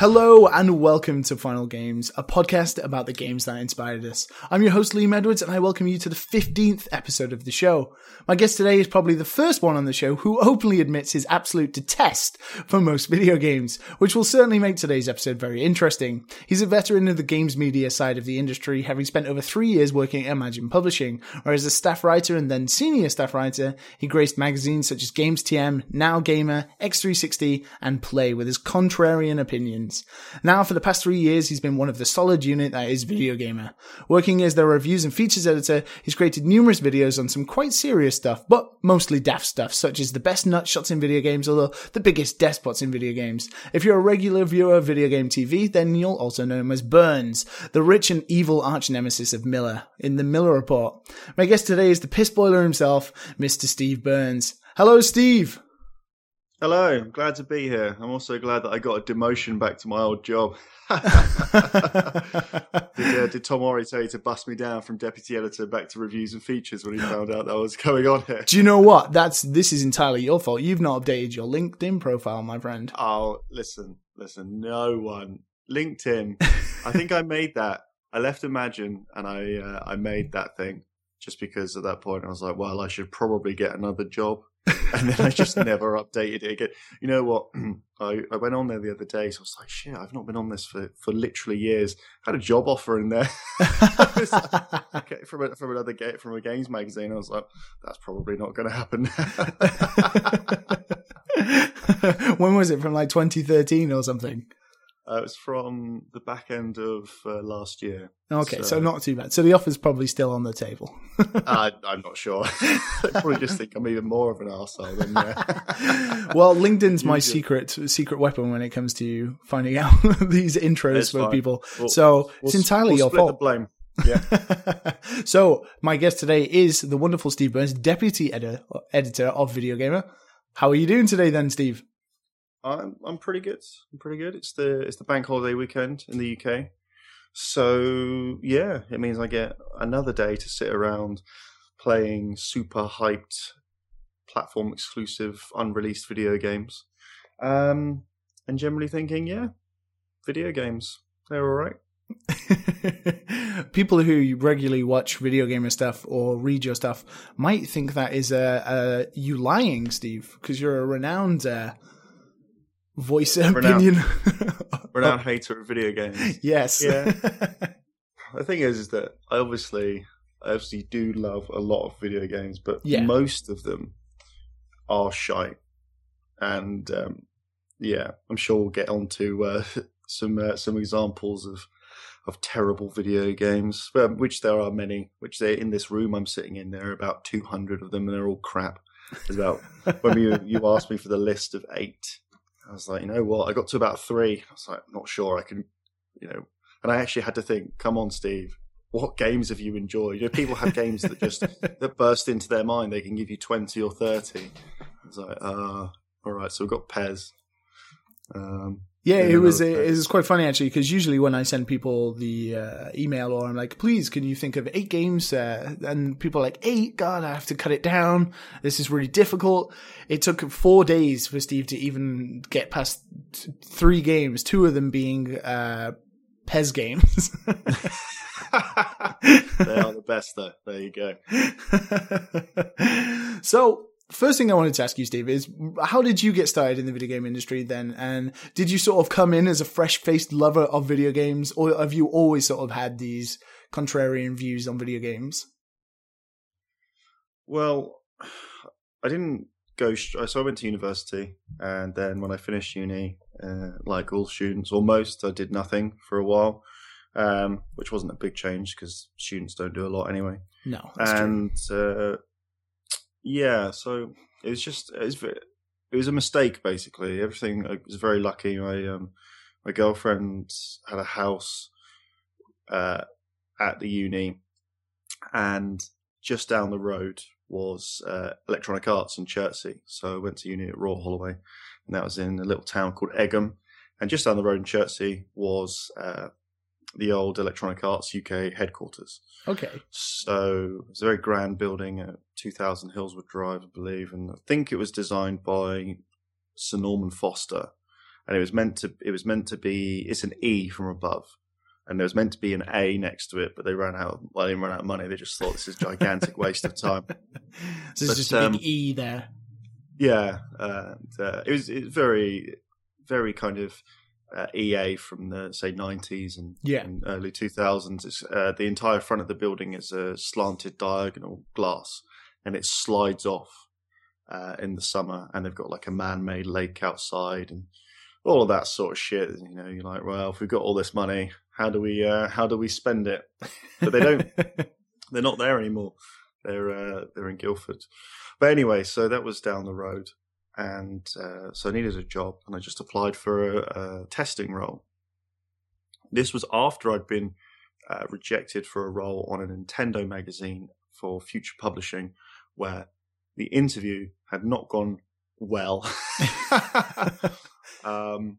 Hello and welcome to Final Games, a podcast about the games that inspired us. I'm your host Liam Edwards and I welcome you to the 15th episode of the show. My guest today is probably the first one on the show who openly admits his absolute detest for most video games, which will certainly make today's episode very interesting. He's a veteran of the games media side of the industry, having spent over three years working at Imagine Publishing, where as a staff writer and then senior staff writer, he graced magazines such as Games TM, Now Gamer, X360, and Play with his contrarian Now, for the past three years, he's been one of the solid unit that is Video Gamer. Working as their reviews and features editor, he's created numerous videos on some quite serious stuff, but mostly daft stuff, such as the best nut shots in video games, although the biggest despots in video games. If you're a regular viewer of video game TV, then you'll also know him as Burns, the rich and evil arch nemesis of Miller, in the Miller Report. My guest today is the piss boiler himself, Mr. Steve Burns. Hello, Steve. Hello, I'm glad to be here. I'm also glad that I got a demotion back to my old job. did, uh, did Tom Orry tell you to bust me down from deputy editor back to reviews and features when he found out that was going on here? Do you know what? That's this is entirely your fault. You've not updated your LinkedIn profile, my friend. Oh, listen, listen. No one LinkedIn. I think I made that. I left Imagine and I uh, I made that thing just because at that point I was like, well, I should probably get another job. and then I just never updated it again. You know what? I, I went on there the other day, so I was like, shit, I've not been on this for, for literally years. I had a job offer in there okay, from a, from another from a games magazine. I was like, that's probably not going to happen. when was it? From like 2013 or something? Uh, it was from the back end of uh, last year. Okay, so, so, not too bad. So the offer's probably still on the table. uh, I'm not sure. they probably just think I'm even more of an arsehole than yeah. well, LinkedIn's my secret secret weapon when it comes to finding out these intros it's for fine. people. We'll, so we'll, it's entirely we'll your fault. The blame. Yeah. so my guest today is the wonderful Steve Burns, deputy edi- editor of Video Gamer. How are you doing today, then, Steve? I'm I'm pretty good. I'm pretty good. It's the it's the bank holiday weekend in the UK, so yeah, it means I get another day to sit around playing super hyped platform exclusive unreleased video games, um, and generally thinking, yeah, video games they're all right. People who regularly watch video gamer stuff or read your stuff might think that is a, a you lying, Steve, because you're a renowned. Uh, voice renowned, opinion. renowned hater of video games. Yes. Yeah. the thing is, is that I obviously, I obviously do love a lot of video games, but yeah. most of them are shite. And um, yeah, I'm sure we'll get onto uh, some uh, some examples of of terrible video games, um, which there are many. Which they in this room I'm sitting in, there are about 200 of them, and they're all crap. There's about when you you asked me for the list of eight, I was like, you know what? I got to about three. I was like, not sure I can, you know. And I actually had to think, come on, Steve, what games have you enjoyed? You know, people have games that just that burst into their mind. They can give you twenty or thirty. I was like, uh, all right. So we've got Pez. Um, yeah, it was it was quite funny actually because usually when I send people the uh, email or I'm like, please, can you think of eight games? Uh, and people are like, eight? God, I have to cut it down. This is really difficult. It took four days for Steve to even get past t- three games. Two of them being uh, Pez games. they are the best, though. There you go. so first thing I wanted to ask you, Steve, is how did you get started in the video game industry then? And did you sort of come in as a fresh faced lover of video games, or have you always sort of had these contrarian views on video games? Well, I didn't go, so I went to university, and then when I finished uni, uh, like all students, almost, I did nothing for a while. Um, which wasn't a big change because students don't do a lot anyway. No, and uh, yeah, so it was just it was, it was a mistake basically. Everything I was very lucky. My um, my girlfriend had a house uh, at the uni, and just down the road was uh, Electronic Arts in Chertsey. So I went to uni at Royal Holloway, and that was in a little town called Egham. And just down the road in Chertsey was uh, the old Electronic Arts UK headquarters. Okay. So it's a very grand building at 2000 Hillswood Drive, I believe, and I think it was designed by Sir Norman Foster. and it was meant to it was meant to be it's an E from above, and there was meant to be an A next to it, but they ran out. Well, they didn't run out of money. They just thought this is gigantic waste of time. so it's just a um, big E there. Yeah, and, uh, it was it was very very kind of uh, EA from the say 90s and, yeah. and early 2000s. Uh, the entire front of the building is a slanted diagonal glass, and it slides off uh, in the summer. And they've got like a man-made lake outside and all of that sort of shit. You know, you're like, well, if we've got all this money, how do we uh, how do we spend it? But they don't. they're not there anymore. They're uh, they're in Guildford. But anyway, so that was down the road and uh, so I needed a job, and I just applied for a, a testing role. This was after I'd been uh, rejected for a role on a Nintendo magazine for future publishing, where the interview had not gone well, um,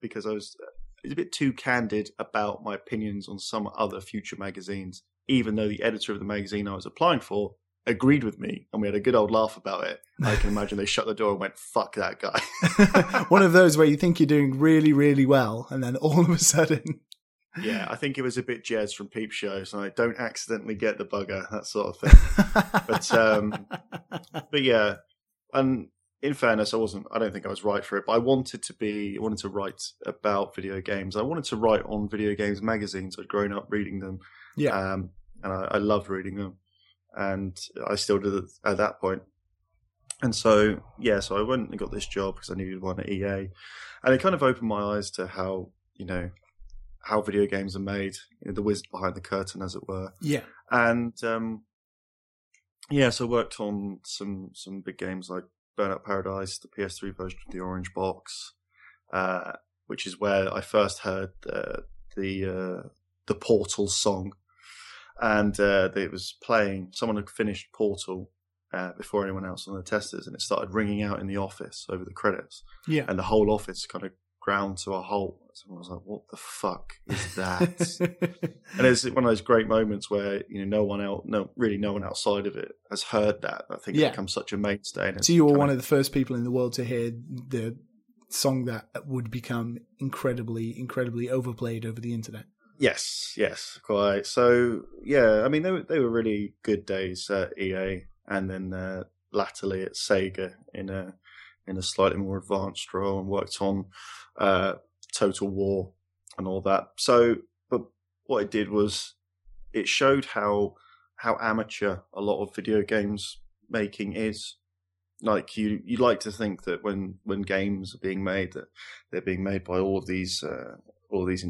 because I was a bit too candid about my opinions on some other future magazines, even though the editor of the magazine I was applying for agreed with me and we had a good old laugh about it. I can imagine they shut the door and went, fuck that guy. One of those where you think you're doing really, really well and then all of a sudden. Yeah, I think it was a bit Jez from Peep Show, so I don't accidentally get the bugger, that sort of thing. but um but yeah. And in fairness, I wasn't I don't think I was right for it, but I wanted to be I wanted to write about video games. I wanted to write on video games magazines. I'd grown up reading them. Yeah. Um and I, I loved reading them and I still did it at that point. And so, yeah, so I went and got this job because I needed one at EA, and it kind of opened my eyes to how you know how video games are made, you know, the wizard behind the curtain, as it were. Yeah, and um, yeah, so I worked on some some big games like Burnout Paradise, the PS3 version of the Orange Box, uh, which is where I first heard the the, uh, the Portal song and uh, it was playing. Someone had finished Portal uh, before anyone else on the testers, and it started ringing out in the office over the credits. Yeah, and the whole office kind of ground to a halt. Someone was like, "What the fuck is that?" and it's one of those great moments where you know no one else, no really no one outside of it has heard that. I think yeah. it becomes such a mainstay. so you were one of, of the first people in the world to hear the song that would become incredibly, incredibly overplayed over the internet. Yes, yes, quite. So yeah, I mean they were they were really good days at EA, and then uh, latterly at Sega in a in a slightly more advanced role, and worked on uh, Total War and all that. So, but what it did was it showed how how amateur a lot of video games making is. Like you, you like to think that when when games are being made, that they're being made by all of these uh, all of these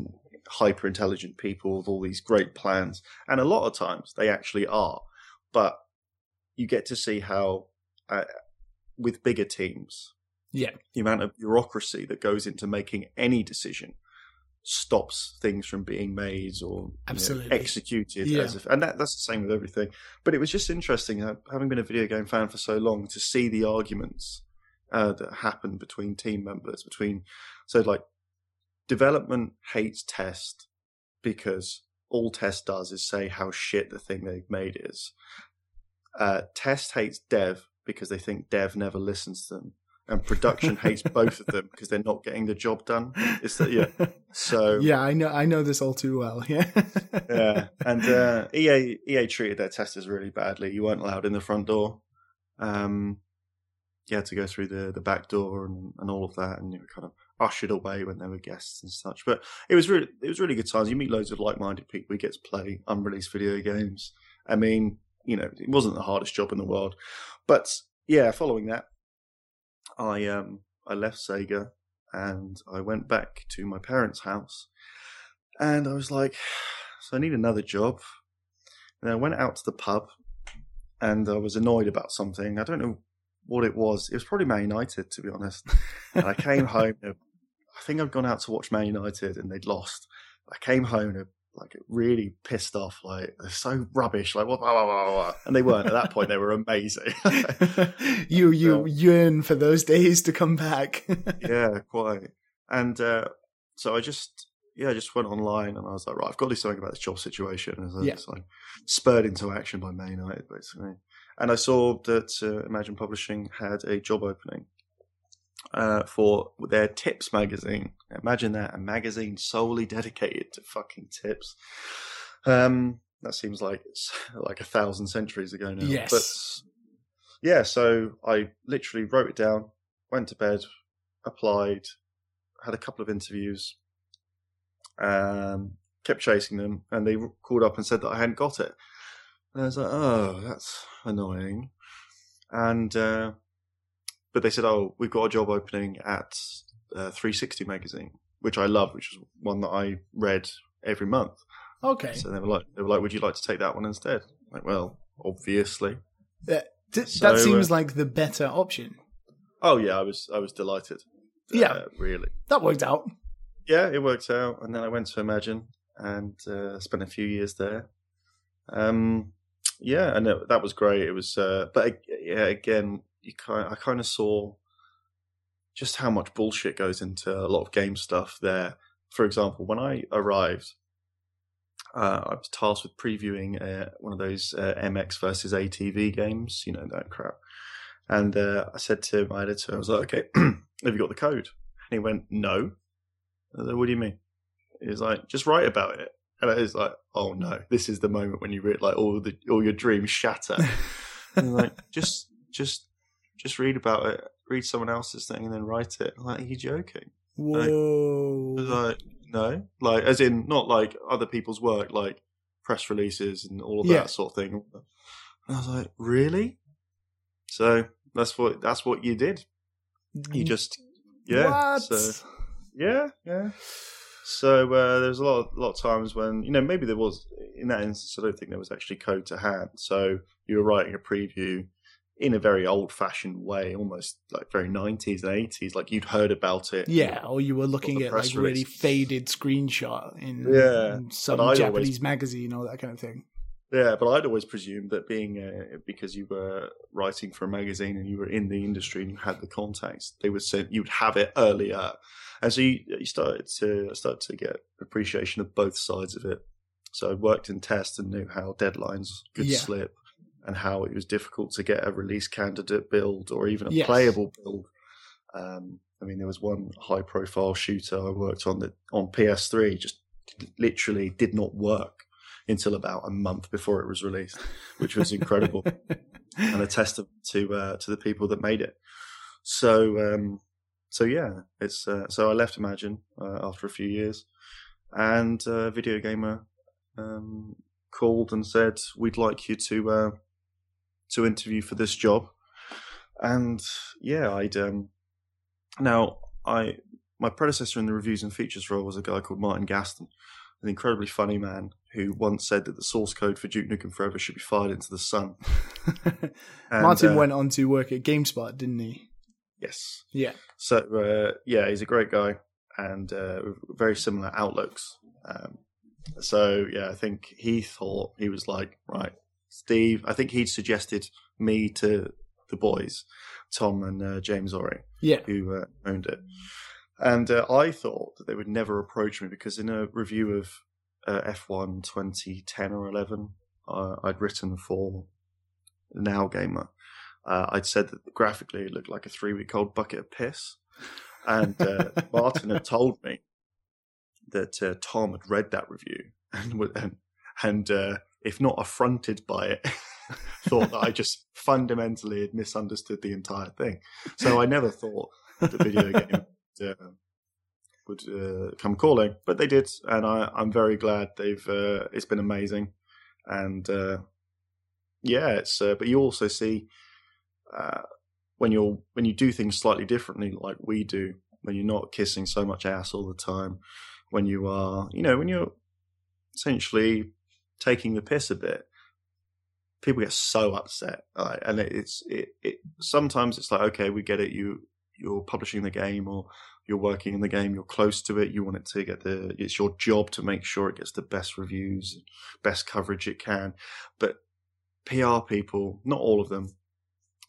hyper intelligent people with all these great plans. And a lot of times they actually are. But you get to see how, uh, with bigger teams, yeah, the amount of bureaucracy that goes into making any decision stops things from being made or absolutely know, executed. Yeah. If, and that, that's the same with everything. But it was just interesting, uh, having been a video game fan for so long, to see the arguments uh, that happen between team members. Between so like development hates test because all test does is say how shit the thing they've made is. Uh, test hates dev because they think dev never listens to them, and production hates both of them because they're not getting the job done. Is that yeah? So yeah, I know I know this all too well. Yeah, yeah, and uh, EA EA treated their testers really badly. You weren't allowed in the front door. Um, you had to go through the the back door and, and all of that, and you were kind of ushered away when there were guests and such. But it was really it was really good times. You meet loads of like minded people. You get to play unreleased video games. I mean, you know, it wasn't the hardest job in the world. But yeah, following that, I um I left Sega and I went back to my parents' house, and I was like, so I need another job. And I went out to the pub, and I was annoyed about something. I don't know what it was. It was probably Man United, to be honest. and I came home I think I'd gone out to watch Man United and they'd lost. I came home and like really pissed off, like they're so rubbish, like blah, blah, blah, and they weren't at that point. They were amazing. you you um, yearn for those days to come back. yeah, quite. And uh, so I just yeah, I just went online and I was like, right, I've got to do something about this job situation. And so yeah. like spurred into action by Man United, basically. And I saw that uh, Imagine Publishing had a job opening uh, for their tips magazine. Imagine that a magazine solely dedicated to fucking tips. Um, that seems like like a thousand centuries ago now. Yes. But yeah, so I literally wrote it down, went to bed, applied, had a couple of interviews, um, kept chasing them, and they called up and said that I hadn't got it. And I was like, oh, that's annoying. And uh, but they said, oh, we've got a job opening at uh, 360 magazine, which I love, which is one that I read every month. Okay. So they were like, they were like, would you like to take that one instead? I'm like, well, obviously. That so, that seems uh, like the better option. Oh yeah, I was I was delighted. Yeah, uh, really. That worked out. Yeah, it worked out, and then I went to Imagine and uh, spent a few years there. Um, yeah, and it, that was great. It was, uh, but yeah, again, you kind I kind of saw just how much bullshit goes into a lot of game stuff there. For example, when I arrived, uh, I was tasked with previewing uh, one of those uh, MX versus ATV games, you know, that crap. And uh, I said to my editor, I was like, okay, have you got the code? And he went, no. I Said, what do you mean? He was like, just write about it. And I was like, oh no, this is the moment when you re- like all the all your dreams shatter. and like, just just just read about it, read someone else's thing, and then write it. I'm like, are you joking? Whoa. Like, like, no, like as in not like other people's work, like press releases and all of yeah. that sort of thing. And I was like, really? So that's what that's what you did. You just yeah. So yeah, yeah. So uh, there's a lot, of, lot of times when you know maybe there was in that instance. I don't think there was actually code to hand. So you were writing a preview in a very old-fashioned way, almost like very 90s and 80s. Like you'd heard about it, yeah, or you were looking at like release. really faded screenshot in, yeah, in some Japanese always, magazine or that kind of thing. Yeah, but I'd always presumed that being uh, because you were writing for a magazine and you were in the industry and you had the contacts, they would say you'd have it earlier, and so you, you started to started to get appreciation of both sides of it. So I worked in test and knew how deadlines could yeah. slip and how it was difficult to get a release candidate build or even a yes. playable build. Um, I mean, there was one high profile shooter I worked on that on PS3 just literally did not work until about a month before it was released, which was incredible and a testament to uh, to the people that made it. So um, so yeah, it's uh, so I left Imagine uh, after a few years, and uh, Video Gamer um, called and said we'd like you to uh, to interview for this job, and yeah, I'd um, now I my predecessor in the reviews and features role was a guy called Martin Gaston, an incredibly funny man who once said that the source code for Duke Nukem Forever should be fired into the sun. and, Martin uh, went on to work at GameSpot, didn't he? Yes. Yeah. So uh, yeah, he's a great guy and uh, very similar outlooks. Um, so yeah, I think he thought he was like, right, Steve. I think he'd suggested me to the boys, Tom and uh, James Orry, yeah, who uh, owned it. And uh, I thought that they would never approach me because in a review of uh, F1 2010 or 11, uh, I'd written for Now Gamer. Uh, I'd said that graphically it looked like a three week old bucket of piss. And uh, Martin had told me that uh, Tom had read that review and, and, and if not affronted by it, thought that I just fundamentally had misunderstood the entire thing. So I never thought the video game uh, would uh, come calling, but they did, and I, am very glad they've. Uh, it's been amazing, and uh, yeah, it's. Uh, but you also see uh, when you're when you do things slightly differently, like we do, when you're not kissing so much ass all the time, when you are, you know, when you're essentially taking the piss a bit, people get so upset, right? and it's it, it. Sometimes it's like, okay, we get it. You you're publishing the game or you're working in the game, you're close to it, you want it to get the, it's your job to make sure it gets the best reviews, best coverage it can. But PR people, not all of them,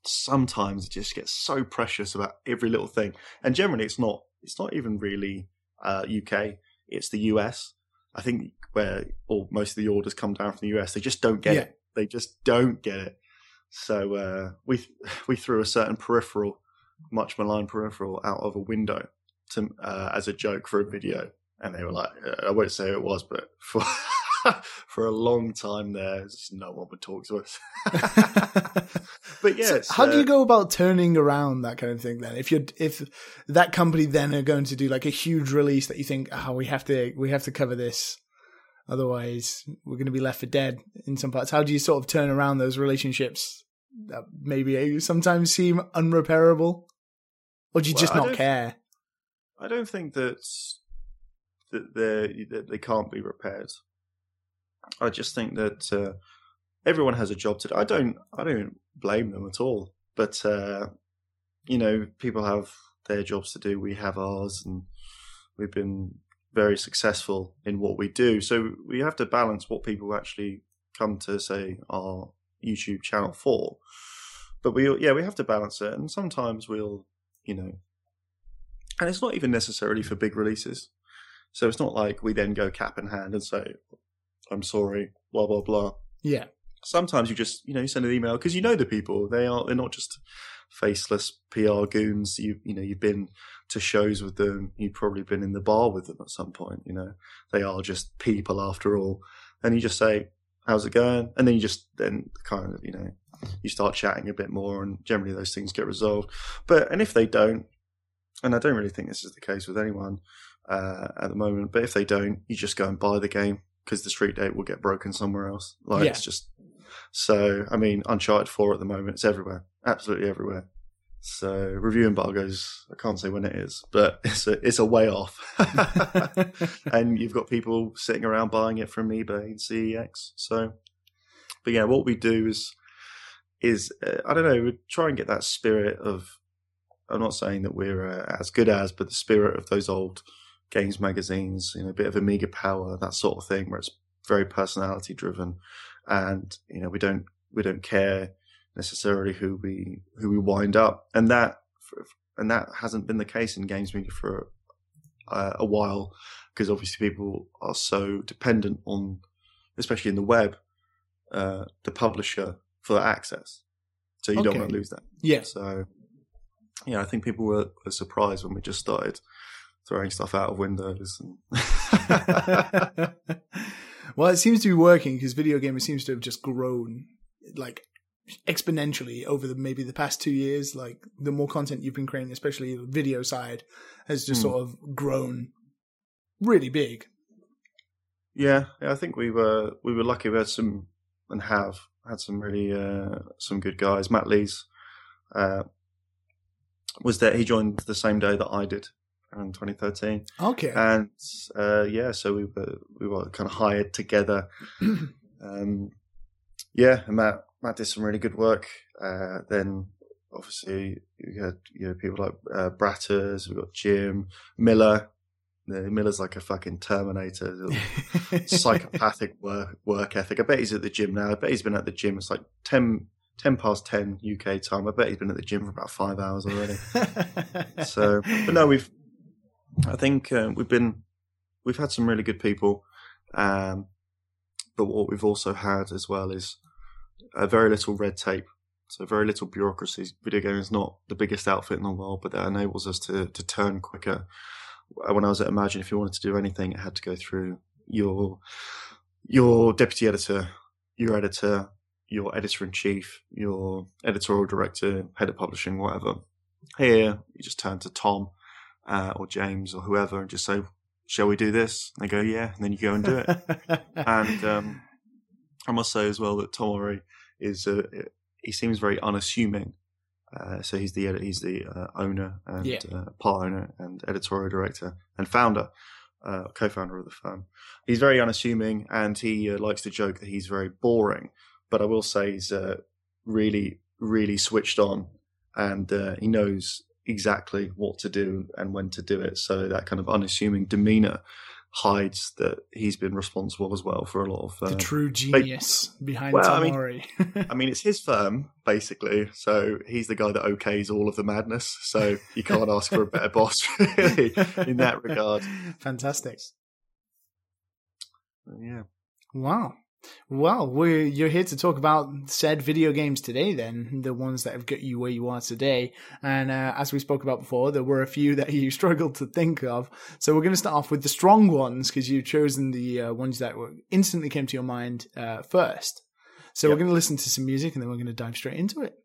sometimes just gets so precious about every little thing. And generally it's not, it's not even really uh, UK, it's the US. I think where all most of the orders come down from the US, they just don't get yeah. it. They just don't get it. So uh, we we threw a certain peripheral much maligned peripheral out of a window to uh, as a joke for a video, and they were like, uh, I won't say who it was, but for for a long time there, just no one would talk to us. but yeah, so how uh, do you go about turning around that kind of thing? Then, if you're if that company then are going to do like a huge release that you think, oh, we have to we have to cover this, otherwise we're going to be left for dead in some parts. How do you sort of turn around those relationships that maybe sometimes seem unrepairable, or do you well, just not care? I don't think that that they that they can't be repaired. I just think that uh, everyone has a job to do. I don't I don't blame them at all, but uh, you know people have their jobs to do. We have ours, and we've been very successful in what we do. So we have to balance what people actually come to say our YouTube channel for. But we yeah we have to balance it, and sometimes we'll you know, and it's not even necessarily for big releases. So it's not like we then go cap in hand and say, I'm sorry, blah, blah, blah. Yeah. Sometimes you just, you know, you send an email because you know the people. They are, they're not just faceless PR goons. You, you know, you've been to shows with them. You've probably been in the bar with them at some point, you know. They are just people after all. And you just say, how's it going? And then you just, then kind of, you know, you start chatting a bit more and generally those things get resolved. But, and if they don't, and I don't really think this is the case with anyone uh, at the moment, but if they don't, you just go and buy the game because the street date will get broken somewhere else. Like yeah. it's just so. I mean, Uncharted Four at the moment, it's everywhere, absolutely everywhere. So review embargoes, I can't say when it is, but it's a it's a way off. and you've got people sitting around buying it from eBay and CEX. So, but yeah, what we do is is uh, I don't know, we try and get that spirit of. I'm not saying that we're uh, as good as, but the spirit of those old games magazines, you know, a bit of Amiga Power, that sort of thing, where it's very personality driven, and you know, we don't we don't care necessarily who we who we wind up, and that and that hasn't been the case in games media for uh, a while, because obviously people are so dependent on, especially in the web, uh, the publisher for access, so you okay. don't want to lose that. Yeah. So, yeah, I think people were, were surprised when we just started throwing stuff out of windows. well, it seems to be working because Video Gamer seems to have just grown like exponentially over the maybe the past two years. Like the more content you've been creating, especially the video side, has just mm. sort of grown really big. Yeah, yeah, I think we were we were lucky. We had some and have had some really uh, some good guys. Matt Lees uh, was there. He joined the same day that I did, in 2013. Okay. And uh, yeah, so we were we were kind of hired together. um, yeah, and Matt Matt did some really good work. Uh, then obviously you had you know people like uh, Bratters, we've got Jim Miller. Miller's like a fucking Terminator, psychopathic work work ethic. I bet he's at the gym now. I bet he's been at the gym. It's like 10, 10 past 10 UK time. I bet he's been at the gym for about five hours already. so, but no, we've I think uh, we've been we've had some really good people, um, but what we've also had as well is a very little red tape. So very little bureaucracy. Video Gamer is not the biggest outfit in the world, but that enables us to to turn quicker. When I was at Imagine, if you wanted to do anything, it had to go through your your deputy editor, your editor, your editor in chief, your editorial director, head of publishing, whatever. Here, you just turn to Tom, uh, or James or whoever and just say, "Shall we do this?" And they go, "Yeah," and then you go and do it. and um, I must say as well that Tom Orry is uh, he seems very unassuming. Uh, so he's the he's the uh, owner and yeah. Uh, part owner and editorial director and founder, uh, co-founder of the firm. He's very unassuming and he likes to joke that he's very boring. But I will say he's really really switched on and he knows exactly what to do and when to do it. So that kind of unassuming demeanor hides that he's been responsible as well for a lot of uh, the true genius like, behind well, I mean, I mean, it's his firm basically, so he's the guy that okays all of the madness. So you can't ask for a better boss, really, in that regard. Fantastic. Yeah. Wow. Well, we're, you're here to talk about said video games today, then, the ones that have got you where you are today. And uh, as we spoke about before, there were a few that you struggled to think of. So we're going to start off with the strong ones because you've chosen the uh, ones that were, instantly came to your mind uh, first. So yep. we're going to listen to some music and then we're going to dive straight into it.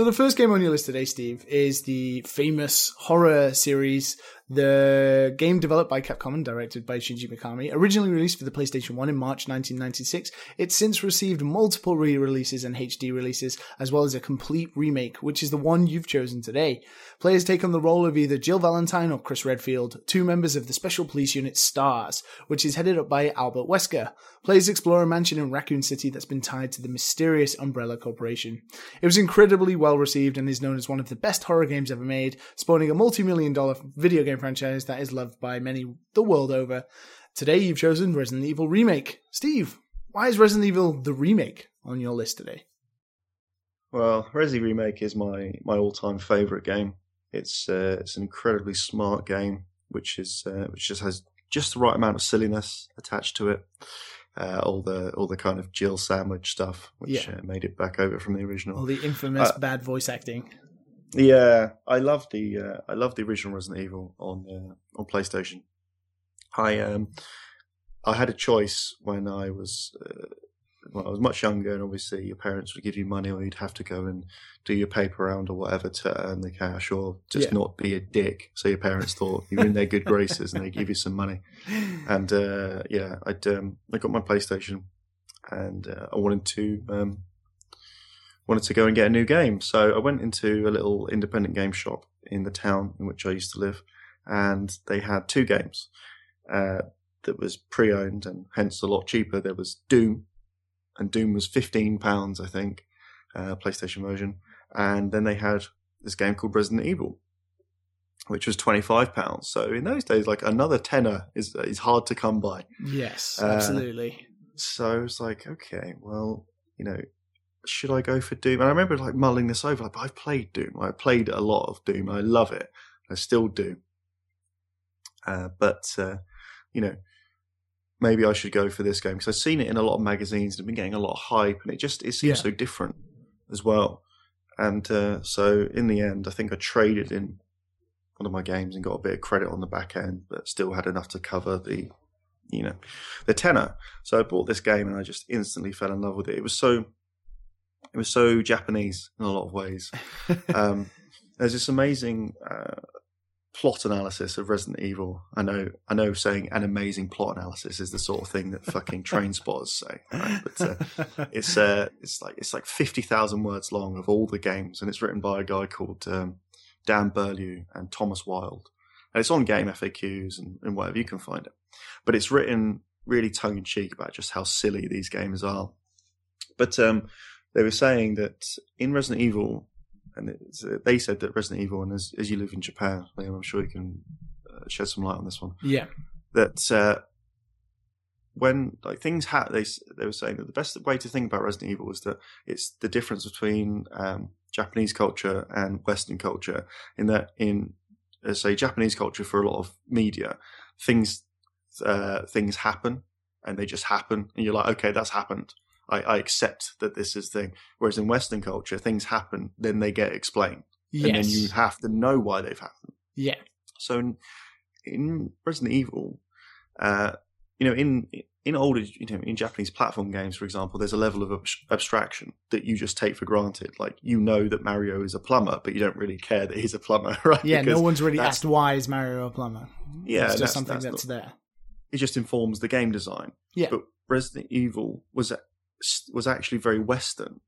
So the first game on your list today, Steve, is the famous horror series the game developed by Capcom and directed by Shinji Mikami, originally released for the PlayStation 1 in March 1996, it's since received multiple re-releases and HD releases, as well as a complete remake, which is the one you've chosen today. Players take on the role of either Jill Valentine or Chris Redfield, two members of the Special Police Unit STARS, which is headed up by Albert Wesker. Players explore a mansion in Raccoon City that's been tied to the mysterious Umbrella Corporation. It was incredibly well received and is known as one of the best horror games ever made, spawning a multi-million dollar video game franchise that is loved by many the world over. Today you've chosen Resident Evil Remake. Steve, why is Resident Evil the remake on your list today? Well, Resi Remake is my, my all time favourite game. It's uh, it's an incredibly smart game, which is uh, which just has just the right amount of silliness attached to it. Uh, all the all the kind of Jill sandwich stuff, which yeah. Uh, made it back over from the original. All the infamous uh, bad voice acting. Yeah, I love the uh, I love the original Resident Evil on uh, on PlayStation. I um I had a choice when I was uh, when I was much younger, and obviously your parents would give you money, or you'd have to go and do your paper round or whatever to earn the cash, or just yeah. not be a dick. So your parents thought you were in their good graces, and they give you some money. And uh, yeah, I'd um, I got my PlayStation, and uh, I wanted to um, wanted to go and get a new game. So I went into a little independent game shop in the town in which I used to live, and they had two games uh, that was pre-owned and hence a lot cheaper. There was Doom, and Doom was fifteen pounds, I think, uh, PlayStation version, and then they had this game called Resident Evil, which was twenty five pounds. So in those days, like another tenner is is hard to come by. Yes, uh, absolutely. So I was like, okay, well, you know, should I go for Doom? And I remember like mulling this over. Like, but I've played Doom. I played a lot of Doom. I love it. I still do. Uh, but uh, you know, maybe I should go for this game because I've seen it in a lot of magazines and been getting a lot of hype, and it just it seems yeah. so different as well. And uh, so in the end, I think I traded in one of my games and got a bit of credit on the back end, but still had enough to cover the you know the tenner. So I bought this game and I just instantly fell in love with it. It was so it was so Japanese in a lot of ways. um, there's this amazing uh, plot analysis of Resident Evil. I know, I know, saying an amazing plot analysis is the sort of thing that fucking train spotters say, right? but uh, it's uh, it's like it's like fifty thousand words long of all the games, and it's written by a guy called um, Dan Birlew and Thomas Wild, and it's on Game FAQs and, and whatever you can find it. But it's written really tongue in cheek about just how silly these games are. But um, they were saying that in Resident Evil, and they said that Resident Evil, and as, as you live in Japan, Liam, I'm sure you can uh, shed some light on this one. Yeah, that uh, when like things happen, they they were saying that the best way to think about Resident Evil is that it's the difference between um, Japanese culture and Western culture. In that, in uh, say Japanese culture, for a lot of media, things uh, things happen and they just happen, and you're like, okay, that's happened. I, I accept that this is thing. Whereas in Western culture, things happen, then they get explained, yes. and then you have to know why they've happened. Yeah. So in, in Resident Evil, uh, you know, in in older, you know, in Japanese platform games, for example, there's a level of abstraction that you just take for granted. Like you know that Mario is a plumber, but you don't really care that he's a plumber, right? Yeah, because no one's really asked why is Mario a plumber. Yeah, it's just that's, something that's, that's not, there. It just informs the game design. Yeah, but Resident Evil was was actually very Western.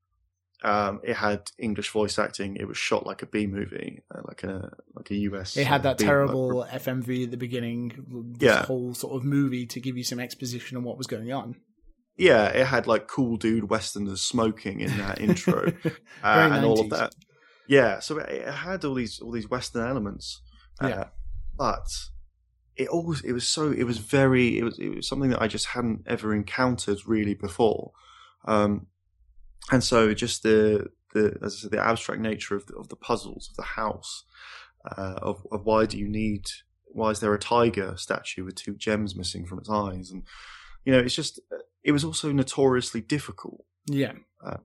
Um, it had English voice acting. It was shot like a B movie, uh, like a like a US. It had that B terrible FMV at the beginning. yeah, whole sort of movie to give you some exposition on what was going on. Yeah, it had like cool dude westerners smoking in that intro uh, and all of that. Yeah, so it, it, had all these all these western elements. Uh, yeah, but it always it was so it was very it was it was something that I just hadn't ever encountered really before. Um, and so just the the as I said, the abstract nature of the, of the puzzles of the house, uh, of of why do you need why is there a tiger statue with two gems missing from its eyes, and you know it's just it was also notoriously difficult. Yeah. Uh,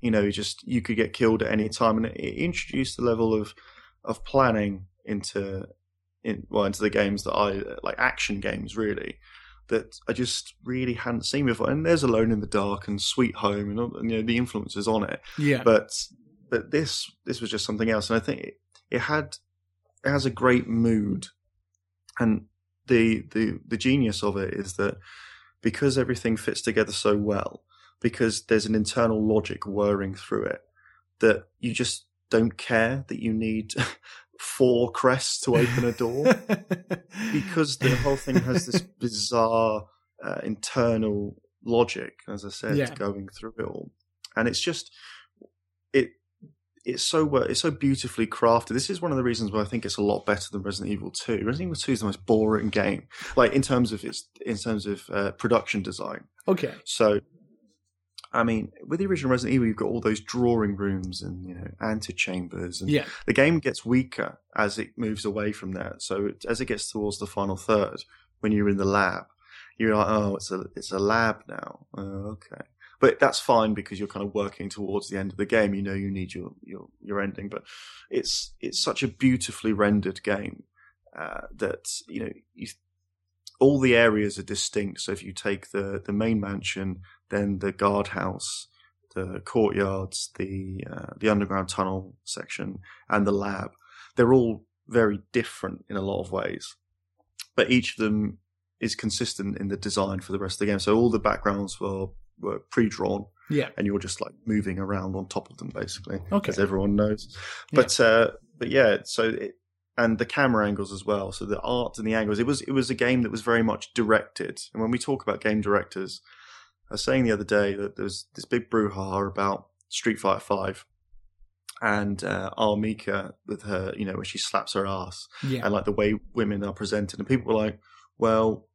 you know, just you could get killed at any time, and it, it introduced a level of of planning into in well into the games that I like action games really that I just really hadn't seen before. And there's Alone in the Dark and Sweet Home and, and you know the influences on it. Yeah. But but this this was just something else, and I think it, it had it has a great mood, and the the the genius of it is that because everything fits together so well, because there's an internal logic whirring through it, that you just don't care that you need four crests to open a door because the whole thing has this bizarre uh, internal logic, as I said, yeah. going through it all, and it's just it. It's so it's so beautifully crafted. This is one of the reasons why I think it's a lot better than Resident Evil Two. Resident Evil Two is the most boring game, like in terms of its in terms of uh, production design. Okay, so I mean, with the original Resident Evil, you've got all those drawing rooms and you know antechambers, and yeah. the game gets weaker as it moves away from that. So it, as it gets towards the final third, when you're in the lab, you're like, oh, it's a it's a lab now. Oh, okay, but that's fine because you're kind of working towards the end of the game. You know, you need your your your ending, but it's it's such a beautifully rendered game uh, that you know you all the areas are distinct. So if you take the the main mansion, then the guardhouse, the courtyards, the uh, the underground tunnel section, and the lab, they're all very different in a lot of ways, but each of them is consistent in the design for the rest of the game. So all the backgrounds were were pre-drawn, yeah, and you're just like moving around on top of them, basically, okay. as everyone knows. But yeah. uh, but yeah, so it, and the camera angles as well. So the art and the angles. It was it was a game that was very much directed. And when we talk about game directors, I was saying the other day that there was this big brouhaha about Street Fighter Five and uh, R. Mika with her, you know, where she slaps her ass, yeah. and like the way women are presented, and people were like, "Well,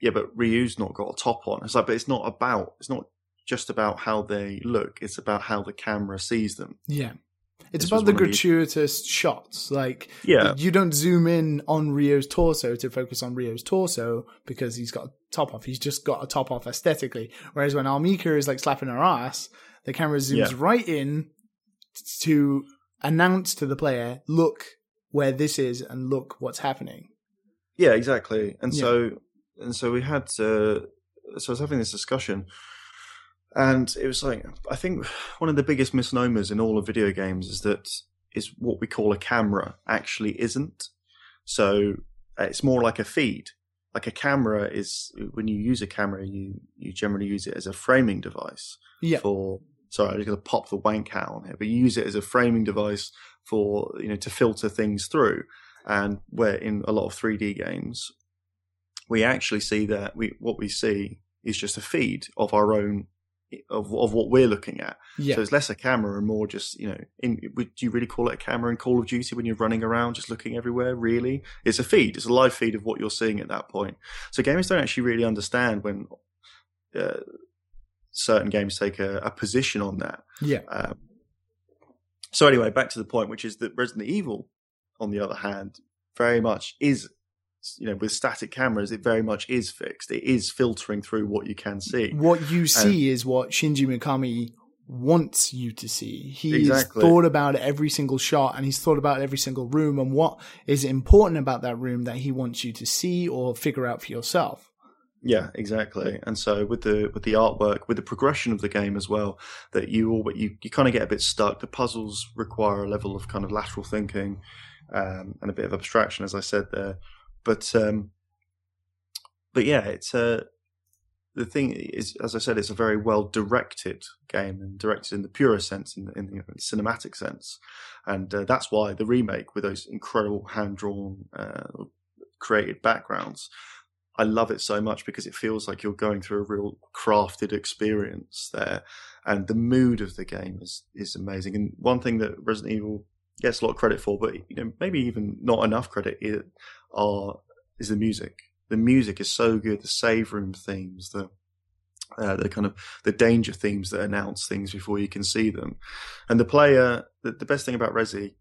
yeah, but Ryu's not got a top on." It's like, but it's not about, it's not just about how they look; it's about how the camera sees them. Yeah, it's about the gratuitous shots. Like, yeah. you don't zoom in on Ryu's torso to focus on Ryu's torso because he's got a top off. He's just got a top off aesthetically. Whereas when R. Mika is like slapping her ass, the camera zooms yeah. right in to announce to the player, look where this is and look what's happening. Yeah, exactly. And yeah. so, and so we had, uh, so I was having this discussion and it was like, I think one of the biggest misnomers in all of video games is that is what we call a camera actually isn't. So uh, it's more like a feed. Like a camera is when you use a camera, you you generally use it as a framing device yeah. for. Sorry, I'm just going to pop the wank hat on here, but you use it as a framing device for you know to filter things through. And where in a lot of 3D games, we actually see that we what we see is just a feed of our own of of what we're looking at. Yeah. So it's less a camera and more just you know. In, would you really call it a camera in Call of Duty when you're running around just looking everywhere? Really, it's a feed. It's a live feed of what you're seeing at that point. So gamers don't actually really understand when uh, certain games take a, a, position on that. Yeah. Um, so anyway, back to the point, which is that Resident Evil, on the other hand, very much is you know with static cameras it very much is fixed it is filtering through what you can see what you see is what shinji mikami wants you to see he's exactly. thought about every single shot and he's thought about every single room and what is important about that room that he wants you to see or figure out for yourself Yeah, exactly. And so with the with the artwork, with the progression of the game as well, that you all you you kind of get a bit stuck. The puzzles require a level of kind of lateral thinking um, and a bit of abstraction, as I said there. But um, but yeah, it's a the thing is, as I said, it's a very well directed game and directed in the purest sense, in the, in the cinematic sense, and uh, that's why the remake with those incredible hand drawn, uh, created backgrounds. I love it so much because it feels like you're going through a real crafted experience there, and the mood of the game is is amazing. And one thing that Resident Evil gets a lot of credit for, but you know maybe even not enough credit, are is the music the music is so good. The save room themes, the uh, the kind of the danger themes that announce things before you can see them, and the player. The, the best thing about Resi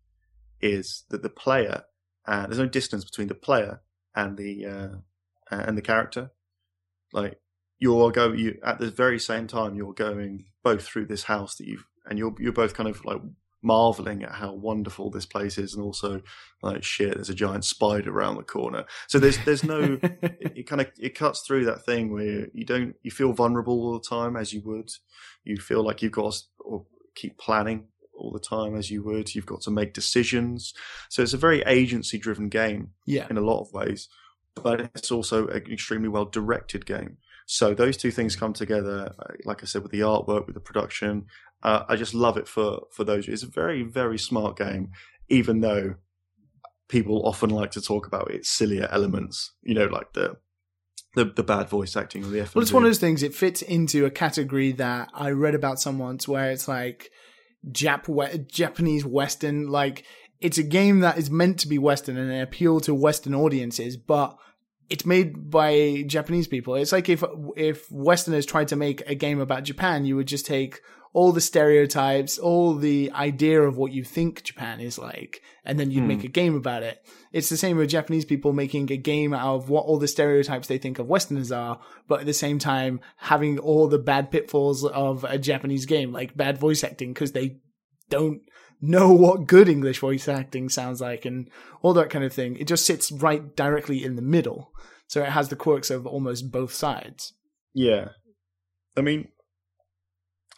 is that the player uh, there's no distance between the player and the uh, and the character. Like you're go you at the very same time you're going both through this house that you've and you're you're both kind of like marveling at how wonderful this place is and also like shit there's a giant spider around the corner. So there's there's no it, it kind of it cuts through that thing where you don't you feel vulnerable all the time as you would. You feel like you've got to or keep planning all the time as you would. You've got to make decisions. So it's a very agency driven game yeah. in a lot of ways but it's also an extremely well directed game. So those two things come together, uh, like I said, with the artwork, with the production, uh, I just love it for for those. It's a very very smart game, even though people often like to talk about its sillier elements. You know, like the the, the bad voice acting or the F. Well, it's one of those things. It fits into a category that I read about someone's where it's like Jap Japanese Western. Like it's a game that is meant to be Western and appeal to Western audiences, but it's made by Japanese people. It's like if if Westerners tried to make a game about Japan, you would just take all the stereotypes, all the idea of what you think Japan is like, and then you'd hmm. make a game about it. It's the same with Japanese people making a game out of what all the stereotypes they think of Westerners are, but at the same time having all the bad pitfalls of a Japanese game, like bad voice acting, because they don't know what good English voice acting sounds like and all that kind of thing. It just sits right directly in the middle. So it has the quirks of almost both sides. Yeah. I mean,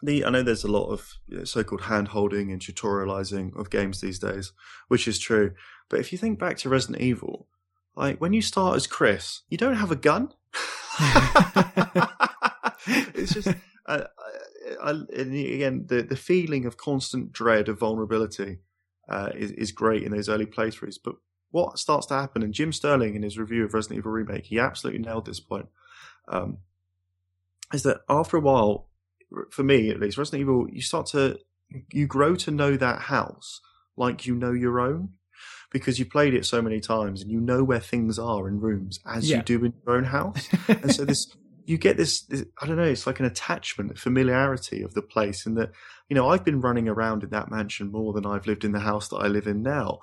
the I know there's a lot of you know, so-called hand-holding and tutorializing of games these days, which is true. But if you think back to Resident Evil, like when you start as Chris, you don't have a gun. it's just, I, I, and again, the the feeling of constant dread of vulnerability uh, is is great in those early playthroughs. But what starts to happen, and Jim Sterling in his review of Resident Evil Remake, he absolutely nailed this point. Um, is that after a while, for me at least, Resident Evil, you start to you grow to know that house like you know your own because you played it so many times and you know where things are in rooms as yeah. you do in your own house. and so this you get this, this, I don't know, it's like an attachment, familiarity of the place and that, you know, I've been running around in that mansion more than I've lived in the house that I live in now,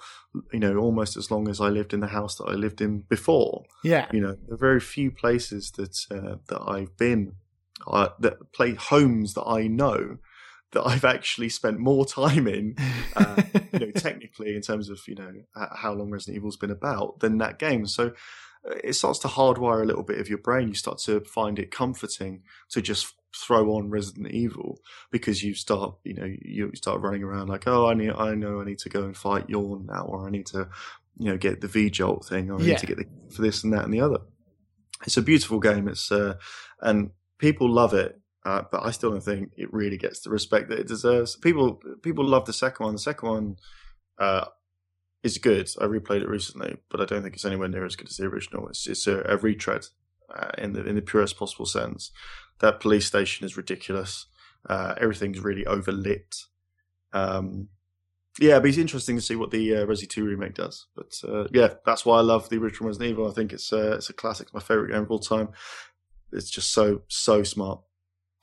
you know, almost as long as I lived in the house that I lived in before. Yeah. You know, there are very few places that, uh, that I've been uh, that play homes that I know that I've actually spent more time in, uh, you know, technically in terms of you know how long Resident Evil's been about than that game. So uh, it starts to hardwire a little bit of your brain. You start to find it comforting to just throw on Resident Evil because you start, you know, you start running around like, oh, I need, I know I need to go and fight Yawn now, or I need to, you know, get the V Jolt thing, or I yeah. need to get the for this and that and the other. It's a beautiful game. It's uh, and people love it, uh, but I still don't think it really gets the respect that it deserves. People people love the second one. The second one uh, is good. I replayed it recently, but I don't think it's anywhere near as good as the original. It's it's a, a retread uh, in the in the purest possible sense. That police station is ridiculous. Uh, everything's really overlit. Um, yeah, but it's interesting to see what the uh, Resi 2 remake does. But uh, yeah, that's why I love the original Resident Evil. I think it's uh, it's a classic, my favorite game of all time it's just so so smart.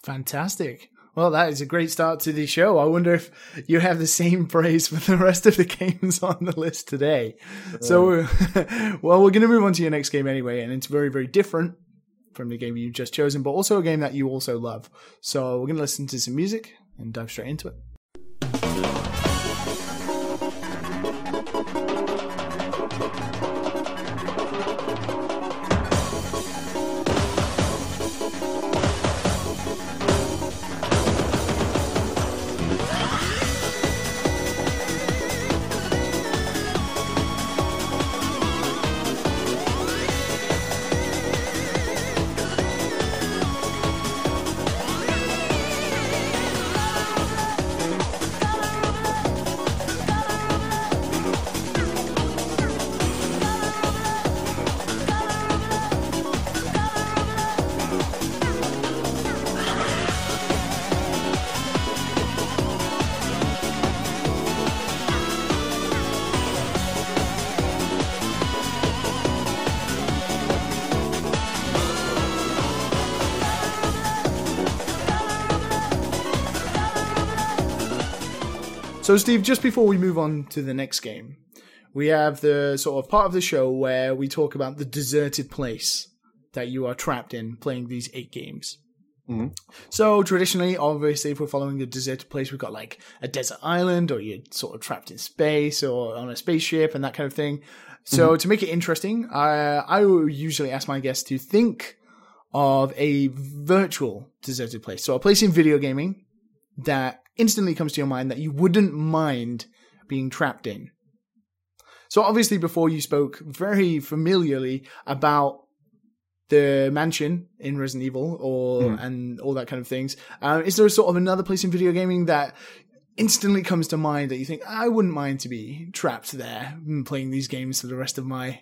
Fantastic. Well, that is a great start to the show. I wonder if you have the same praise for the rest of the games on the list today. So, well, we're going to move on to your next game anyway, and it's very, very different from the game you've just chosen, but also a game that you also love. So, we're going to listen to some music and dive straight into it. So, Steve, just before we move on to the next game, we have the sort of part of the show where we talk about the deserted place that you are trapped in playing these eight games. Mm-hmm. So traditionally, obviously, if we're following a deserted place, we've got like a desert island, or you're sort of trapped in space, or on a spaceship, and that kind of thing. So mm-hmm. to make it interesting, I I usually ask my guests to think of a virtual deserted place, so a place in video gaming that instantly comes to your mind that you wouldn't mind being trapped in. So obviously before you spoke very familiarly about the mansion in Resident Evil or mm. and all that kind of things. Uh, is there a sort of another place in video gaming that instantly comes to mind that you think I wouldn't mind to be trapped there and playing these games for the rest of my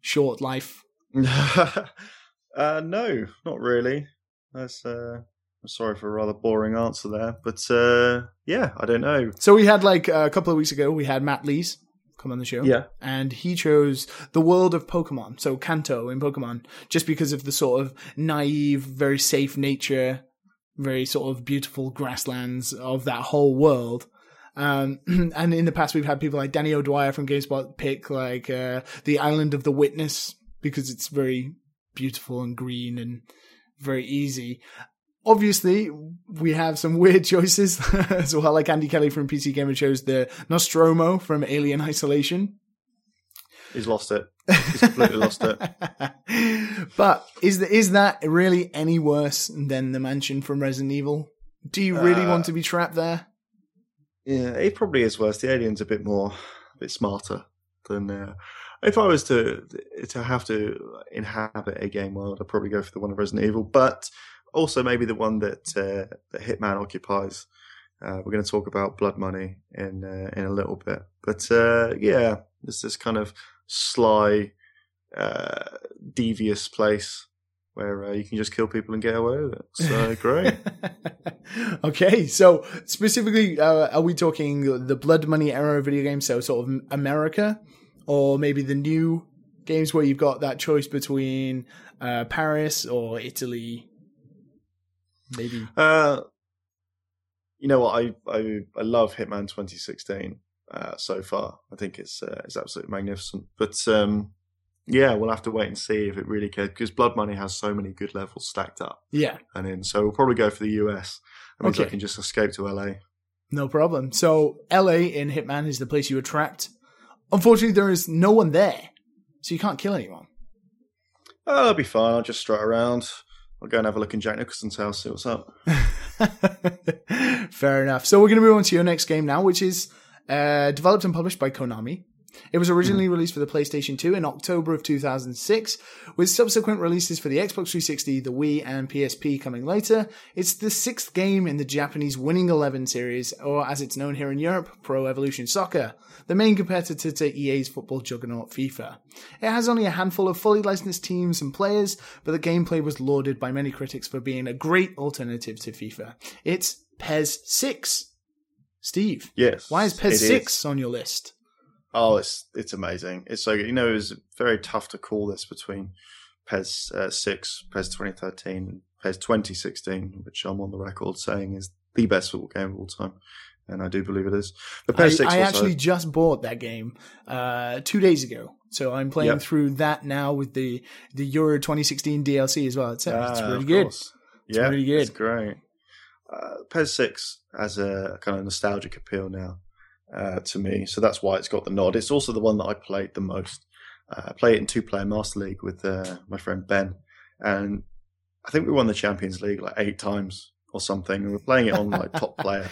short life? uh, no, not really. That's uh, I'm sorry for a rather boring answer there, but uh, yeah, I don't know. So we had like a couple of weeks ago, we had Matt Lees come on the show. Yeah. And he chose the world of Pokemon, so Kanto in Pokemon, just because of the sort of naive, very safe nature, very sort of beautiful grasslands of that whole world. Um, and in the past, we've had people like Danny O'Dwyer from GameSpot pick like uh, the Island of the Witness because it's very beautiful and green and very easy obviously we have some weird choices as well, like Andy Kelly from PC Gamer chose the Nostromo from Alien Isolation. He's lost it. He's completely lost it. But is the, is that really any worse than the mansion from Resident Evil? Do you really uh, want to be trapped there? Yeah, it probably is worse. The alien's a bit more, a bit smarter than. Uh, if I was to to have to inhabit a game world, I'd probably go for the one of Resident Evil. But also maybe the one that uh, that Hitman occupies. Uh, we're going to talk about Blood Money in uh, in a little bit, but uh, yeah, there's this kind of sly, uh, devious place where uh, you can just kill people and get away with it. So great. okay, so specifically, are we talking the Blood Money era video games? So sort of America, or maybe the new games where you've got that choice between Paris or Italy maybe? Uh, you know what? I I, I love Hitman 2016 uh, so far. I think it's uh, it's absolutely magnificent. But um, yeah, we'll have to wait and see if it really cares because Blood Money has so many good levels stacked up. Yeah, and in so we'll probably go for the US. That means okay. I can just escape to LA. No problem. So LA in Hitman is the place you attract. Unfortunately, there is no one there, so you can't kill anyone. Oh, that'll be fine. I'll just strut around. I'll go and have a look in Jack Nicholson's house, see what's up. Fair enough. So we're going to move on to your next game now, which is uh, developed and published by Konami. It was originally mm. released for the PlayStation 2 in October of 2006, with subsequent releases for the Xbox 360, the Wii, and PSP coming later. It's the sixth game in the Japanese Winning Eleven series, or as it's known here in Europe, Pro Evolution Soccer the main competitor to EA's football juggernaut FIFA. It has only a handful of fully licensed teams and players, but the gameplay was lauded by many critics for being a great alternative to FIFA. It's PES 6. Steve. Yes. Why is PES 6 is. on your list? Oh, it's it's amazing. It's so you know it was very tough to call this between PES uh, 6, PES 2013, and PES 2016, which I'm on the record saying is the best football game of all time and I do believe it is. But I, I actually just bought that game uh, two days ago, so I'm playing yep. through that now with the the Euro 2016 DLC as well. It's, uh, it's really good. It's yeah, really good. It's great. Uh, PES 6 has a kind of nostalgic appeal now uh, to me, so that's why it's got the nod. It's also the one that I played the most. Uh, I play it in two player Master League with uh, my friend Ben, and I think we won the Champions League like eight times or something, and we're playing it on like top player.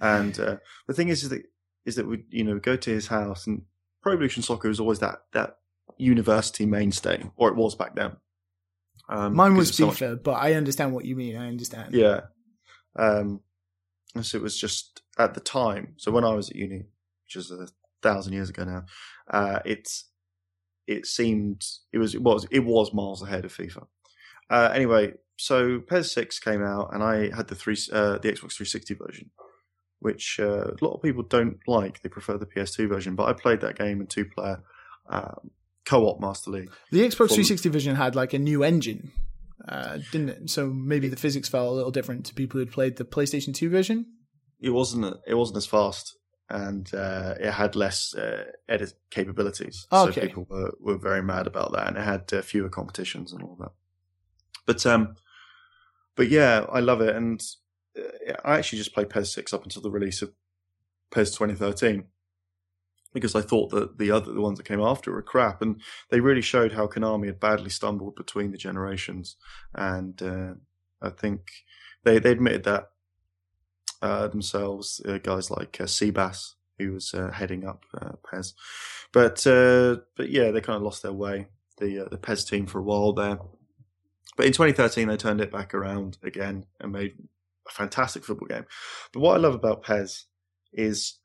and uh, the thing is, is that is that we you know go to his house, and Pro Evolution Soccer is always that that university mainstay, or it was back then. Um, Mine was FIFA, so much... but I understand what you mean. I understand. Yeah. Um, so it was just at the time. So when I was at uni, which is a thousand years ago now, uh, it's it seemed it was it was it was miles ahead of FIFA. Uh, anyway, so PES Six came out, and I had the three uh, the Xbox 360 version, which uh, a lot of people don't like. They prefer the PS2 version, but I played that game in two player um, co-op Master League. The Xbox 360 version had like a new engine, uh, didn't it? So maybe the physics felt a little different to people who'd played the PlayStation 2 version. It wasn't it wasn't as fast, and uh, it had less uh, edit capabilities. Okay. So people were, were very mad about that, and it had uh, fewer competitions and all that. But um, but yeah, I love it, and uh, I actually just played PES six up until the release of PES 2013 because I thought that the other the ones that came after were crap, and they really showed how Konami had badly stumbled between the generations. And uh, I think they they admitted that uh, themselves, uh, guys like uh, Seabass, who was uh, heading up uh, PES, but uh, but yeah, they kind of lost their way. The the PES team for a while there, but in 2013 they turned it back around again and made a fantastic football game. But what I love about PES is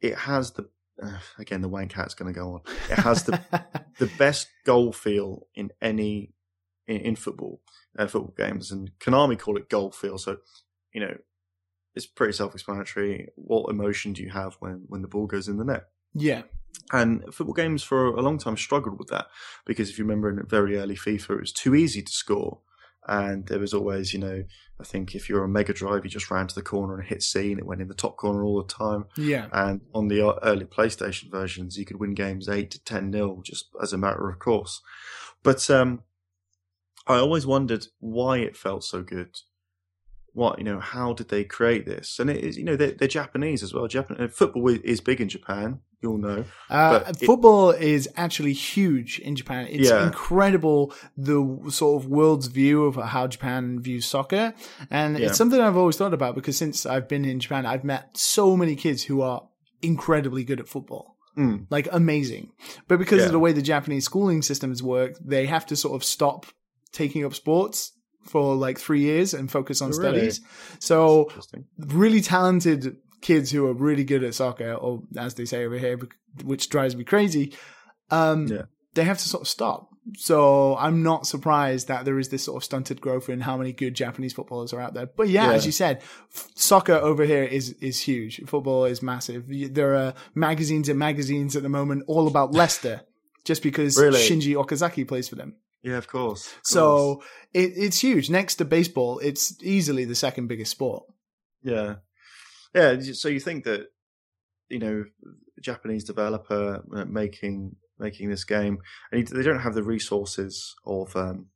it has the uh, again the wank hat's going to go on. It has the the best goal feel in any in, in football uh, football games, and Konami call it goal feel. So you know it's pretty self-explanatory. What emotion do you have when when the ball goes in the net? Yeah. And football games for a long time struggled with that because if you remember in very early FIFA, it was too easy to score. And there was always, you know, I think if you're a Mega Drive, you just ran to the corner and hit C and it went in the top corner all the time. Yeah. And on the early PlayStation versions, you could win games 8 to 10 nil just as a matter of course. But um, I always wondered why it felt so good what you know how did they create this and it is you know they're, they're japanese as well japan uh, football is big in japan you'll know uh, football it, is actually huge in japan it's yeah. incredible the sort of world's view of how japan views soccer and yeah. it's something i've always thought about because since i've been in japan i've met so many kids who are incredibly good at football mm. like amazing but because yeah. of the way the japanese schooling systems work they have to sort of stop taking up sports for like three years and focus on oh, studies. So really talented kids who are really good at soccer, or as they say over here, which drives me crazy. Um, yeah. They have to sort of stop. So I'm not surprised that there is this sort of stunted growth in how many good Japanese footballers are out there. But yeah, yeah. as you said, f- soccer over here is is huge. Football is massive. There are magazines and magazines at the moment all about Leicester, just because really? Shinji Okazaki plays for them. Yeah, of course. Of so it, it's huge. Next to baseball, it's easily the second biggest sport. Yeah, yeah. So you think that you know, Japanese developer uh, making making this game, and they don't have the resources of um,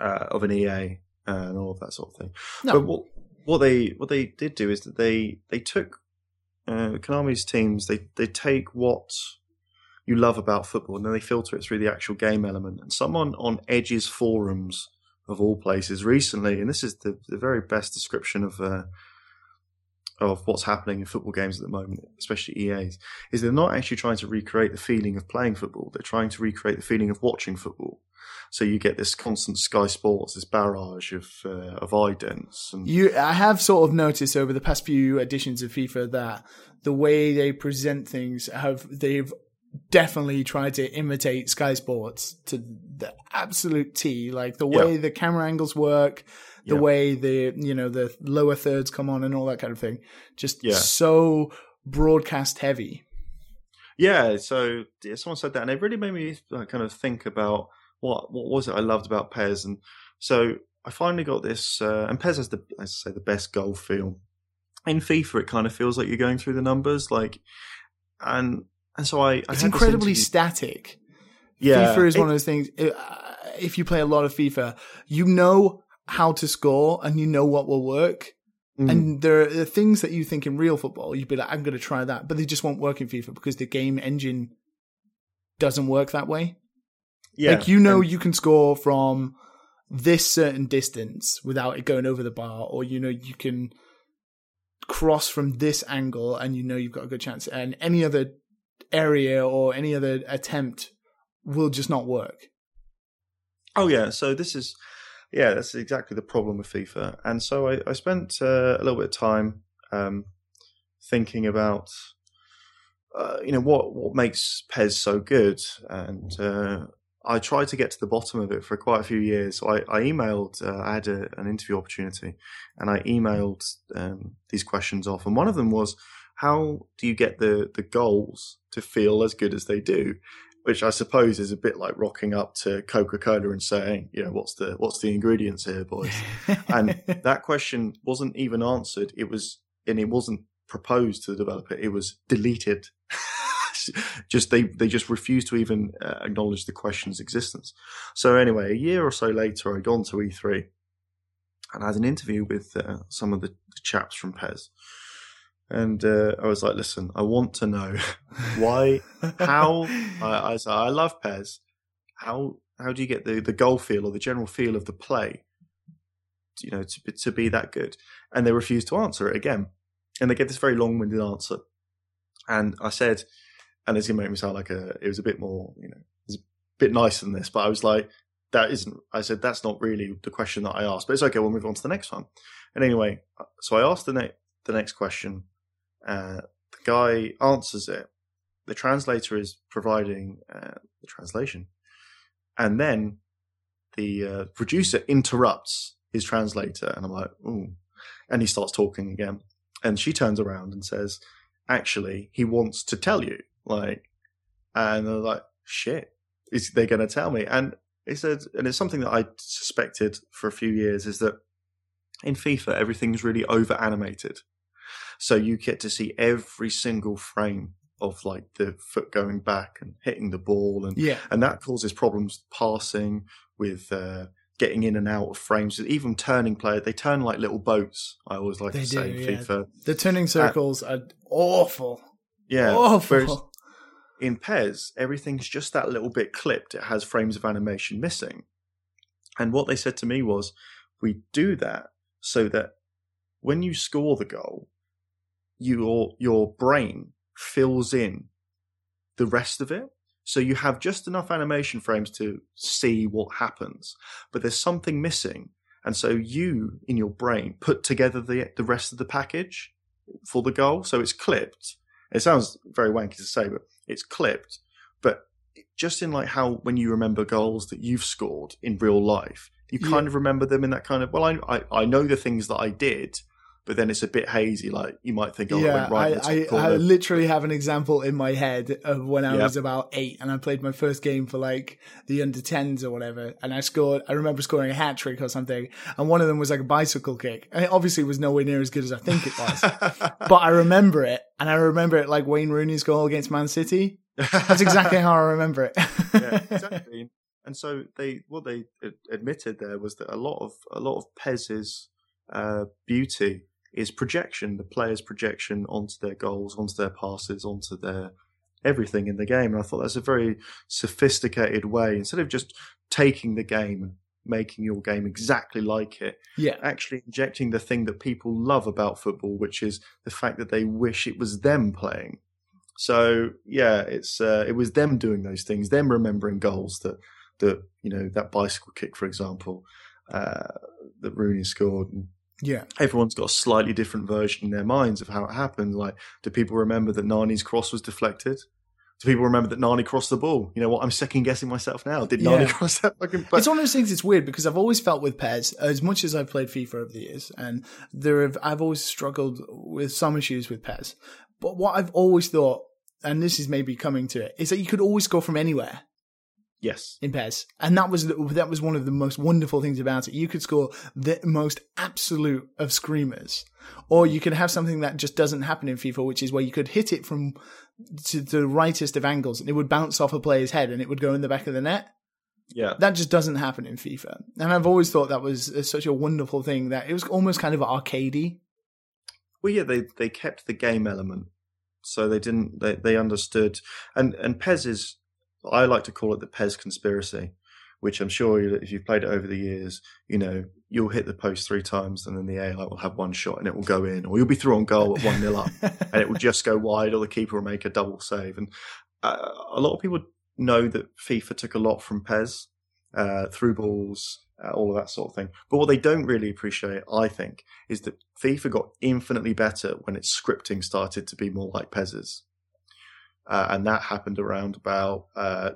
uh, of an EA and all of that sort of thing. No. But what what they what they did do is that they they took uh, Konami's teams. They they take what you love about football, and then they filter it through the actual game element. And someone on Edge's forums of all places recently, and this is the, the very best description of uh, of what's happening in football games at the moment, especially EA's, is they're not actually trying to recreate the feeling of playing football. They're trying to recreate the feeling of watching football. So you get this constant Sky Sports, this barrage of uh, of idents. And you, I have sort of noticed over the past few editions of FIFA that the way they present things have they've definitely tried to imitate Sky Sports to the absolute T. Like the way the camera angles work, the way the you know the lower thirds come on, and all that kind of thing. Just yeah. so broadcast heavy. Yeah. So yeah, someone said that, and it really made me kind of think about what what was it I loved about PES, and so I finally got this. Uh, and PES has the, as I say, the best goal feel. In FIFA, it kind of feels like you're going through the numbers, like, and and so I, I it's incredibly static. Yeah, FIFA is it, one of those things. Uh, if you play a lot of FIFA, you know how to score and you know what will work. Mm. And there are things that you think in real football, you'd be like, I'm going to try that, but they just won't work in FIFA because the game engine doesn't work that way. Yeah. Like, you know, and- you can score from this certain distance without it going over the bar, or, you know, you can cross from this angle and you know you've got a good chance. And any other area or any other attempt will just not work. Oh yeah, so this is yeah, that's exactly the problem with FIFA. And so I, I spent uh, a little bit of time um, thinking about uh, you know what what makes PES so good, and uh, I tried to get to the bottom of it for quite a few years. So I, I emailed, uh, I had a, an interview opportunity, and I emailed um, these questions off, and one of them was how do you get the the goals to feel as good as they do? Which I suppose is a bit like rocking up to Coca Cola and saying, you know, what's the what's the ingredients here, boys? and that question wasn't even answered. It was and it wasn't proposed to the developer; it was deleted. just they they just refused to even uh, acknowledge the question's existence. So anyway, a year or so later, I got to E3 and I had an interview with uh, some of the, the, chaps from PES. And uh, I was like, listen, I want to know why, how, I, I said, I love PES. How, how do you get the, the goal feel or the general feel of the play, you know, to, to be that good? And they refused to answer it again. And they get this very long winded answer. And I said, and it's going to make me sound like a, it was a bit more, you know, it's a bit nicer than this, but I was like, that isn't, I said, that's not really the question that I asked, but it's okay. We'll move on to the next one. And anyway, so I asked the, ne- the next question. Uh, the guy answers it. The translator is providing uh, the translation. And then the uh, producer interrupts his translator. And I'm like, ooh. And he starts talking again. And she turns around and says, actually, he wants to tell you. Like, and they're like, shit, is they going to tell me? And he said, and it's something that I suspected for a few years is that in FIFA, everything's really over animated. So you get to see every single frame of like the foot going back and hitting the ball. And, yeah. and that causes problems passing with, uh, getting in and out of frames, even turning player. They turn like little boats. I always like they to do, say yeah. FIFA. The turning circles uh, are awful. Yeah. Awful. In PES, everything's just that little bit clipped. It has frames of animation missing. And what they said to me was, we do that so that when you score the goal, your your brain fills in the rest of it. So you have just enough animation frames to see what happens, but there's something missing. And so you, in your brain, put together the the rest of the package for the goal. So it's clipped. It sounds very wanky to say, but it's clipped, but just in like how when you remember goals that you've scored in real life, you kind yeah. of remember them in that kind of well, I, I I know the things that I did, but then it's a bit hazy. Like you might think, oh, yeah, I, I, I, literally have an example in my head of when I was about eight and I played my first game for like the under 10s or whatever. And I scored, I remember scoring a hat trick or something. And one of them was like a bicycle kick. And it obviously was nowhere near as good as I think it was. but I remember it. And I remember it like Wayne Rooney's goal against Man City. That's exactly how I remember it. yeah, exactly. And so they, what they admitted there was that a lot of, a lot of PES's, uh, beauty is projection, the player's projection onto their goals, onto their passes, onto their everything in the game. And I thought that's a very sophisticated way, instead of just taking the game and making your game exactly like it, yeah, actually injecting the thing that people love about football, which is the fact that they wish it was them playing. So yeah, it's uh, it was them doing those things, them remembering goals that that you know that bicycle kick, for example, uh, that Rooney scored. And yeah. Everyone's got a slightly different version in their minds of how it happened. Like, do people remember that Nani's cross was deflected? Do people remember that Nani crossed the ball? You know what? I'm second guessing myself now. Did Nani yeah. cross that fucking? But- it's one of those things. It's weird because I've always felt with PES, as much as I've played FIFA over the years, and there have I've always struggled with some issues with PES. But what I've always thought, and this is maybe coming to it, is that you could always go from anywhere. Yes, in PES, and that was that was one of the most wonderful things about it. You could score the most absolute of screamers, or you could have something that just doesn't happen in FIFA, which is where you could hit it from to the rightest of angles, and it would bounce off a player's head, and it would go in the back of the net. Yeah, that just doesn't happen in FIFA, and I've always thought that was uh, such a wonderful thing that it was almost kind of arcadey. Well, yeah, they they kept the game element, so they didn't they they understood, and and PES is I like to call it the PES conspiracy, which I'm sure if you've played it over the years, you know, you'll hit the post three times and then the AI will have one shot and it will go in, or you'll be through on goal at 1 nil up and it will just go wide, or the keeper will make a double save. And uh, a lot of people know that FIFA took a lot from PES uh, through balls, uh, all of that sort of thing. But what they don't really appreciate, I think, is that FIFA got infinitely better when its scripting started to be more like PES's uh, and that happened around about uh,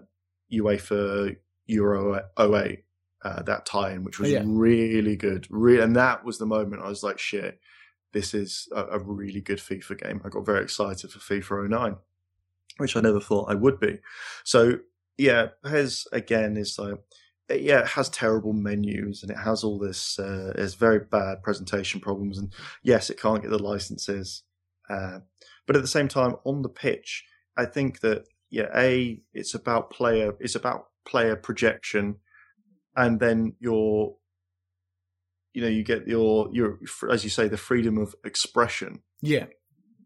UEFA Euro 08, uh, that tie-in, which was oh, yeah. really good. Re- and that was the moment I was like, shit, this is a, a, really good FIFA game. I got very excited for FIFA 09, which I never thought I would be. So yeah, PES again is like yeah, it has terrible menus and it has all this. Uh, it's very bad presentation problems, and yes, it can't get the licenses. Uh, but at the same time, on the pitch, I think that yeah, a it's about player. It's about player projection, and then your, you know, you get your your as you say the freedom of expression. Yeah.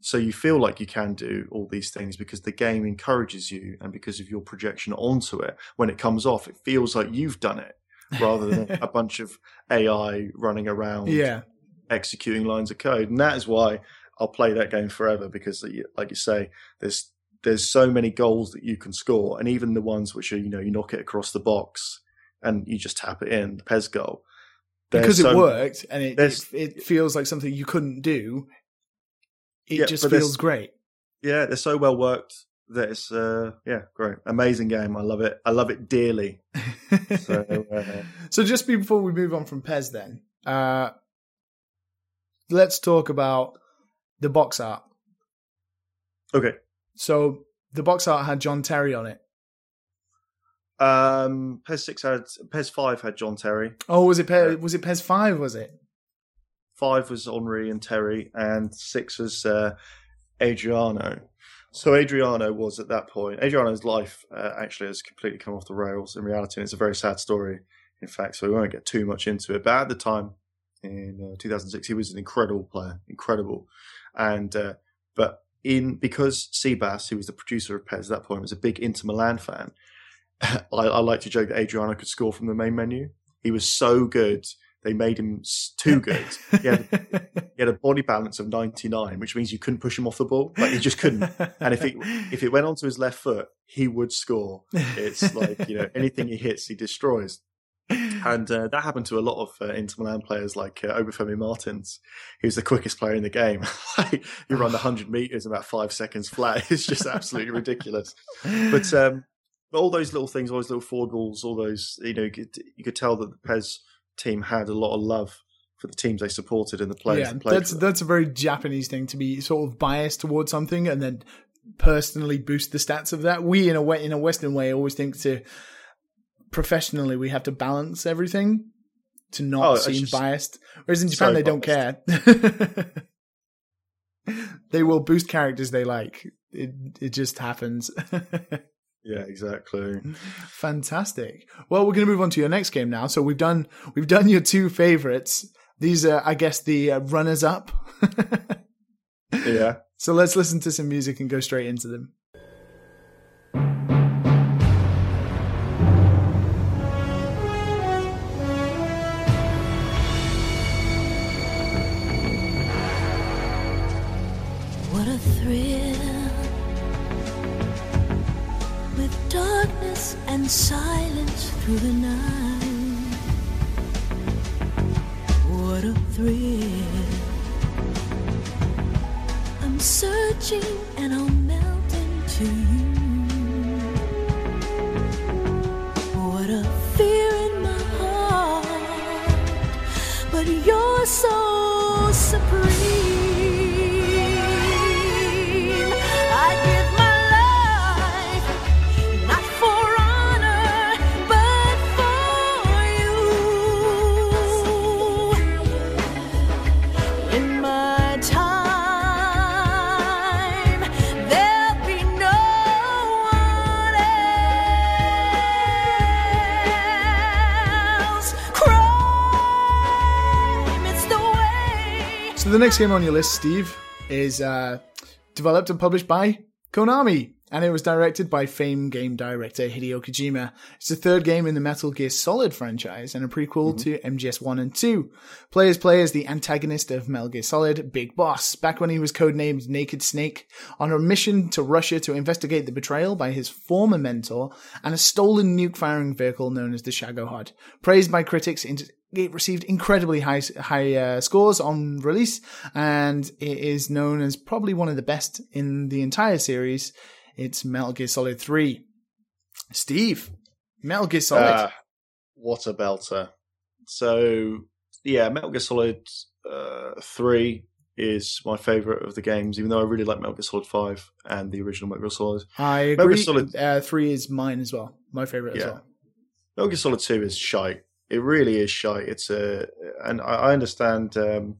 So you feel like you can do all these things because the game encourages you, and because of your projection onto it. When it comes off, it feels like you've done it, rather than a bunch of AI running around, yeah, executing lines of code. And that is why I'll play that game forever because, like you say, there's there's so many goals that you can score, and even the ones which are you know you knock it across the box and you just tap it in the PES goal because it so, worked and it, it, it feels like something you couldn't do it yeah, just feels great. Yeah, they're so well worked that it's uh, yeah, great, amazing game. I love it. I love it dearly. so, uh, so just before we move on from PES, then uh, let's talk about the box art. Okay. So the box art had John Terry on it. Um, PES six had PES five had John Terry. Oh, was it PES, was it PES five? Was it? Five was Henry and Terry, and six was uh, Adriano. So Adriano was at that point. Adriano's life uh, actually has completely come off the rails in reality, and it's a very sad story. In fact, so we won't get too much into it. But at the time, in uh, 2006, he was an incredible player, incredible. And uh, but in because Seabass, who was the producer of PES at that point, was a big Inter Milan fan. I, I like to joke that Adriano could score from the main menu. He was so good they made him too good. He had, he had, a body balance of 99, which means you couldn't push him off the ball. Like you just couldn't. And if it if it went onto his left foot, he would score. It's like you know anything he hits, he destroys. And uh, that happened to a lot of uh, Inter Milan players, like uh, Obafemi Martins. Was the quickest player in the game. he ran the hundred meters in about five seconds flat. It's just absolutely ridiculous. But um, but all those little things, all those little forward balls, all those you know, you could, you could tell that the PES team had a lot of love for the teams they supported and the players. Yeah, that's that's a very Japanese thing to be sort of biased towards something and then personally boost the stats of that. We in a way, in a Western way, always think to professionally we have to balance everything to not oh, seem biased. Whereas in Japan so they don't care. they will boost characters they like. It it just happens. Yeah, exactly. Fantastic. Well, we're going to move on to your next game now. So we've done we've done your two favorites. These are, I guess, the uh, runners up. yeah. So let's listen to some music and go straight into them. And silence through the night. What a thrill. I'm searching and I'll melt into you. What a fear in my heart, but you're so supreme. Next game on your list, Steve, is uh, developed and published by Konami, and it was directed by famed game director Hideo Kojima. It's the third game in the Metal Gear Solid franchise and a prequel mm-hmm. to MGS 1 and 2. Players play as the antagonist of Metal Gear Solid, Big Boss, back when he was codenamed Naked Snake, on a mission to Russia to investigate the betrayal by his former mentor and a stolen nuke firing vehicle known as the Shagohod. Praised by critics, it received incredibly high high uh, scores on release, and it is known as probably one of the best in the entire series. It's Metal Gear Solid Three. Steve, Metal Gear Solid. Uh, what a belter! So yeah, Metal Gear Solid uh, Three is my favorite of the games, even though I really like Metal Gear Solid Five and the original Metal Gear Solid. I agree. Solid uh, Three is mine as well. My favorite yeah. as well. Metal Gear Solid Two is shite. It really is shite. It's a, and I, I understand. Um,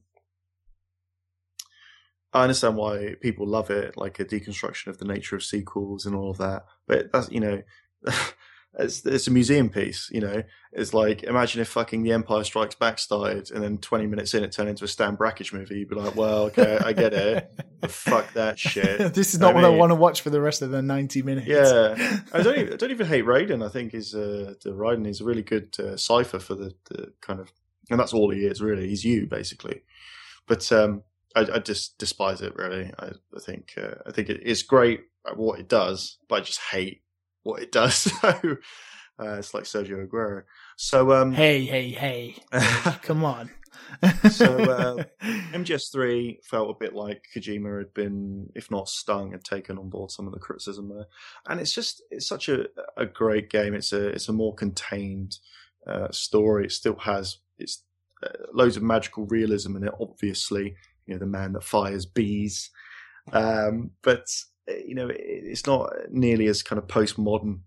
I understand why people love it, like a deconstruction of the nature of sequels and all of that. But that's you know, it's it's a museum piece. You know, it's like imagine if fucking The Empire Strikes Back started, and then twenty minutes in it turned into a Stan Brakhage movie. You'd be like, well, okay, I get it. fuck that shit. this is not I what mean, I want to watch for the rest of the ninety minutes. Yeah, I don't. Even, I don't even hate Raiden. I think is uh, the Raiden is a really good uh, cipher for the, the kind of, and that's all he is really. He's you basically. But um, I, I just despise it. Really, I, I think uh, I think it is great at what it does, but I just hate what it does. so uh, it's like Sergio Aguero. So um, hey, hey, hey, come on. so uh, MGS3 felt a bit like Kojima had been, if not stung, had taken on board some of the criticism there, and it's just it's such a a great game. It's a it's a more contained uh, story. It still has it's uh, loads of magical realism in it, obviously, you know, the man that fires bees. Um, but you know, it's not nearly as kind of postmodern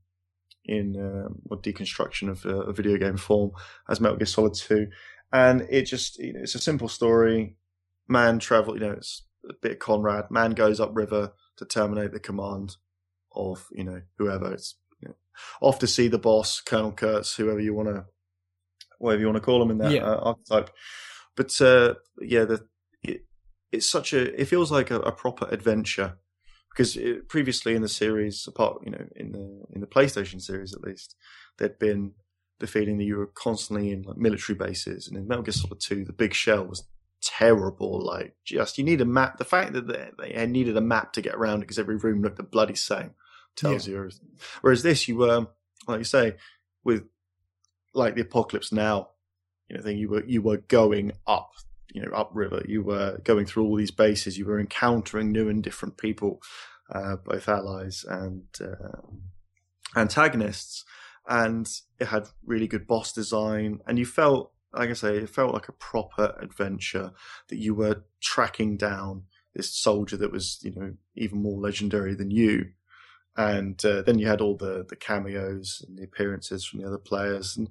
in uh, or deconstruction of uh, a video game form as Metal Gear Solid Two, and it just you know, it's a simple story. Man travel, you know, it's a bit Conrad. Man goes upriver to terminate the command of you know whoever it's you know, off to see the boss, Colonel Kurtz, whoever you want to, whatever you want to call him in that yeah. uh, archetype. But uh, yeah, the it's such a it feels like a, a proper adventure because it, previously in the series, apart you know in the in the PlayStation series at least, there'd been the feeling that you were constantly in like military bases, and in Metal Gear Solid Two, the big shell was terrible. Like just you need a map. The fact that they, they needed a map to get around it because every room looked the bloody same tells yeah. you. Whereas this, you were like you say with like the apocalypse now, you know, thing you were you were going up you know upriver. You were going through all these bases. You were encountering new and different people, uh, both allies and uh, antagonists, and it had really good boss design. And you felt, like I say, it felt like a proper adventure that you were tracking down this soldier that was, you know, even more legendary than you. And uh, then you had all the the cameos and the appearances from the other players, and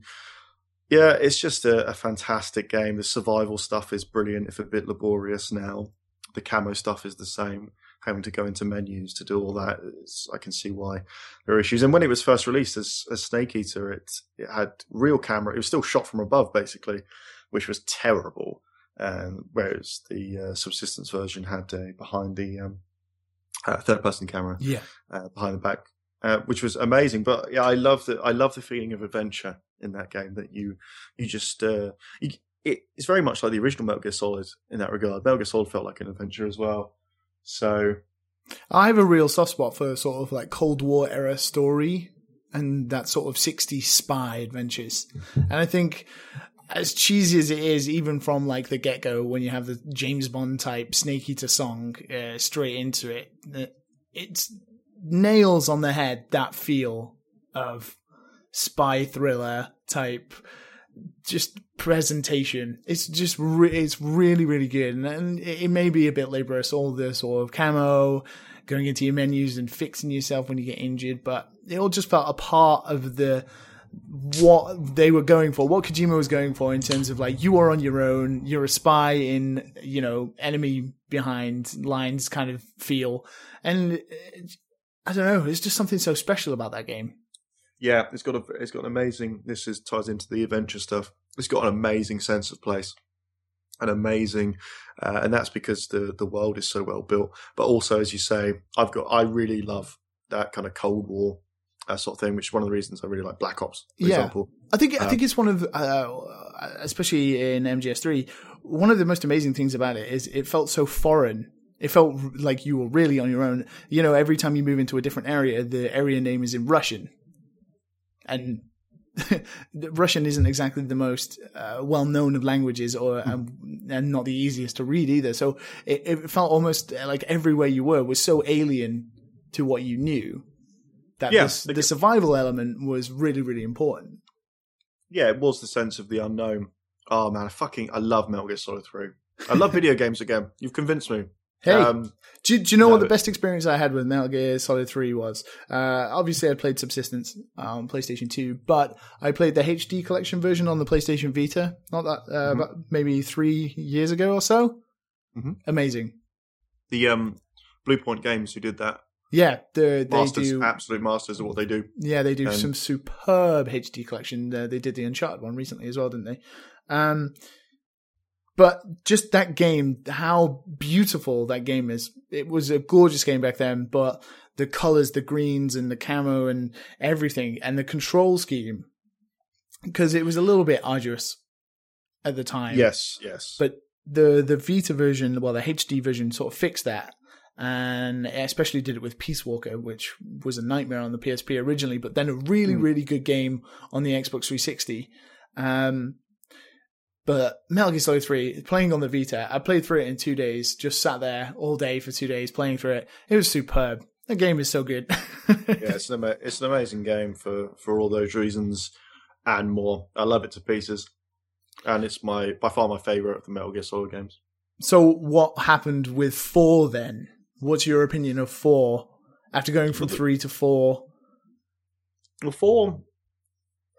yeah, it's just a, a, fantastic game. The survival stuff is brilliant, if a bit laborious now. The camo stuff is the same. Having to go into menus to do all that, I can see why there are issues. And when it was first released as, as Snake Eater, it it had real camera. It was still shot from above, basically, which was terrible. Um, whereas the uh, subsistence version had a behind the um, uh, third person camera, yeah, uh, behind the back, uh, which was amazing. But yeah, I love the I love the feeling of adventure in that game that you you just uh, you, it, it's very much like the original Metal Gear Solid in that regard. Metal Gear Solid felt like an adventure as well. So I have a real soft spot for sort of like Cold War era story and that sort of 60s spy adventures. And I think as cheesy as it is, even from like the get go, when you have the James Bond type Snake Eater song uh, straight into it, it's nails on the head that feel of spy thriller type just presentation. It's just re- it's really really good, and, it, may be a bit laborious all this sort of camo, going into your menus and fixing yourself when you get injured, but it all just felt a part of the what they were going for, what Kojima was going for in terms of like you are on your own, you're a spy in you know enemy behind lines kind of feel, and uh, I don't know, it's just something so special about that game yeah, it's got a it's got an amazing. This is ties into the adventure stuff. It's got an amazing sense of place, an amazing, uh, and that's because the the world is so well built. But also, as you say, I've got I really love that kind of Cold War uh, sort of thing, which is one of the reasons I really like Black Ops. For yeah, example. I think I think um, it's one of, uh, especially in MGS3, one of the most amazing things about it is it felt so foreign. It felt like you were really on your own. You know, every time you move into a different area, the area name is in Russian and Russian isn't exactly the most uh, well known of languages, or um, and not the easiest to read either. So it, it, felt almost like everywhere you were was so alien to what you knew that yeah, this, the survival element was really really important. Yeah, it was the sense of the unknown. Oh man, I fucking I love Metal Gear Solid Three. I love video games again. You've convinced me. Hey, um, do, do, you know no, what the best experience I had with Metal Gear Solid 3 was? Uh, obviously, I played Subsistence on PlayStation 2, but I played the HD collection version on the PlayStation Vita, not that, uh, mm-hmm. about maybe three years ago or so. Mm-hmm. Amazing. The um, Bluepoint Games who did that. Yeah, they masters, do absolute masters of what they do. Yeah, they do and, some superb HD collection. Uh, they did the Uncharted one recently as well, didn't they? Um, but just that game, how beautiful that game is. It was a gorgeous game back then, but the colors, the greens and the camo and everything and the control scheme, because it was a little bit arduous at the time. Yes, yes. But the, the Vita version, well, the HD version sort of fixed that. And especially did it with Peace Walker, which was a nightmare on the PSP originally, but then a really, mm. really good game on the Xbox 360. Um, but Metal Gear Solid 3, playing on the Vita, I played through it in two days, just sat there all day for two days playing through it. It was superb. The game is so good. yeah, it's an, ama- it's an amazing game for, for all those reasons and more. I love it to pieces. And it's my by far my favourite of the Metal Gear Solid games. So, what happened with 4 then? What's your opinion of 4 after going from 3 to 4? Well, 4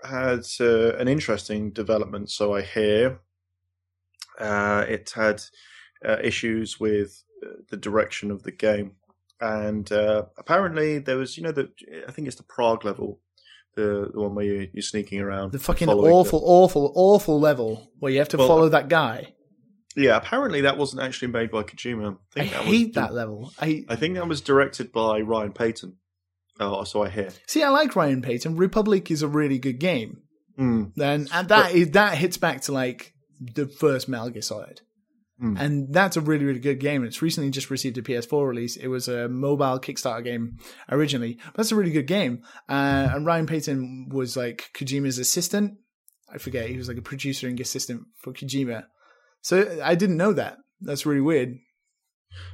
had uh, an interesting development, so I hear. Uh, it had uh, issues with uh, the direction of the game, and uh, apparently there was, you know, the I think it's the Prague level, the the one where you're, you're sneaking around, the fucking awful, the... awful, awful level where you have to well, follow that guy. Yeah, apparently that wasn't actually made by Kojima. I, I hate was, that level. I I think that was directed by Ryan Payton. Oh, so I hear. See, I like Ryan Payton. Republic is a really good game. Mm. And, and that but, is, that hits back to like the first Metal Gear Solid. Mm. And that's a really, really good game. It's recently just received a PS4 release. It was a mobile Kickstarter game originally. But that's a really good game. Uh, and Ryan Payton was like Kojima's assistant. I forget. He was like a producer and assistant for Kojima. So I didn't know that. That's really weird.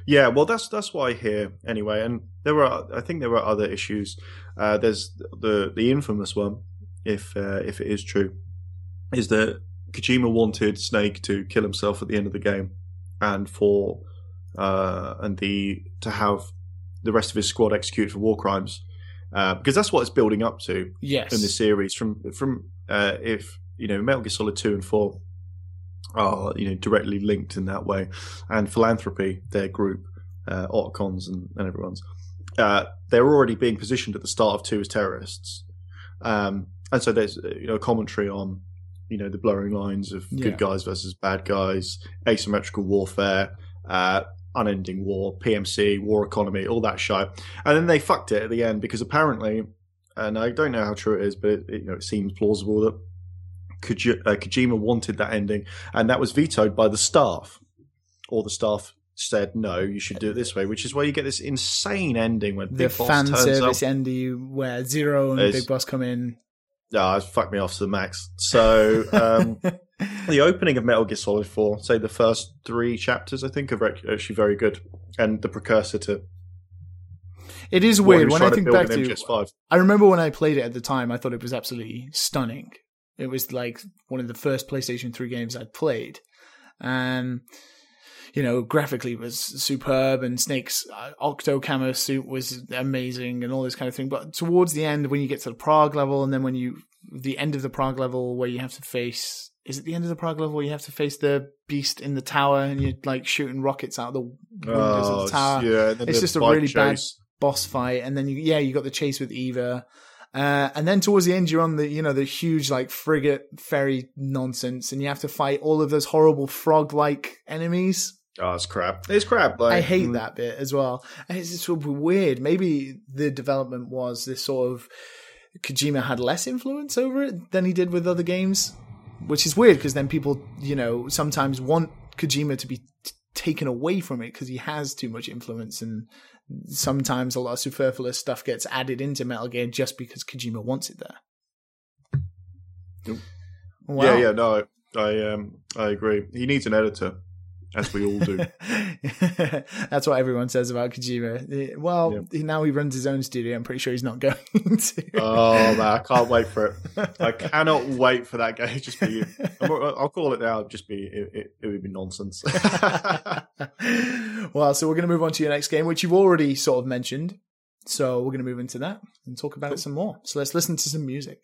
Yeah, well, that's that's I hear anyway. And there were, I think, there were other issues. Uh, there's the the infamous one, if uh, if it is true, is that Kojima wanted Snake to kill himself at the end of the game, and for uh, and the to have the rest of his squad executed for war crimes, uh, because that's what it's building up to. Yes. in the series from from uh, if you know Metal Gear Solid two and four are you know directly linked in that way, and philanthropy, their group, uh, Otacons and, and everyone's, uh, they're already being positioned at the start of two as terrorists, um, and so there's you know commentary on you know the blurring lines of yeah. good guys versus bad guys, asymmetrical warfare. Uh, unending war, PMC, war economy, all that shit. And then they fucked it at the end because apparently, and I don't know how true it is, but it, it you know, it seems plausible that uh, Kojima wanted that ending, and that was vetoed by the staff. Or the staff said, "No, you should do it this way," which is where you get this insane ending when the Big fan Boss service ending where Zero and Big Boss come in. Yeah, oh, fucked me off to the max. So um, the opening of Metal Gear Solid Four, say the first three chapters, I think, are actually very good, and the precursor to it is weird when I think back to. I remember when I played it at the time, I thought it was absolutely stunning. It was like one of the first PlayStation 3 games I'd played. And, you know, graphically was superb and Snake's uh, Octo camo suit was amazing and all this kind of thing. But towards the end, when you get to the Prague level and then when you, the end of the Prague level where you have to face, is it the end of the Prague level where you have to face the beast in the tower and you're like shooting rockets out of the windows oh, of the tower? Yeah, it's just a really chase. bad boss fight. And then you, yeah, you got the chase with Eva uh, and then towards the end, you're on the, you know, the huge like frigate ferry nonsense, and you have to fight all of those horrible frog-like enemies. Oh, it's crap. It's crap. Like, I hate mm. that bit as well. And it's just weird. Maybe the development was this sort of Kojima had less influence over it than he did with other games, which is weird because then people, you know, sometimes want Kojima to be t- taken away from it because he has too much influence and sometimes a lot of superfluous stuff gets added into Metal Gear just because Kojima wants it there. Wow. Yeah, yeah, no, I um, I agree. He needs an editor, as we all do. That's what everyone says about Kojima. Well, yeah. now he runs his own studio. I'm pretty sure he's not going to. oh man, I can't wait for it. I cannot wait for that game. Just be. I'll call it now. Just be. It, it, it would be nonsense. well, so we're going to move on to your next game, which you've already sort of mentioned. So we're going to move into that and talk about cool. it some more. So let's listen to some music.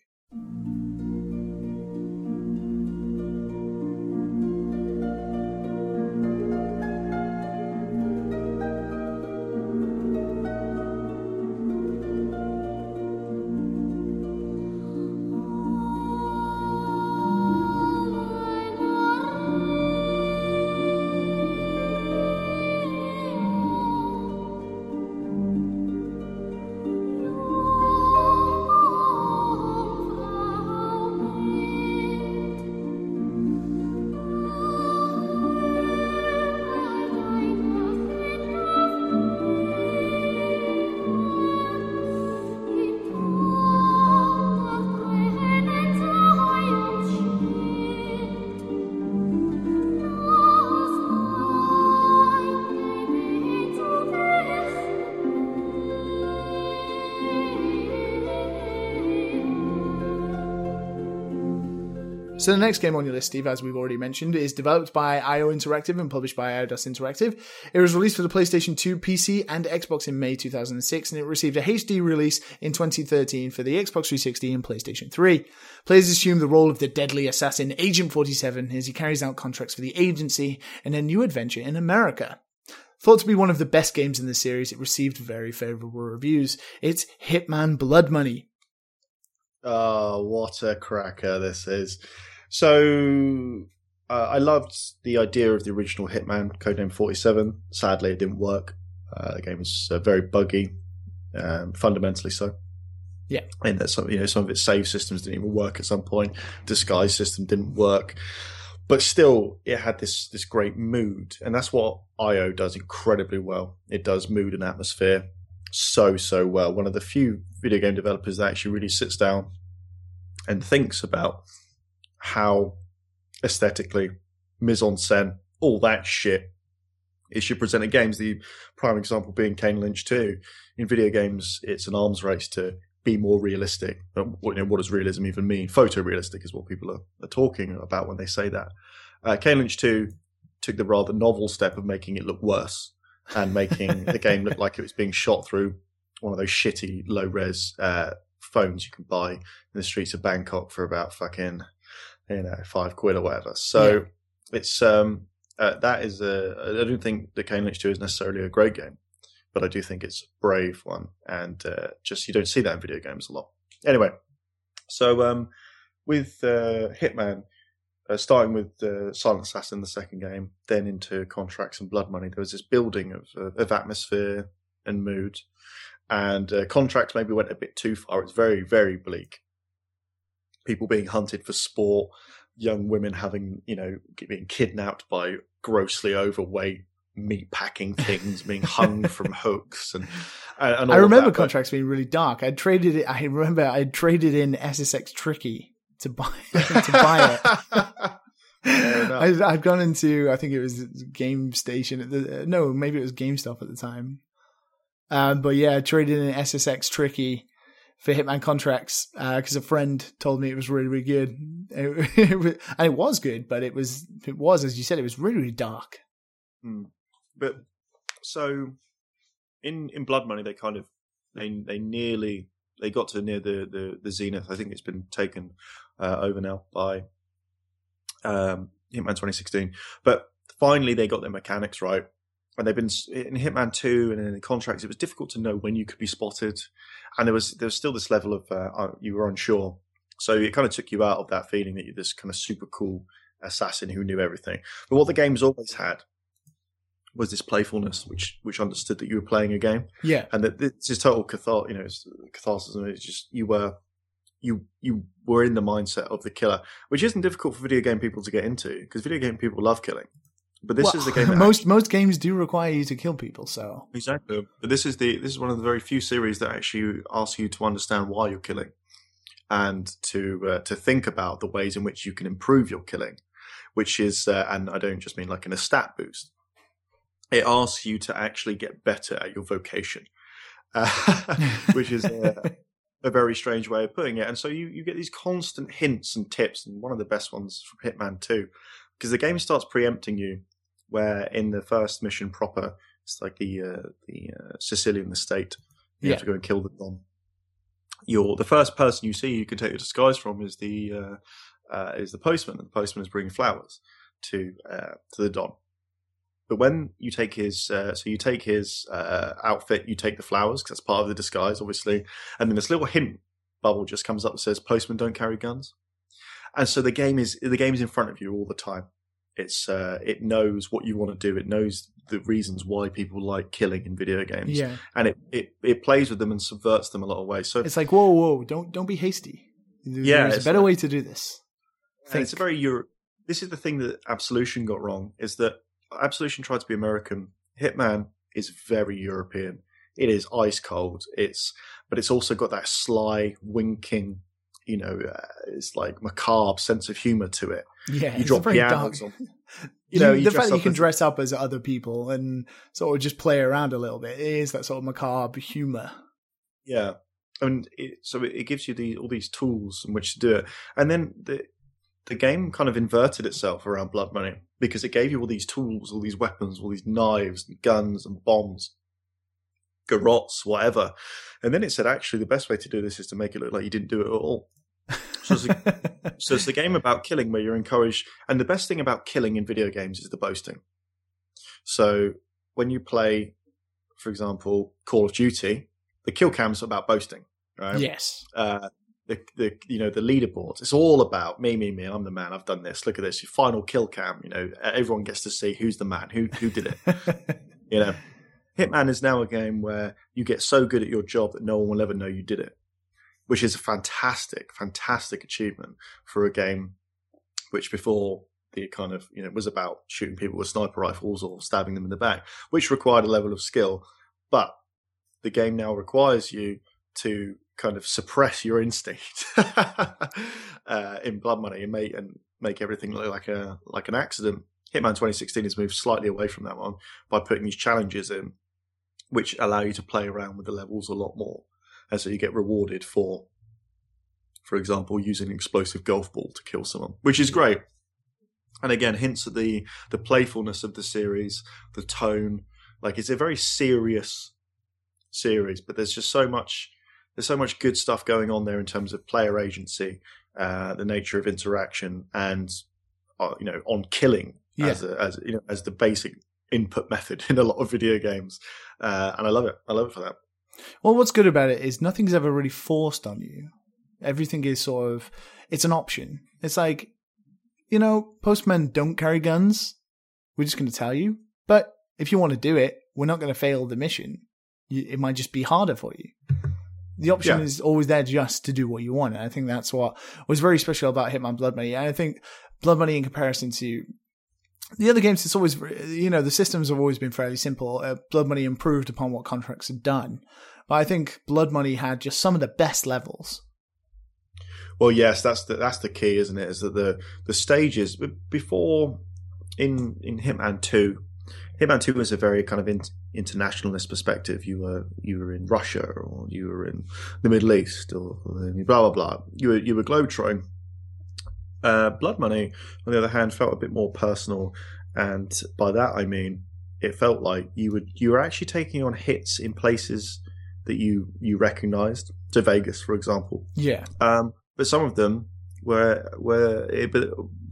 So the next game on your list, Steve, as we've already mentioned, is developed by IO Interactive and published by Eidos Interactive. It was released for the PlayStation 2, PC, and Xbox in May 2006, and it received a HD release in 2013 for the Xbox 360 and PlayStation 3. Players assume the role of the deadly assassin Agent 47 as he carries out contracts for the agency in a new adventure in America. Thought to be one of the best games in the series, it received very favorable reviews. It's Hitman Blood Money. Oh, what a cracker this is. So uh, I loved the idea of the original Hitman, Codename 47. Sadly, it didn't work. Uh, the game was uh, very buggy, um, fundamentally so. Yeah, and that some you know some of its save systems didn't even work at some point. Disguise system didn't work, but still it had this this great mood, and that's what IO does incredibly well. It does mood and atmosphere so so well. One of the few video game developers that actually really sits down and thinks about how aesthetically, mise en scène, all that shit it should present in games. The prime example being Kane Lynch 2. In video games, it's an arms race to be more realistic. What, you know, what does realism even mean? Photorealistic is what people are, are talking about when they say that. Uh, Kane Lynch 2 took the rather novel step of making it look worse and making the game look like it was being shot through one of those shitty low res uh, phones you can buy in the streets of Bangkok for about fucking you know, five quid or whatever. So yeah. it's um, uh, that is a. I don't think the Kane Lynch Two is necessarily a great game, but I do think it's a brave one, and uh, just you don't see that in video games a lot. Anyway, so um, with uh, Hitman. Uh, starting with uh, Silent Assassin, the second game, then into Contracts and Blood Money, there was this building of, uh, of atmosphere and mood. And uh, Contracts maybe went a bit too far. It's very, very bleak people being hunted for sport, young women having, you know, being kidnapped by grossly overweight meat packing things being hung from hooks and, and I remember that, contracts but... being really dark. I traded it. I remember I traded in SSX Tricky to buy to buy it. I, I'd gone into I think it was Game Station at the no maybe it was GameStop at the time, um, but yeah, I traded in SSX Tricky for Hitman contracts because uh, a friend told me it was really really good. It, it, and it was good, but it was it was as you said it was really really dark. Mm. But so in in Blood Money they kind of they they nearly they got to near the the, the zenith. I think it's been taken uh, over now by um, Hitman 2016, but finally they got their mechanics right and they've been in Hitman Two and in the contracts. It was difficult to know when you could be spotted, and there was there was still this level of uh, uh, you were unsure. So it kind of took you out of that feeling that you're this kind of super cool assassin who knew everything. But what the game's always had was this playfulness, which which understood that you were playing a game. Yeah, and that this is total cathar, you know, catharsis. It's just you were you you were in the mindset of the killer, which isn't difficult for video game people to get into because video game people love killing. But this well, is the game. most actually, most games do require you to kill people. So exactly. But this is the this is one of the very few series that actually asks you to understand why you're killing, and to uh, to think about the ways in which you can improve your killing. which is, uh, and I don't just mean like in a stat boost. It asks you to actually get better at your vocation, uh, which is a, a, very strange way of putting it. And so you, you get these constant hints and tips, and one of the best ones from Hitman 2, because the game starts preempting you, where in the first mission proper, it's like the uh, the uh, Sicilian estate. You yeah. have to go and kill the Don. You're the first person you see you can take your disguise from is the uh, uh, is the postman, and the postman is bringing flowers to uh, to the Don. But when you take his, uh, so you take his uh, outfit, you take the flowers because that's part of the disguise, obviously, and then this little hint bubble just comes up and says "Postmen don't carry guns," and so the game is the game is in front of you all the time. It's uh, it knows what you want to do. It knows the reasons why people like killing in video games. Yeah, and it, it, it plays with them and subverts them a lot of ways. So it's like whoa, whoa, don't don't be hasty. There's yeah, a better way to do this. It's a very Euro- This is the thing that Absolution got wrong is that Absolution tried to be American. Hitman is very European. It is ice cold. It's but it's also got that sly, winking, you know, uh, it's like macabre sense of humor to it. Yeah, you drop pianos on. You know, the fact that you can dress up as other people and sort of just play around a little bit is that sort of macabre humor. Yeah, and it, so it, gives you the, all these tools in which to do it, and then the the game kind of inverted itself around Blood Money because it gave you all these tools, all these weapons, all these knives and guns and bombs, garrots, whatever. And then it said, actually, the best way to do this is to make it look like you didn't do it at all. So it's, a, so it's the game about killing where you're encouraged. And the best thing about killing in video games is the boasting. So when you play, for example, Call of Duty, the kill cam's about boasting, right? Yes. Uh, the, the you know the leaderboards. It's all about me, me, me. I'm the man. I've done this. Look at this. Your final kill cam. You know, everyone gets to see who's the man, who who did it. you know, Hitman is now a game where you get so good at your job that no one will ever know you did it, which is a fantastic, fantastic achievement for a game which before the kind of you know was about shooting people with sniper rifles or stabbing them in the back, which required a level of skill, but the game now requires you to kind of suppress your instinct uh, in Blood Money and make and make everything look like a like an accident. Hitman 2016 has moved slightly away from that one by putting these challenges in, which allow you to play around with the levels a lot more, and so you get rewarded for, for example, using an explosive golf ball to kill someone, which is great. And again, hints at the the playfulness of the series, the tone. Like it's a very serious series, but there's just so much there's so much good stuff going on there in terms of player agency, uh, the nature of interaction, and uh, you know, on killing yeah. as a, as you know as the basic input method in a lot of video games, uh, and I love it. I love it for that. Well, what's good about it is nothing's ever really forced on you. Everything is sort of it's an option. It's like you know, postmen don't carry guns. We're just going to tell you, but if you want to do it, we're not going to fail the mission. It might just be harder for you the option yeah. is always there just to do what you want. And I think that's what was very special about Hitman Blood Money. And I think Blood Money in comparison to the other games, it's always, you know, the systems have always been fairly simple. Uh, Blood Money improved upon what Contracts had done. But I think Blood Money had just some of the best levels. Well, yes, that's the that's the key, isn't it? Is that the the stages before in in Hitman Two, Hitman Two was a very kind of in, internationalist perspective. You were you were in Russia or you were in the Middle East or blah blah blah. You were you were globetrotting. Uh, Blood Money, on the other hand, felt a bit more personal, and by that I mean it felt like you would you were actually taking on hits in places that you you recognised. To Vegas, for example. Yeah. Um, but some of them were where it,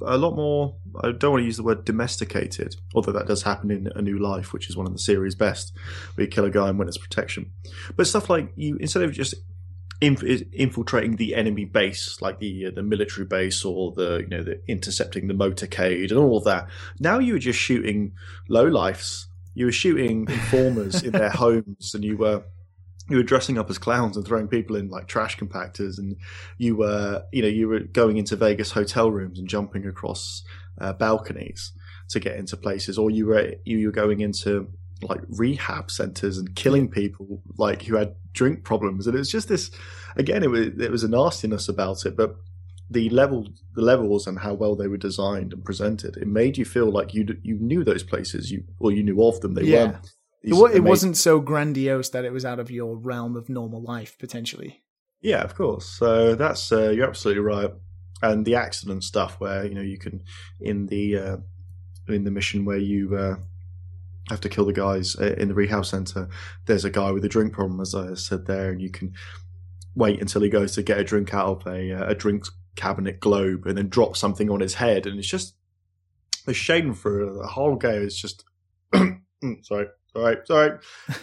a lot more. I don't want to use the word domesticated, although that does happen in A New Life, which is one of the series' best, where you kill a guy and win witness protection. But stuff like you instead of just inf- infiltrating the enemy base, like the uh, the military base or the you know the intercepting the motorcade and all of that. Now you were just shooting low lifes. You were shooting informers in their homes, and you were you were dressing up as clowns and throwing people in like trash compactors and you were you know you were going into vegas hotel rooms and jumping across uh, balconies to get into places or you were you were going into like rehab centers and killing people like who had drink problems. And it was just this again it was it was a nastiness about it but the level the levels and how well they were designed and presented it made you feel like you you knew those places. You or you knew of them. They yeah. weren't it, wasn't so grandiose that it was out of your realm of normal life potentially. Yeah of course. So that's uh, you're absolutely right. And the accident stuff where you know you can in the uh, in the mission where you uh, have to kill the guys uh, in the rehab center. There's a guy with a drink problem as i said there and you can wait until he goes to get a drink out of a, uh, a drinks cabinet globe and then drop something on his head and it's just the shame for the whole game. Is just sorry sorry sorry.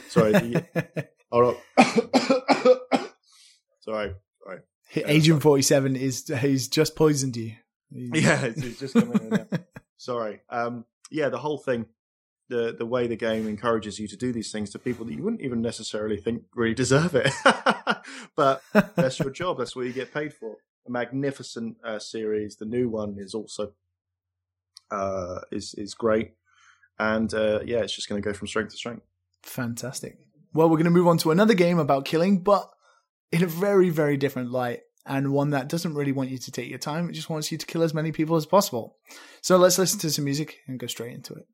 Sorry the, hold on sorry sorry. Agent 47 is he's just poisoned you. He's, yeah it's, just coming in sorry. Um yeah the whole thing the the way the game encourages you to do these things to people that you wouldn't even necessarily think really deserve it. but that's your job. That's what you get paid for. A magnificent uh, series. The new one is also uh, is is great, and uh, yeah, it's just going to go from strength to strength. Fantastic. Well, we're going to move on to another game about killing, but in a very very different light. And one that doesn't really want you to take your time. It just wants you to kill as many people as possible. So let's listen to some music and go straight into it.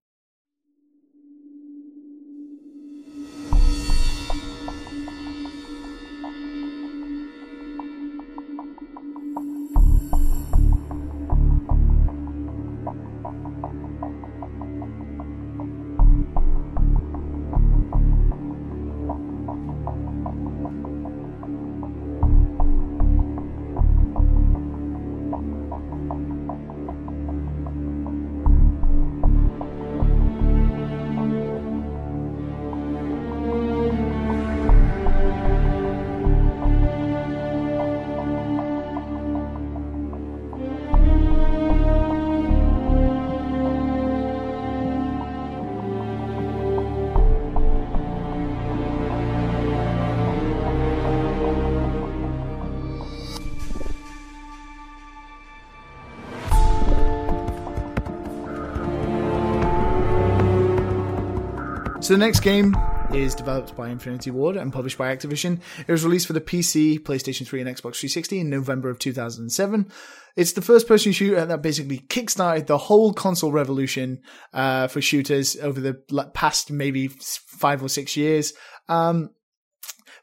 So the next game is developed by Infinity Ward and published by Activision. It was released for the PC, PlayStation 3, and Xbox 360 in November of 2007. It's the first person shooter that basically kickstarted the whole console revolution uh, for shooters over the past maybe five or six years. Um,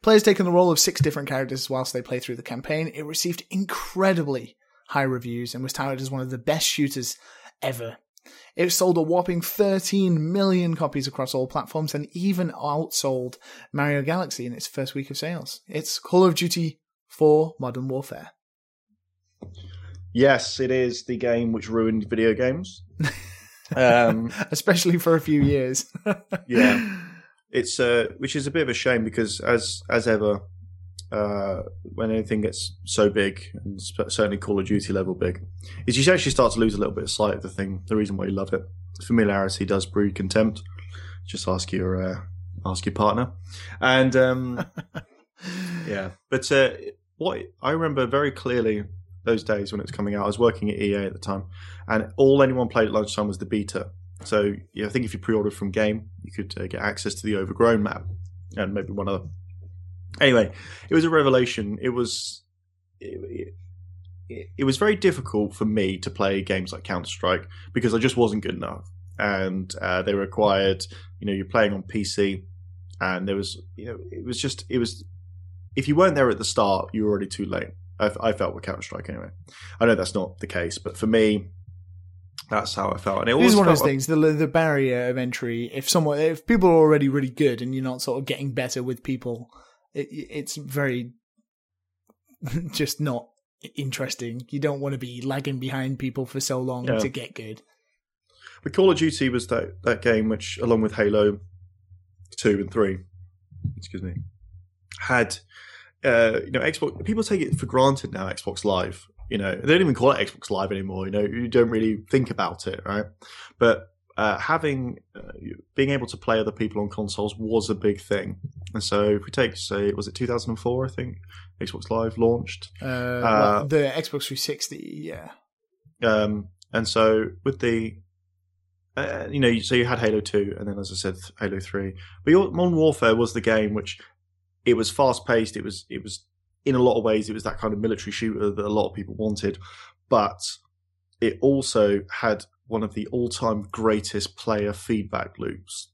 players take on the role of six different characters whilst they play through the campaign. It received incredibly high reviews and was touted as one of the best shooters ever it sold a whopping 13 million copies across all platforms and even outsold Mario Galaxy in its first week of sales. It's Call of Duty 4 Modern Warfare. Yes, it is the game which ruined video games. Um, Especially for a few years. yeah. It's uh, which is a bit of a shame because as as ever, uh, when anything gets so big, and certainly Call of Duty level big, is you actually start to lose a little bit of sight of the thing, the reason why you love it. Familiarity does breed contempt. Just ask your uh, ask your partner, and um, yeah. But uh, what I remember very clearly those days when it was coming out, I was working at EA at the time, and all anyone played at lunchtime was the beta. So yeah, I think if you pre-ordered from Game, you could uh, get access to the Overgrown map and maybe one other Anyway, it was a revelation. It was it, it, it was very difficult for me to play games like Counter Strike because I just wasn't good enough, and uh, they required you know you're playing on PC, and there was you know it was just it was if you weren't there at the start, you were already too late. I, I felt with Counter Strike anyway. I know that's not the case, but for me, that's how I felt. And it was one of those things. The the barrier of entry. If someone, if people are already really good, and you're not sort of getting better with people it, it's very just not interesting. You don't want to be lagging behind people for so long yeah. to get good. But Call of Duty was that, that game which, along with Halo 2 and 3, excuse me, had, uh, you know, Xbox, people take it for granted now, Xbox Live. You know, they don't even call it Xbox Live anymore. You know, you don't really think about it, right? But uh, having uh, being able to play other people on consoles was a big thing. And so, if we take, say, was it 2004? I think Xbox Live launched. Uh, uh the Xbox 360, yeah. Um, and so with the, uh, you know, so you had Halo 2, and then as I said, Halo 3. But your, Modern Warfare was the game which it was fast paced. It was it was in a lot of ways, it was that kind of military shooter that a lot of people wanted, but it also had one of the all-time greatest player feedback loops.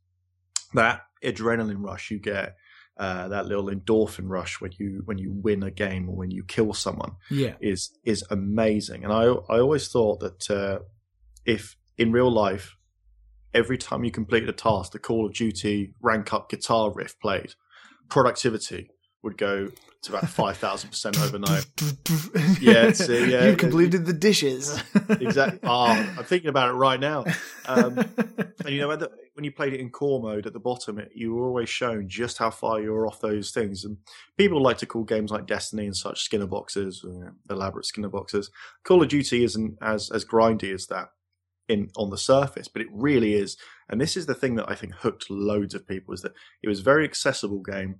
That adrenaline rush you get, uh, that little endorphin rush when you when you win a game or when you kill someone, yeah, is is amazing. And I I always thought that uh, if in real life, every time you completed a task, the Call of Duty rank up guitar riff played, productivity would go to about five thousand percent overnight. yeah, uh, yeah, you completed the dishes. exactly. Oh, I'm thinking about it right now. Um, and you know, when you played it in core mode at the bottom, it, you were always shown just how far you were off those things. And people like to call games like Destiny and such Skinner boxes, or, elaborate Skinner boxes. Call of Duty isn't as as grindy as that in on the surface, but it really is. And this is the thing that I think hooked loads of people is that it was a very accessible game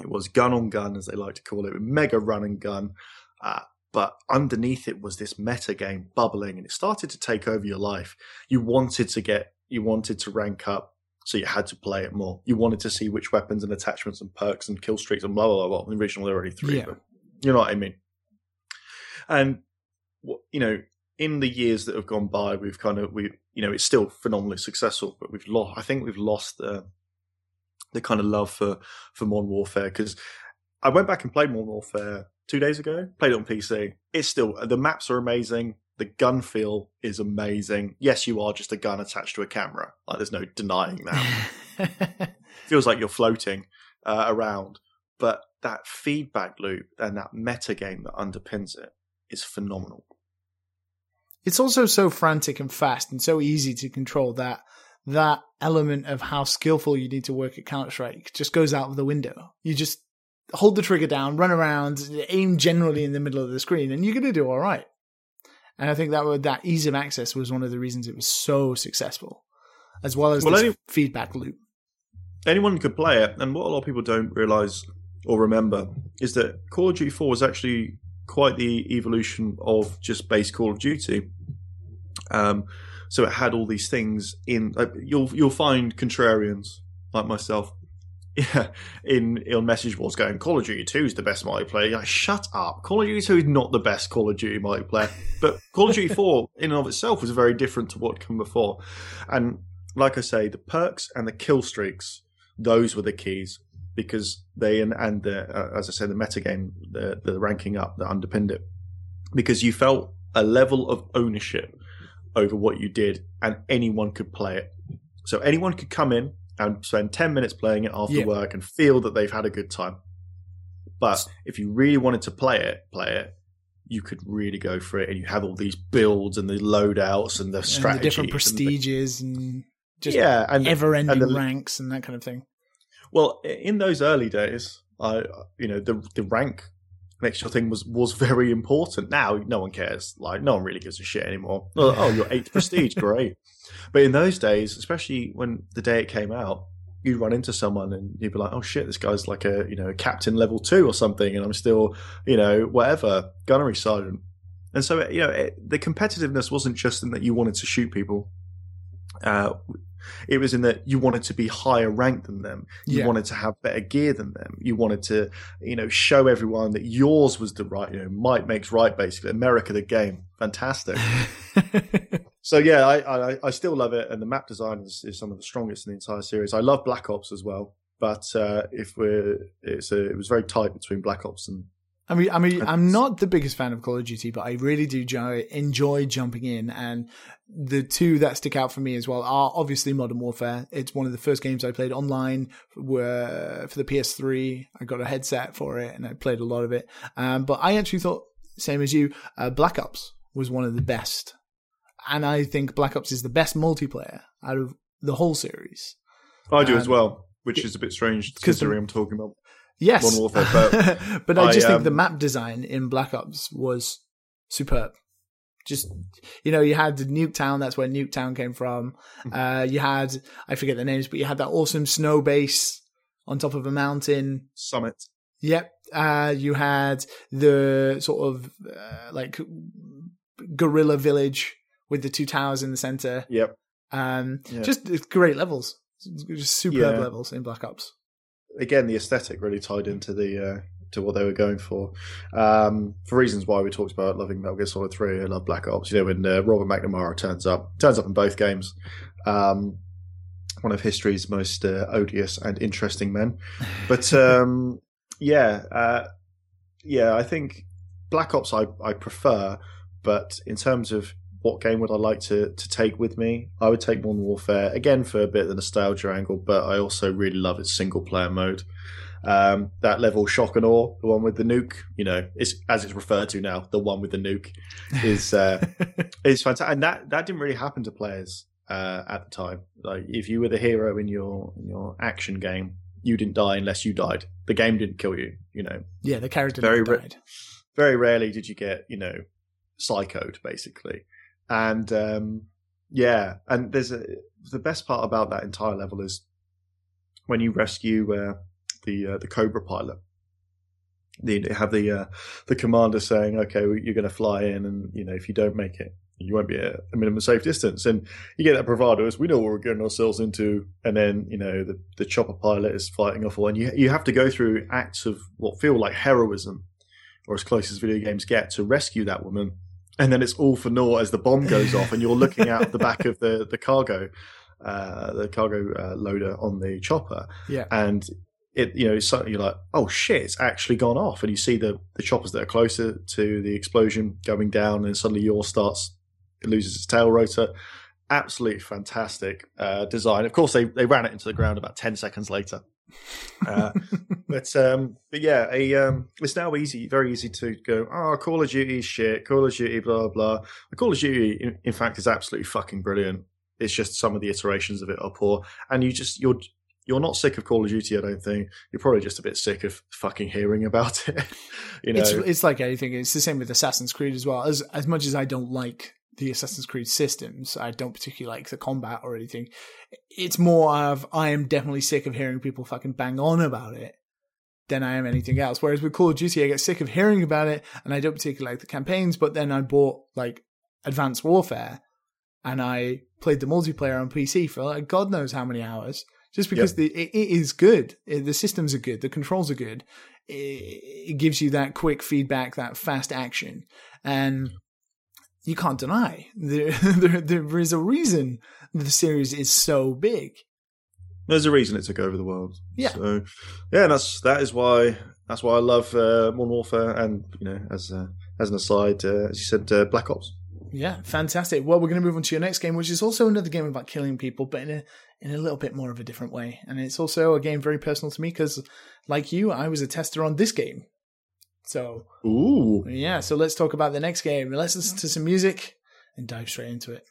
it was gun on gun, as they like to call it, mega run and gun. Uh, but underneath it was this meta game bubbling, and it started to take over your life. You wanted to get, you wanted to rank up, so you had to play it more. You wanted to see which weapons and attachments and perks and kill streaks and blah blah blah. blah. The original there were already three, yeah. but you know what I mean. And you know, in the years that have gone by, we've kind of we, you know, it's still phenomenally successful, but we've lost. I think we've lost the the kind of love for for Modern Warfare because I went back and played Modern Warfare two days ago. Played it on PC. It's still the maps are amazing. The gun feel is amazing. Yes, you are just a gun attached to a camera. Like there's no denying that. Feels like you're floating uh, around, but that feedback loop and that meta game that underpins it is phenomenal. It's also so frantic and fast and so easy to control that that element of how skillful you need to work at Counter Strike just goes out of the window. You just hold the trigger down, run around, aim generally in the middle of the screen, and you're going to do all right. And I think that that ease of access was one of the reasons it was so successful, as well as well, any, feedback loop. Anyone could play it, and what a lot of people don't realize or remember is that Call of Duty 4 was actually quite the evolution of just base Call of Duty. Um, so it had all these things in. Uh, you'll you'll find contrarians like myself, yeah, in in message boards going Call of Duty Two is the best multiplayer. Like, shut up! Call of Duty Two is not the best Call of Duty multiplayer, but Call of Duty Four in and of itself was very different to what came before. And like I say, the perks and the kill streaks, those were the keys because they and, and the uh, as I said, the metagame, the the ranking up that underpinned it, because you felt a level of ownership over what you did, and anyone could play it. So anyone could come in and spend 10 minutes playing it after yeah. work and feel that they've had a good time. But if you really wanted to play it, play it, you could really go for it, and you have all these builds and the loadouts and the strategies, and the different prestiges, and, and just yeah, and ever-ending and the, ranks and that kind of thing. Well, in those early days, I you know the the rank extra thing was was very important. Now no one cares. Like no one really gives a shit anymore. Oh, oh you're eighth prestige, great. But in those days, especially when the day it came out, you'd run into someone and you'd be like, "Oh shit, this guy's like a you know a captain level two or something," and I'm still you know whatever gunnery sergeant. And so you know it, the competitiveness wasn't just in that you wanted to shoot people. Uh, it was in that you wanted to be higher ranked than them. You yeah. wanted to have better gear than them. You wanted to, you know, show everyone that yours was the right, you know, might makes right, basically. America the game. Fantastic. so yeah, I, I, I still love it. And the map design is, is some of the strongest in the entire series. I love Black Ops as well. But uh, if we're, it's a, it was very tight between Black Ops and I mean, I mean, I'm not the biggest fan of Call of Duty, but I really do enjoy jumping in. And the two that stick out for me as well are obviously Modern Warfare. It's one of the first games I played online for, for the PS3. I got a headset for it and I played a lot of it. Um, but I actually thought, same as you, uh, Black Ops was one of the best. And I think Black Ops is the best multiplayer out of the whole series. I do um, as well, which is a bit strange considering I'm talking about Yes, Warfare, but, but I, I just um, think the map design in Black Ops was superb. Just you know, you had the Nuketown. That's where Nuketown came from. Mm-hmm. Uh, you had I forget the names, but you had that awesome snow base on top of a mountain summit. Yep. Uh, you had the sort of uh, like guerrilla village with the two towers in the center. Yep. Um, yep. just great levels, just superb yeah. levels in Black Ops again, the aesthetic really tied into the uh, to what they were going for. Um, for reasons why we talked about loving Metal Gear Solid Three, I love Black Ops. You know, when uh, Robert McNamara turns up, turns up in both games. Um, one of history's most uh, odious and interesting men. But um, yeah, uh, yeah, I think Black Ops I, I prefer, but in terms of what game would I like to, to take with me, I would take Modern Warfare again for a bit of the nostalgia angle, but I also really love its single player mode. Um, that level shock and awe, the one with the nuke, you know, it's as it's referred to now, the one with the nuke is uh, is fantastic, and that that didn't really happen to players uh, at the time. Like if you were the hero in your in your action game, you didn't die unless you died. The game didn't kill you. You know. Yeah, the character very died. very rarely did you get you know psychoed basically, and um, yeah, and there's a the best part about that entire level is when you rescue uh, the uh, the Cobra pilot. They have the uh, the commander saying, "Okay, you're going to fly in, and you know if you don't make it, you won't be at a minimum safe distance. And you get that bravado as we know what we're getting ourselves into. And then, you know, the, the chopper pilot is fighting off all. and you, you have to go through acts of what feel like heroism or as close as video games get to rescue that woman. And then it's all for naught as the bomb goes off and you're looking out the back of the, the cargo, uh, the cargo uh, loader on the chopper. Yeah. And it you know suddenly you're like oh shit it's actually gone off and you see the the choppers that are closer to the explosion going down and suddenly yours starts it loses its tail rotor. Absolutely fantastic uh, design. Of course, they, they ran it into the ground about 10 seconds later. Uh, but um, but yeah, a, um, it's now easy, very easy to go. Oh, Call of Duty is shit. Call of Duty, blah blah. The Call of Duty, in, in, fact, is absolutely fucking brilliant. It's just some of the iterations of it are poor, and you just you're you're not sick of Call of Duty. I don't think you're probably just a bit sick of fucking hearing about it. you know, it's, it's like anything. It's the same with Assassin's Creed as well. As as much as I don't like the Assassin's Creed systems. I don't particularly like the combat or anything. It's more of I am definitely sick of hearing people fucking bang on about it than I am anything else. Whereas with Call of Duty, I get sick of hearing about it and I don't particularly like the campaigns, but then I bought like Advanced Warfare and I played the multiplayer on PC for like God knows how many hours just because yep. the, it, it is good. the systems are good. The controls are good. It, it gives you that quick feedback, that fast action. And you can't deny there, there, there is a reason the series is so big. There's a reason it took over the world. Yeah. So, yeah, that's that is why that's why I love uh, Modern Warfare, and you know, as uh, as an aside, uh, as you said, uh, Black Ops. Yeah, fantastic. Well, we're going to move on to your next game, which is also another game about killing people, but in a in a little bit more of a different way. And it's also a game very personal to me because, like you, I was a tester on this game. So, ooh, yeah. So let's talk about the next game. Let's listen to some music and dive straight into it.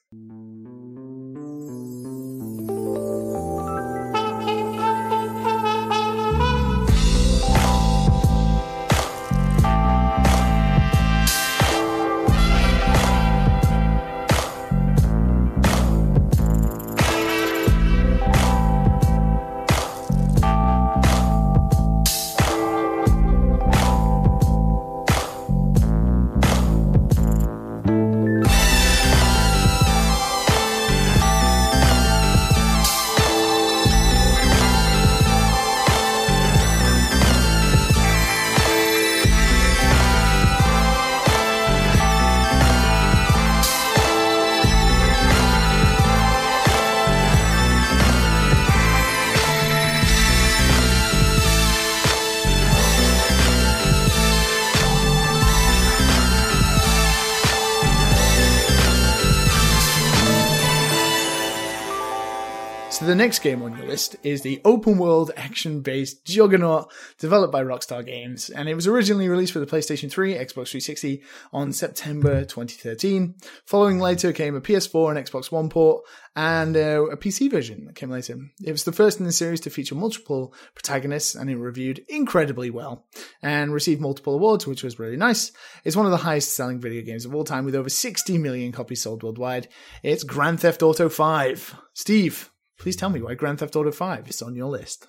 Next game on your list is the open world action based juggernaut developed by Rockstar Games, and it was originally released for the PlayStation 3, Xbox 360 on September 2013. Following later came a PS4 and Xbox One port, and uh, a PC version that came later. It was the first in the series to feature multiple protagonists, and it reviewed incredibly well and received multiple awards, which was really nice. It's one of the highest selling video games of all time with over 60 million copies sold worldwide. It's Grand Theft Auto 5. Steve, Please tell me why Grand Theft Auto 5 is on your list.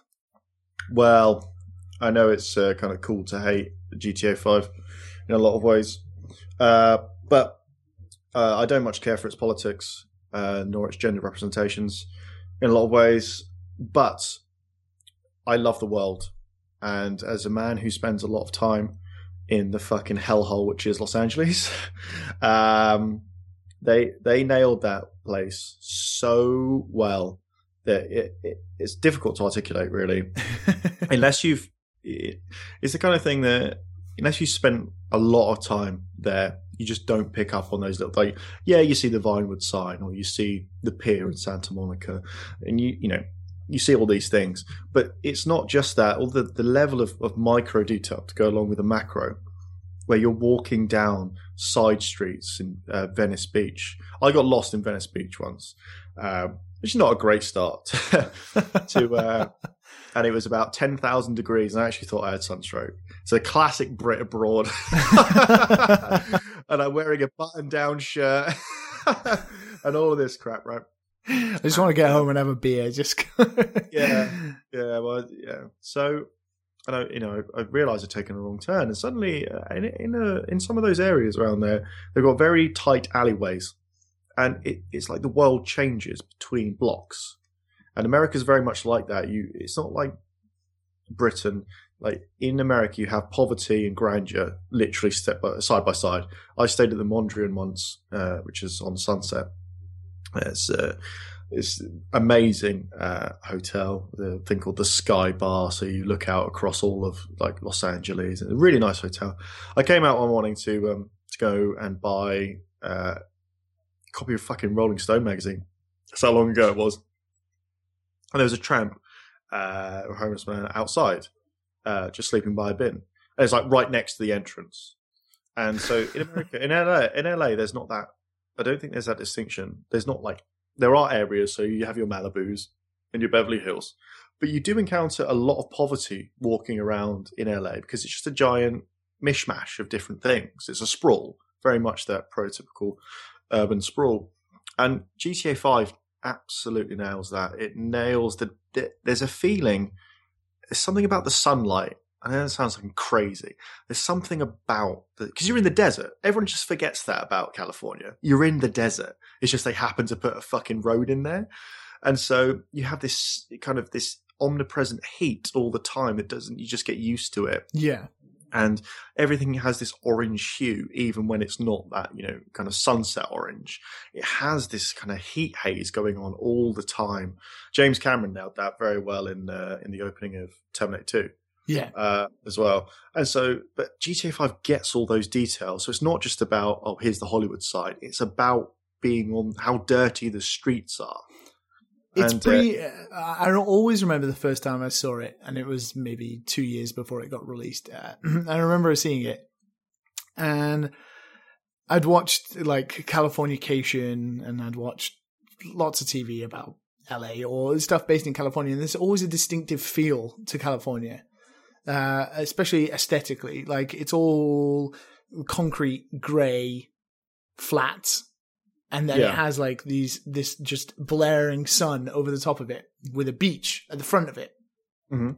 Well, I know it's uh, kind of cool to hate GTA 5 in a lot of ways, uh, but uh, I don't much care for its politics uh, nor its gender representations in a lot of ways. But I love the world, And as a man who spends a lot of time in the fucking hellhole which is Los Angeles, um, they they nailed that place so well that it, it, it's difficult to articulate really, unless you've. It, it's the kind of thing that unless you spent a lot of time there, you just don't pick up on those little like yeah, you see the Vinewood sign or you see the pier in Santa Monica, and you you know you see all these things, but it's not just that. All the the level of, of micro detail to go along with the macro, where you're walking down side streets in uh, Venice Beach. I got lost in Venice Beach once, uh, which is not a great start to. Uh, and it was about 10,000 degrees, and I actually thought I had sunstroke. It's a classic Brit abroad. and I'm wearing a button down shirt and all of this crap, right? I just want to get home and have a beer. Just yeah, yeah, well, yeah. So, and I, you know, I, I realised I'd taken a wrong turn, and suddenly, uh, in in, a, in some of those areas around there, they've got very tight alleyways, and it, it's like the world changes between blocks and America's very much like that. You, it's not like Britain. Like in America, you have poverty and grandeur literally step by, side by side. I stayed at the Mondrian once, uh, which is on Sunset. It's uh, it's amazing uh, hotel. The thing called the Sky Bar, so you look out across all of like Los Angeles. It's a really nice hotel. I came out one morning to um, to go and buy uh, copy of fucking Rolling Stone magazine. That's how long ago it was and there was a tramp uh, or homeless man outside, uh, just sleeping by a bin. And it's like right next to the entrance. And so in America, in LA, in LA, there's not that. I don't think there's that distinction. There's not like there are areas. So you have your Malibu's and your Beverly Hills, but you do encounter a lot of poverty walking around in LA because it's just a giant mishmash of different things. It's a sprawl, very much that prototypical urban sprawl. And GTA 5 absolutely nails that. It nails the. There's a feeling. There's something about the sunlight. I know that sounds like crazy. There's something about because you're in the desert. Everyone just forgets that about California. You're in the desert. It's just they happen to put a fucking road in there, and so you have this kind of this omnipresent heat all the time. It doesn't. You just get used to it. Yeah and everything has this orange hue, even when it's not that, you know, kind of sunset orange. It has this kind of heat haze going on all the time. James Cameron nailed that very well in uh, in the opening of Terminator 2. Yeah. Uh, as well. And so, but GTA 5 gets all those details. So it's not just about, oh, here's the Hollywood side. It's about being on how dirty the streets are. It's and, pretty. Uh, I always remember the first time I saw it, and it was maybe two years before it got released. Uh, I remember seeing it, and I'd watched like Californication, and I'd watched lots of TV about LA or stuff based in California, and there's always a distinctive feel to California, uh, especially aesthetically. Like it's all concrete, grey, flats and then yeah. it has like these this just blaring sun over the top of it with a beach at the front of it. Mm-hmm.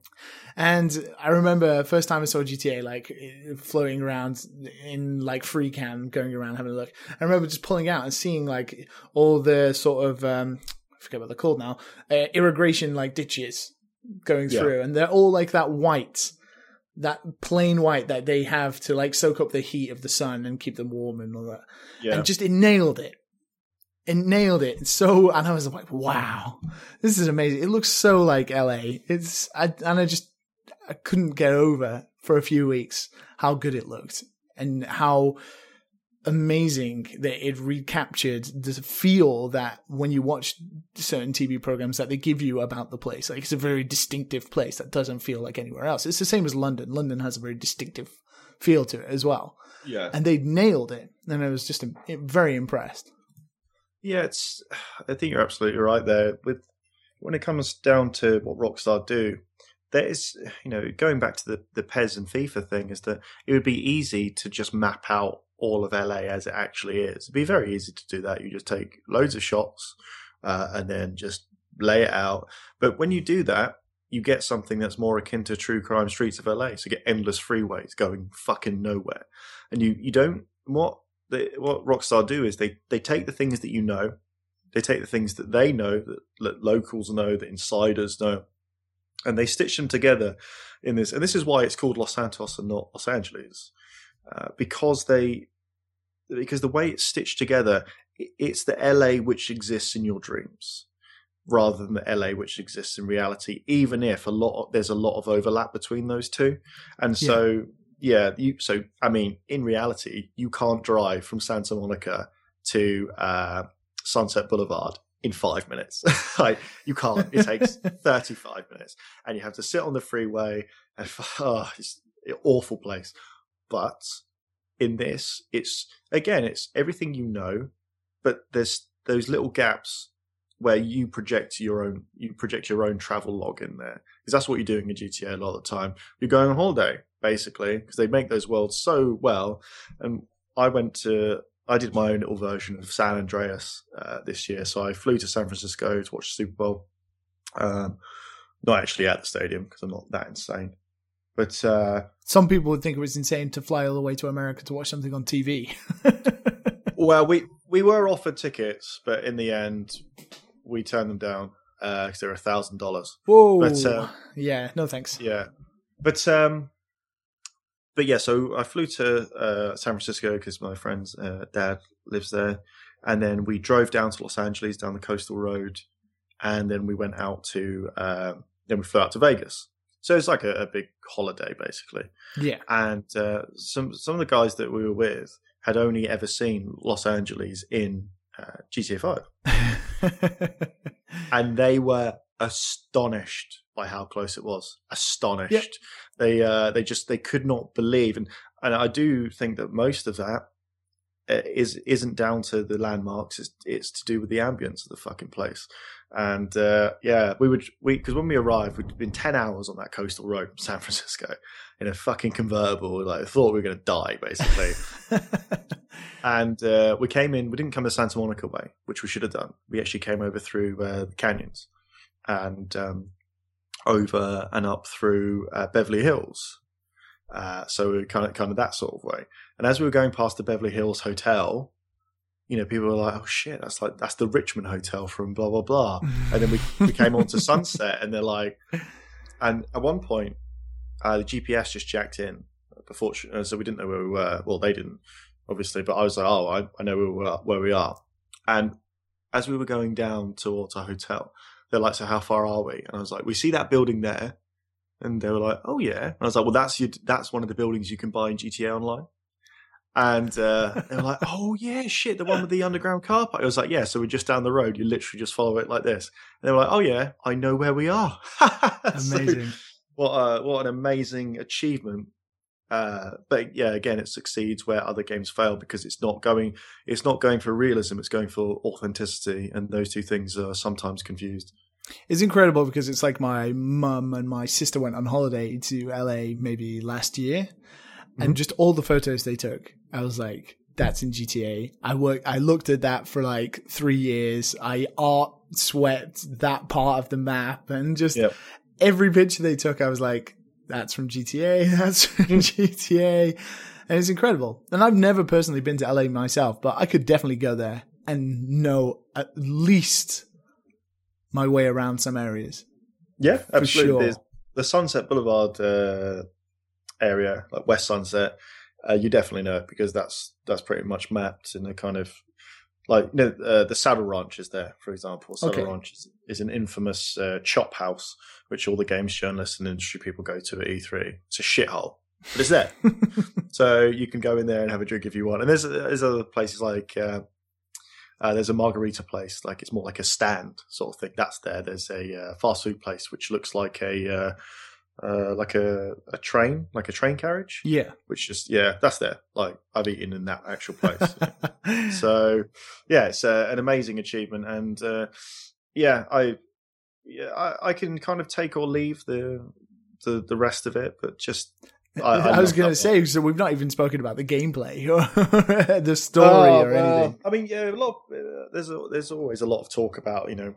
And I remember first time I saw GTA, like floating around in like free cam, going around having a look. I remember just pulling out and seeing like all the sort of um, I forget what they're called now, uh, irrigation like ditches going through, and they're all like that white, that plain white that they have to like soak up the heat of the sun and keep them warm and all that. Yeah. And just it nailed it and nailed it. So, and I was like, wow, this is amazing. It looks so like LA. It's, I, and I just, I couldn't get over for a few weeks how good it looked and how amazing that it recaptured the feel that when you watch certain TV programs that they give you about the place. Like it's a very distinctive place that doesn't feel like anywhere else. It's the same as London. London has a very distinctive feel to it as well. Yeah. And they nailed it. And I was just very impressed. Yeah, it's. I think you're absolutely right there. With when it comes down to what Rockstar do, there is, you know, going back to the the PES and FIFA thing, is that it would be easy to just map out all of LA as it actually is. It'd be very easy to do that. You just take loads of shots uh, and then just lay it out. But when you do that, you get something that's more akin to true crime streets of LA. So you get endless freeways going fucking nowhere, and you you don't what they, what Rockstar do is they they take the things that you know, they take the things that they know that, that locals know, that insiders know, and they stitch them together in this. And this is why it's called Los Santos and not Los Angeles, uh, because they because the way it's stitched together, it's the LA which exists in your dreams rather than the LA which exists in reality. Even if a lot of, there's a lot of overlap between those two, and so yeah, you so I mean in reality you can't drive from Santa Monica to uh, Sunset Boulevard in five minutes. like you can't. It takes 35 minutes, and you have to sit on the freeway. And oh, it's an awful place. But in this, it's again, it's everything you know, but there's those little gaps where you project your own you project your own travel log in there because that's what you're doing in GTA a lot of the time. You're going on holiday basically because they make those worlds so well. And I went to I did my own little version of San Andreas uh, this year. So I flew to San Francisco to watch the Super Bowl. Um, not actually at the stadium because I'm not that insane. But uh, some people would think it was insane to fly all the way to America to watch something on TV. well, we we were offered tickets, but in the end, we turned them down because uh, they're a thousand dollars. Whoa! But, uh, yeah, no thanks. Yeah, but um, but yeah, so I flew to uh, San Francisco because my friend's uh, dad lives there, and then we drove down to Los Angeles down the coastal road, and then we went out to uh, then we flew out to Vegas. So it's like a, a big holiday basically. Yeah. And uh, some some of the guys that we were with had only ever seen Los Angeles in uh, GTA Five, and they were astonished by how close it was. Astonished. Yep. They uh, they just they could not believe, and and I do think that most of that uh, is isn't down to the landmarks. It's it's to do with the ambience of the fucking place. And uh, yeah, we would we because when we arrived, we'd been ten hours on that coastal road from San Francisco in a fucking convertible. Like I thought we were going to die basically. and uh, we came in. We didn't come the Santa Monica way, which we should have done. We actually came over through uh, the canyons, and um, over and up through uh, Beverly Hills. Uh, so we kind of kind of that sort of way. And as we were going past the Beverly Hills Hotel, you know, people were like, "Oh shit, that's like that's the Richman Hotel from blah blah blah." and then we, we came on to Sunset, and they're like, and at one point, uh, the GPS just jacked in before, uh, so we didn't know where we were. Well, they didn't, obviously, but I was like, "Oh, I, I know where we are." Where we are. And as we were going down towards our hotel, they're like, so how far are we? And I was like, we see that building there. And they were like, oh yeah. And I was like, well, that's your, that's one of the buildings you can buy in GTA Online. And uh, they were like, oh yeah, shit, the one with the underground car park. I was like, yeah, so we're just down the road. You literally just follow it like this. And they were like, oh yeah, I know where we are. amazing. so, what a, what an amazing achievement. Uh, but yeah, again, it succeeds where other games fail because it's not going, it's not going for realism. It's going for authenticity, and those two things are sometimes confused. It's incredible because it's like my mum and my sister went on holiday to LA maybe last year, mm-hmm. and just all the photos they took, I was like, "That's in GTA." I worked, I looked at that for like three years. I art swept that part of the map, and just yep. every picture they took, I was like, "That's from GTA. That's from GTA." And it's incredible. And I've never personally been to LA myself, but I could definitely go there and know at least my way around some areas. Yeah, absolutely. Sure. The Sunset Boulevard uh, area, like West Sunset, uh, you definitely know it because that's that's pretty much mapped in a kind of like you know, uh, the Saddle Ranch is there, for example. Saddle okay. Ranch is, is, an infamous uh, chop house which all the games journalists and industry people go to at E3. It's a shithole, but it's there, so you can go in there and have a drink if you want. And there's there's other places like uh, there's a margarita place, like it's more like a stand sort of thing. That's there. There's a uh, fast food place which looks like a uh, uh, like a, a train, like a train carriage. Yeah, which just yeah, that's there. Like I've eaten in that actual place. so yeah, it's uh, an amazing achievement, and uh, yeah, I yeah I, I can kind of take or leave the the the rest of it, but just I, I, I was going to say, so we've not even spoken about the gameplay or the story oh, or well, anything. I mean, yeah, a lot. Of, uh, there's a, there's always a lot of talk about you know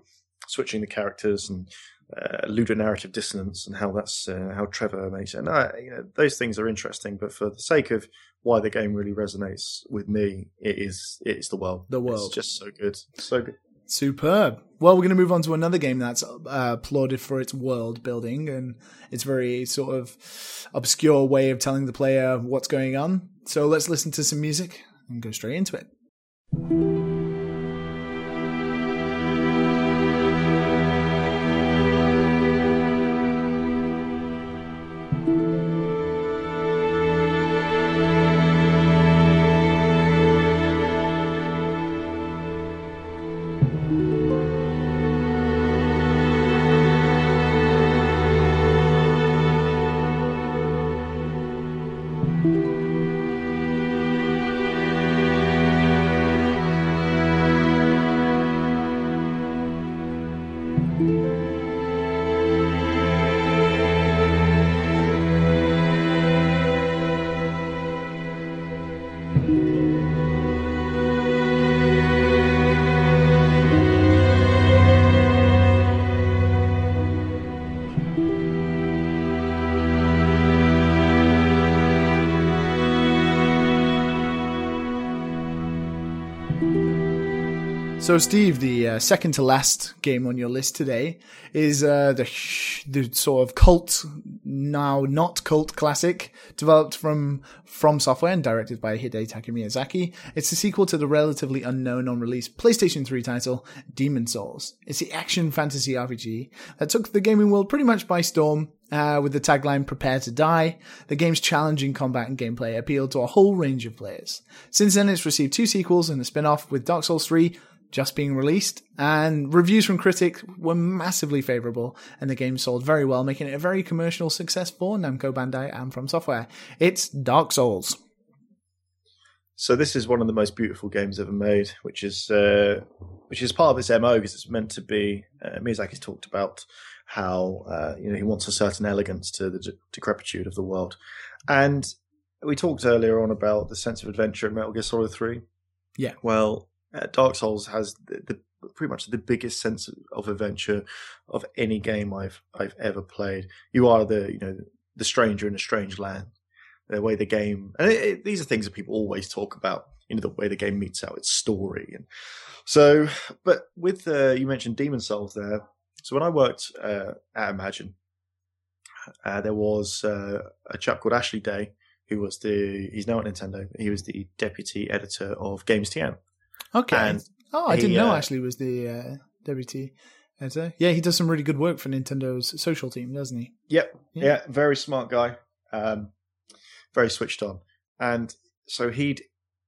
switching the characters and uh, ludonarrative dissonance and how that's uh, how Trevor makes it. And I, you know, those things are interesting, but for the sake of why the game really resonates with me, it is it is the world. The world, it's just so good, so good. Superb. Well, we're going to move on to another game that's uh, applauded for its world building and its very sort of obscure way of telling the player what's going on. So let's listen to some music and go straight into it. So, Steve, the uh, second to last game on your list today is uh, the the sort of cult, now not cult classic, developed from From Software and directed by Hidetaka Miyazaki. It's the sequel to the relatively unknown on-release PlayStation 3 title Demon's Souls. It's the action fantasy RPG that took the gaming world pretty much by storm uh, with the tagline "Prepare to Die." The game's challenging combat and gameplay appealed to a whole range of players. Since then, it's received two sequels and a spin-off with Dark Souls 3 just being released, and reviews from critics were massively favorable, and the game sold very well, making it a very commercial success for Namco Bandai and From Software. It's Dark Souls. So this is one of the most beautiful games ever made, which is uh, which is part of its mo because it's meant to be. Uh, Miyazaki's talked about how uh, you know he wants a certain elegance to the de- decrepitude of the world, and we talked earlier on about the sense of adventure in Metal Gear Solid Three. Yeah. Well, uh, Dark Souls has the, the, pretty much the biggest sense of adventure of any game I've I've ever played. You are the you know the stranger in a strange land. The way the game and it, it, these are things that people always talk about. You know the way the game metes out its story and so. But with uh, you mentioned Demon Souls there. So when I worked uh, at Imagine, uh, there was uh, a chap called Ashley Day who was the he's now at Nintendo. He was the deputy editor of Games TM. Okay. And oh, I he, didn't know uh, actually was the uh, deputy editor. Yeah, he does some really good work for Nintendo's social team, doesn't he? Yep. Yeah, yeah very smart guy. Um, very switched on. And so he'd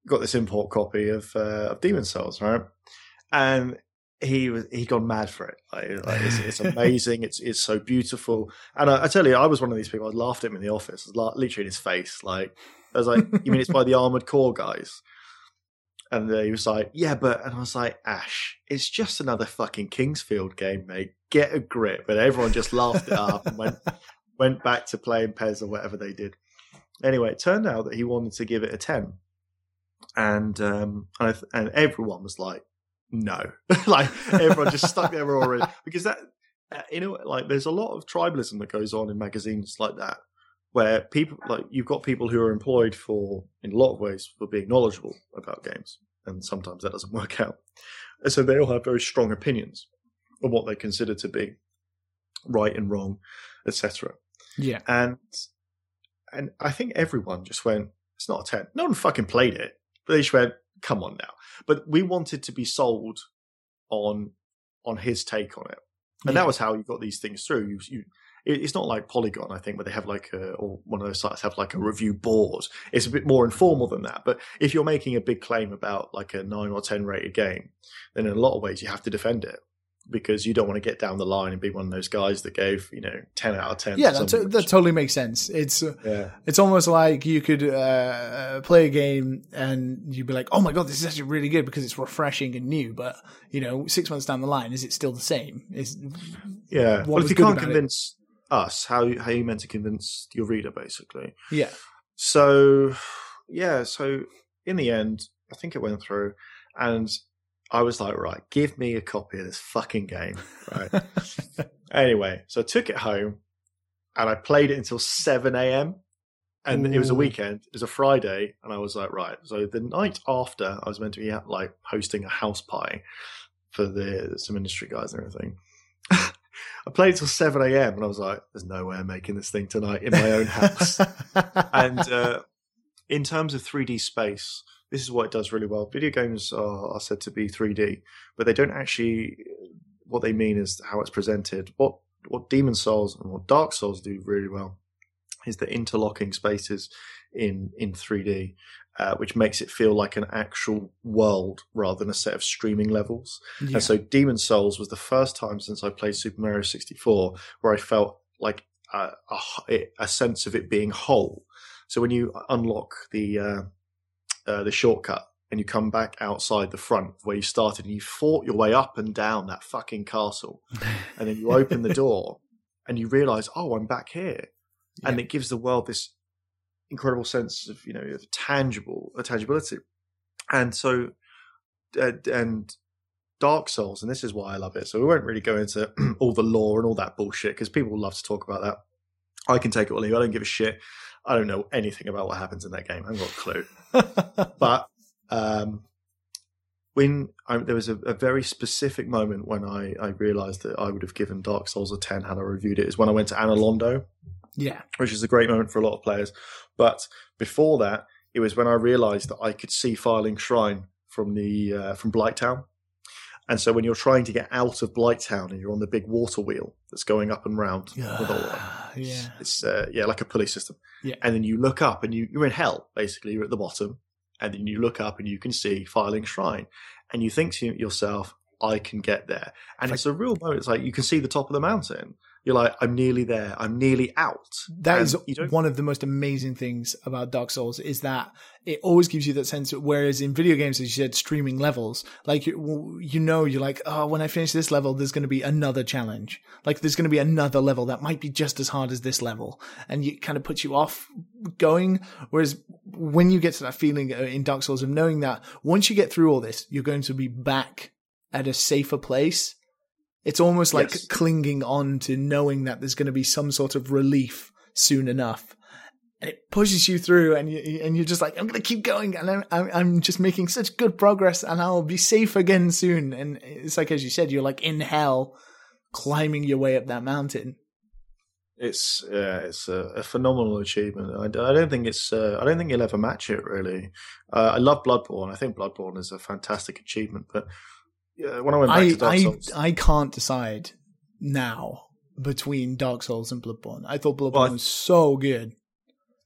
got this import copy of uh, of Demon's Souls, right? And he was he gone mad for it. Like, like it's, it's, amazing. it's it's so beautiful. And I, I, tell you, I was one of these people. I laughed at him in the office, literally in his face. Like I was like, "You mean it's by the Armored Core guys?" And he was like, "Yeah, but," and I was like, "Ash, it's just another fucking King's Field game, mate. Get a grip." And everyone just laughed it up and went went back to playing PES or whatever they did. Anyway, it turned out that he wanted to give it a ten, and um, and, th- and everyone was like, "No," like everyone just stuck there already because that uh, you know, like there's a lot of tribalism that goes on in magazines like that where people like you've got people who are employed for in a lot of ways for being knowledgeable about games and sometimes that doesn't work out. And so they all have very strong opinions on what they consider to be right and wrong etc yeah. And and i think everyone just went it's not a 10 no one fucking played it. But they just went come on now. But we wanted to be sold on on his take on it. And yeah. that was how you got these things through. You, you it's not like Polygon, I think, where they have like a, or one of those sites have like a review board. It's a bit more informal than that. But if you're making a big claim about like a nine or 10 rated game, then in a lot of ways you have to defend it because you don't want to get down the line and be one of those guys that gave you know 10 out of 10 yeah that, t- that totally makes sense it's uh, yeah. it's almost like you could uh, uh, play a game and you'd be like oh my god this is actually really good because it's refreshing and new but you know six months down the line is it still the same is yeah well if you can't convince us how how you meant to convince your reader basically yeah so yeah so in the end i think it went through and i was like right give me a copy of this fucking game right anyway so i took it home and i played it until 7 a.m and Ooh. it was a weekend it was a friday and i was like right so the night after i was meant to be like hosting a house party for the some industry guys and everything. I played till 7 a.m. and I was like, there's no way I'm making this thing tonight in my own house. and uh, in terms of 3D space, this is what it does really well. Video games are, are said to be 3D, but they don't actually, what they mean is how it's presented. What, what Demon Souls and what Dark Souls do really well is the interlocking spaces in, in 3D uh, which makes it feel like an actual world rather than a set of streaming levels. Yeah. And so Demon Souls was the first time since I played Super Mario 64 where I felt like a, a, a sense of it being whole. So when you unlock the uh, uh, the shortcut and you come back outside the front where you started and you fought your way up and down that fucking castle, and then you open the door and you realize, oh, I'm back here, yeah. and it gives the world this incredible sense of you know of tangible a tangibility, and so uh, and Dark Souls, and this is why I love it. So we won't really go into all the lore and all that bullshit because people love to talk about that. I can take it or leave. I don't give a shit. I don't know anything about what happens in that game. I haven't got a clue. but um, when I, there was a, a, very specific moment when I, I realized that I would have given Dark Souls a 10 had I reviewed it, is when I went to Anor Londo. Yeah. Which is a great moment for a lot of players. But before that, it was when I realized that I could see Firelink Shrine from the uh, from Blighttown. And so when you're trying to get out of Blighttown and you're on the big water wheel that's going up and round, yeah, yeah, it's uh, yeah like a pulley system. Yeah, and then you look up and you, you're in hell basically. You're at the bottom, and then you look up and you can see Firelink Shrine, and you think to yourself, "I can get there." And it's, it's like, a real moment. It's like you can see the top of the mountain, you're like, I'm nearly there. I'm nearly out. That and is one of the most amazing things about Dark Souls is that it always gives you that sense. Of, whereas in video games, as you said, streaming levels, like you, you know, you're like, oh, when I finish this level, there's going to be another challenge. Like there's going to be another level that might be just as hard as this level, and it kind of puts you off going. Whereas when you get to that feeling uh, in Dark Souls of knowing that once you get through all this, you're going to be back at a safer place it's almost like yes. clinging on to knowing that there's going to be some sort of relief soon enough. And it pushes you through, and you and you're just like, I'm going to keep going, and I'm, I'm just making such good progress, and I'll be safe again soon. And it's like as you said, you're like in hell, climbing your way up that mountain. It's yeah, it's a, a phenomenal achievement. I, I, don't think it's uh, I don't think you'll ever match it really. Uh, I love Bloodborne. I think Bloodborne is a fantastic achievement, but yeah, when I went back I, to Dark Souls, I, I can't decide now between Dark Souls and Bloodborne. I thought Bloodborne well, was so good.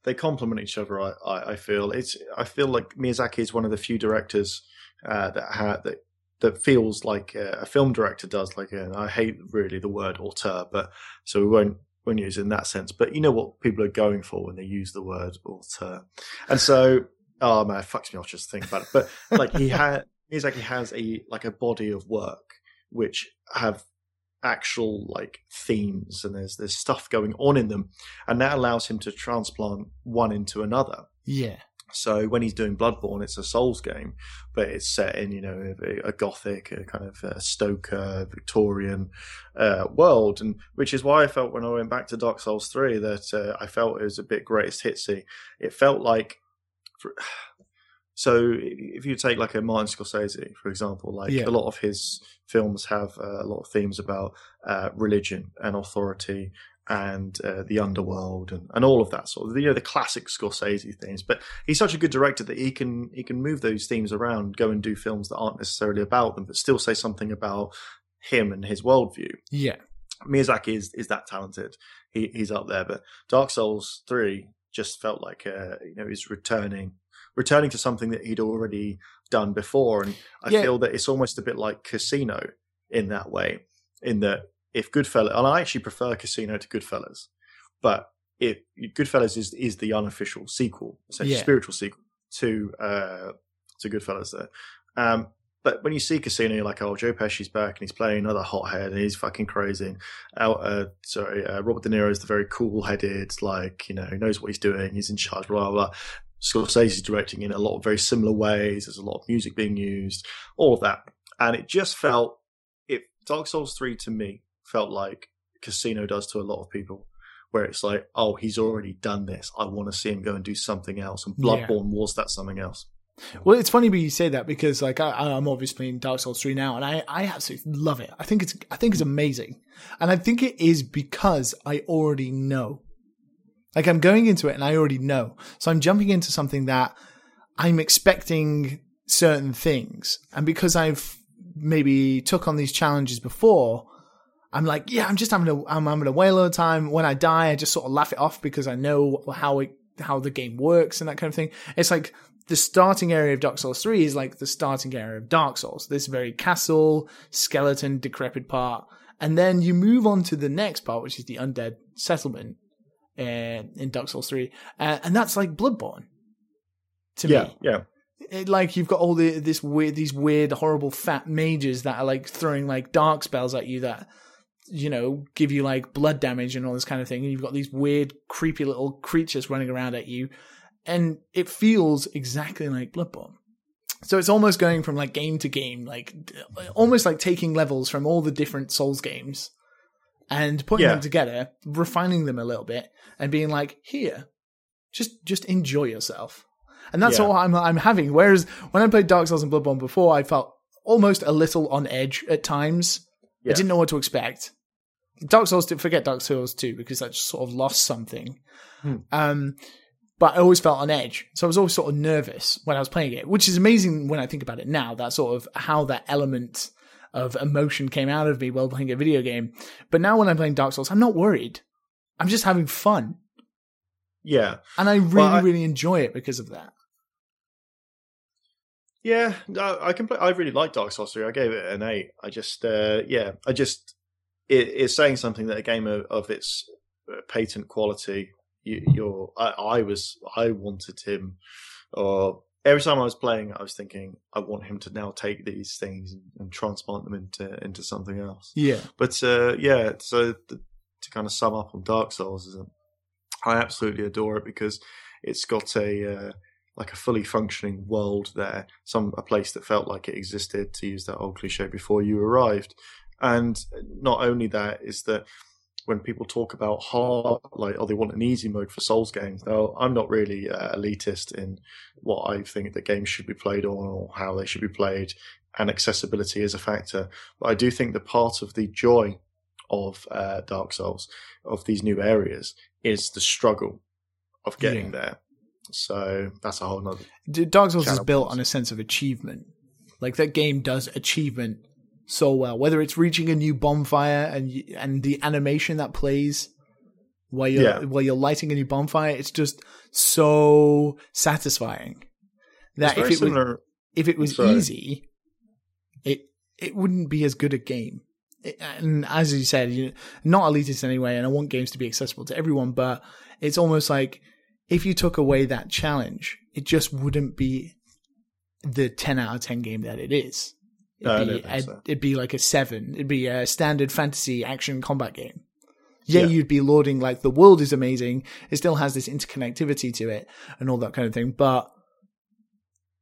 They complement each other. I, I, I, feel it's. I feel like Miyazaki is one of the few directors uh, that ha- that that feels like a, a film director does. Like, uh, I hate really the word auteur, but so we won't won't use it in that sense. But you know what people are going for when they use the word auteur, and so oh man, it fucks me off just think about it. But like he had Miyazaki has a like a body of work which have actual like themes and there's there's stuff going on in them, and that allows him to transplant one into another. Yeah. So when he's doing Bloodborne, it's a Souls game, but it's set in you know a, a gothic, a kind of a Stoker Victorian uh, world, and which is why I felt when I went back to Dark Souls three that uh, I felt it was a bit greatest hitsy. It felt like. For, so if you take like a Martin Scorsese, for example, like yeah. a lot of his films have uh, a lot of themes about uh, religion and authority and uh, the underworld and, and all of that sort of you know the classic Scorsese themes. But he's such a good director that he can he can move those themes around, go and do films that aren't necessarily about them, but still say something about him and his worldview. Yeah, Miyazaki is is that talented. He he's up there. But Dark Souls three just felt like uh, you know he's returning returning to something that he'd already done before. And I yeah. feel that it's almost a bit like Casino in that way, in that if Goodfellas, and I actually prefer Casino to Goodfellas, but if Goodfellas is is the unofficial sequel, essentially yeah. spiritual sequel to uh, to Goodfellas there. Um, but when you see Casino, you're like, oh, Joe Pesci's back and he's playing another hothead and he's fucking crazy. And uh, sorry, uh, Robert De Niro is the very cool-headed, like you know, he knows what he's doing. He's in charge. Blah blah. blah. Scorsese's directing in a lot of very similar ways. There's a lot of music being used, all of that. And it just felt, it, Dark Souls 3 to me felt like Casino does to a lot of people, where it's like, oh, he's already done this. I want to see him go and do something else. And Bloodborne yeah. was that something else. Well, it's funny you say that because like I, am obviously in Dark Souls three now, and I I absolutely love it. I think it's I think it's amazing, and I think it is because I already know. Like I'm going into it and I already know, so I'm jumping into something that I'm expecting certain things, and because I've maybe took on these challenges before, I'm like, yeah, I'm just having a I'm having a whale of a time. When I die, I just sort of laugh it off because I know how it how the game works and that kind of thing. It's like the starting area of Dark Souls 3 is like the starting area of Dark Souls. This very castle, skeleton, decrepit part. And then you move on to the next part, which is the undead settlement uh, in Dark Souls 3. Uh, and that's like Bloodborne to yeah, me. Yeah. It, like you've got all the this weird these weird horrible fat mages that are like throwing like dark spells at you that you know give you like blood damage and all this kind of thing and you've got these weird creepy little creatures running around at you and it feels exactly like Bloodborne. So it's almost going from like game to game, like almost like taking levels from all the different Souls games and putting yeah. them together, refining them a little bit, and being like, here, just just enjoy yourself. And that's yeah. all I'm I'm having. Whereas when I played Dark Souls and Bloodborne before, I felt almost a little on edge at times. Yeah. I didn't know what to expect. Dark Souls, did forget Dark Souls 2 because I just sort of lost something. Hmm. Um, but I always felt on edge. So I was always sort of nervous when I was playing it, which is amazing when I think about it now, that sort of how that element of emotion came out of me while playing a video game. But now when I'm playing Dark Souls, I'm not worried. I'm just having fun. Yeah. And I really, well, I, really enjoy it because of that. Yeah, I, can play. I really like Dark Souls 3. I gave it an 8. I just, uh, yeah, I just, it, it's saying something that a game of, of its uh, patent quality you, are I, I, was I wanted him or every time I was playing I was thinking I want him to now take these things and, and transplant them into into something else. Yeah. But uh, yeah so the, to kind of sum up on Dark Souls is I absolutely adore it because it's got a uh, like a fully functioning world there some a place that felt like it existed to use that old cliche before you arrived. And not only that is that when people talk about hard, like, oh, they want an easy mode for Souls games. Now, I'm not really uh, elitist in what I think the games should be played on or how they should be played, and accessibility is a factor. But I do think that part of the joy of uh, Dark Souls, of these new areas, is the struggle of getting yeah. there. So that's a whole nother. Dark Souls is built on a sense of achievement. Like that game does achievement so well. Whether it's reaching a new bonfire and and the animation that plays while you're yeah. while you're lighting a new bonfire, it's just so satisfying. That if it similar. was if it was easy, it it wouldn't be as good a game. It, and as you said, you not elitist anyway, and I want games to be accessible to everyone. But it's almost like if you took away that challenge, it just wouldn't be the ten out of ten game that it is. It'd, no, be, a, so. it'd be like a seven. It'd be a standard fantasy action combat game. Yeah, yeah, you'd be lauding like the world is amazing. It still has this interconnectivity to it and all that kind of thing. But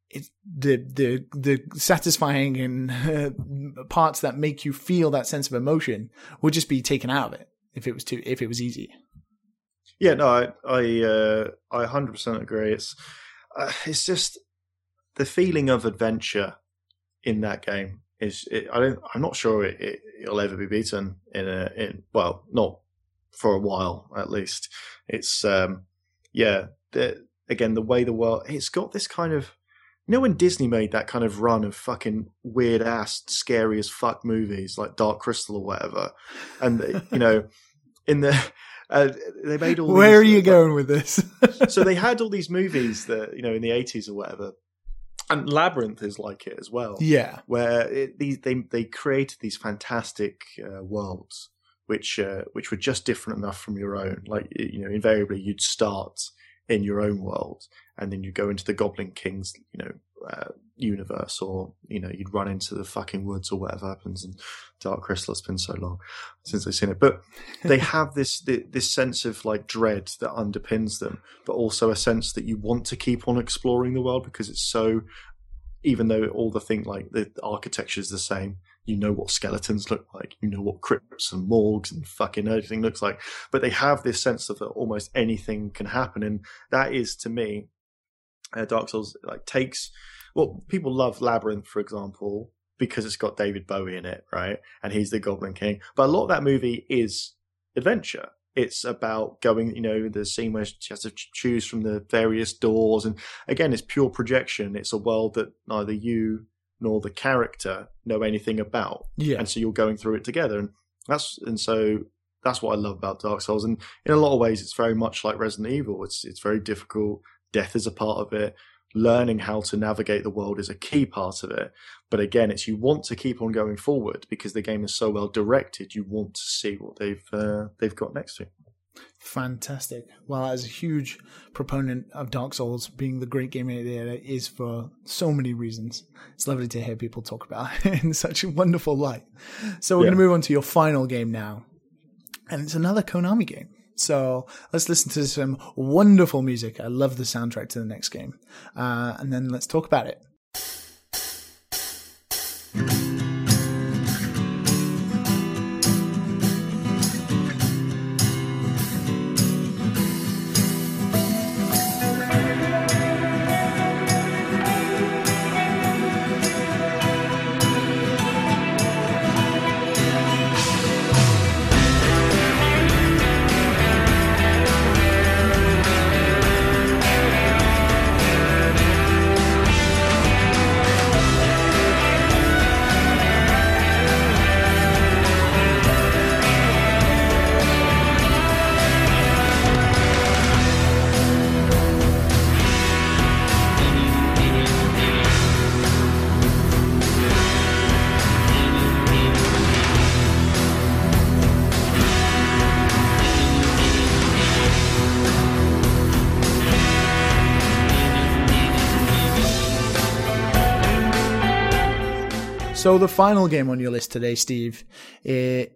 it's the the the satisfying and uh, parts that make you feel that sense of emotion would just be taken out of it if it was too if it was easy. Yeah, no, I I uh, I hundred percent agree. It's uh, it's just the feeling of adventure in that game is it, I don't I'm not sure it, it, will ever be beaten in a in well not for a while at least. It's um yeah the, again the way the world it's got this kind of you know when Disney made that kind of run of fucking weird ass scary as fuck movies like Dark Crystal or whatever, and you know in the uh, they made all. Where these, are you going with this? so they had all these movies that you know in the eighties or whatever and Labyrinth is like it as well. Yeah, where it, these they they created these fantastic uh, worlds, which uh, which were just different enough from your own. Like you know, invariably you'd start in your own world, and then you go into the Goblin King's you know uh, universe, or you know you'd run into the fucking woods or whatever happens. And Dark Crystal has been so long since I've seen it, but they have this this sense of like dread that underpins them, but also a sense that you want to keep on exploring the world because it's so. Even though all the thing like the architecture is the same, you know what skeletons look like, you know what crypts and morgues and fucking everything looks like. But they have this sense of that almost anything can happen, and that is to me uh, Dark Souls like takes well, people love Labyrinth, for example, because it's got David Bowie in it, right? And he's the Goblin King. But a lot of that movie is adventure. It's about going, you know, the scene where she has to choose from the various doors. And again, it's pure projection. It's a world that neither you nor the character know anything about. Yeah. And so you're going through it together. And that's, and so that's what I love about Dark Souls. And in a lot of ways, it's very much like Resident Evil. It's, it's very difficult. Death is a part of it learning how to navigate the world is a key part of it. But again, it's you want to keep on going forward because the game is so well directed. You want to see what they've uh, they've got next to. Fantastic. Well, as a huge proponent of Dark Souls being the great game it is for so many reasons, it's lovely to hear people talk about it in such a wonderful light. So we're yeah. going to move on to your final game now, and it's another Konami game. So let's listen to some wonderful music. I love the soundtrack to the next game. Uh, and then let's talk about it. So the final game on your list today, Steve, uh,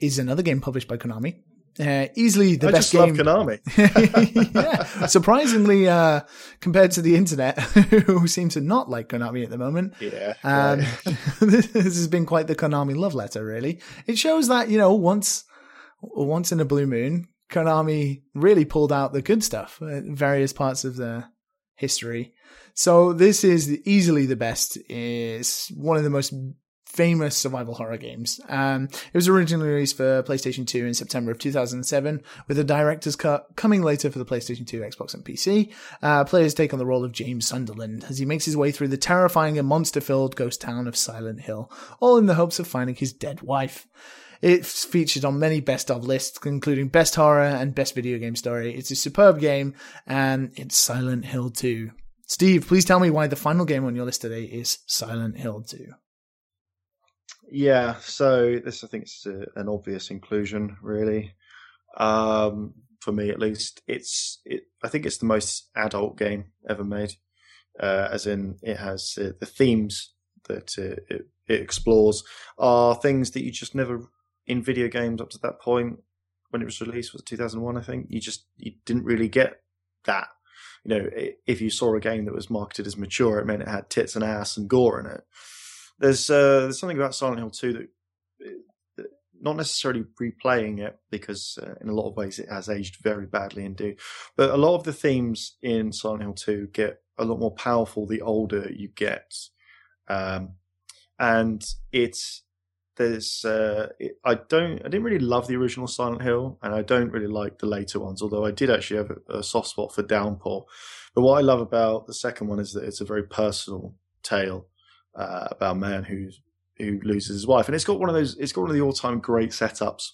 is another game published by Konami. Uh, easily the I best game. Konami. yeah, surprisingly, uh, compared to the internet, who seem to not like Konami at the moment. Yeah. Um, this has been quite the Konami love letter, really. It shows that you know once, once in a blue moon, Konami really pulled out the good stuff in various parts of their history. So this is easily the best. It's one of the most famous survival horror games. Um, it was originally released for PlayStation 2 in September of 2007, with a director's cut coming later for the PlayStation 2, Xbox, and PC. Uh, players take on the role of James Sunderland as he makes his way through the terrifying and monster-filled ghost town of Silent Hill, all in the hopes of finding his dead wife. It's featured on many best of lists, including Best Horror and Best Video Game Story. It's a superb game, and it's Silent Hill 2. Steve, please tell me why the final game on your list today is Silent Hill 2. Yeah, so this I think is an obvious inclusion, really. Um, for me, at least, it's it. I think it's the most adult game ever made, uh, as in it has uh, the themes that uh, it, it explores are things that you just never in video games up to that point when it was released was 2001 i think you just you didn't really get that you know, if you saw a game that was marketed as mature, it meant it had tits and ass and gore in it. There's uh, there's something about Silent Hill 2 that, that not necessarily replaying it because uh, in a lot of ways it has aged very badly indeed. But a lot of the themes in Silent Hill 2 get a lot more powerful the older you get. Um, and it's there's uh, I don't I didn't really love the original Silent Hill, and I don't really like the later ones. Although I did actually have a, a, soft spot for Downpour. But what I love about the second one is that it's a very personal tale uh, about a man who's who loses his wife, and it's got one of those. It's got one of the all time great setups,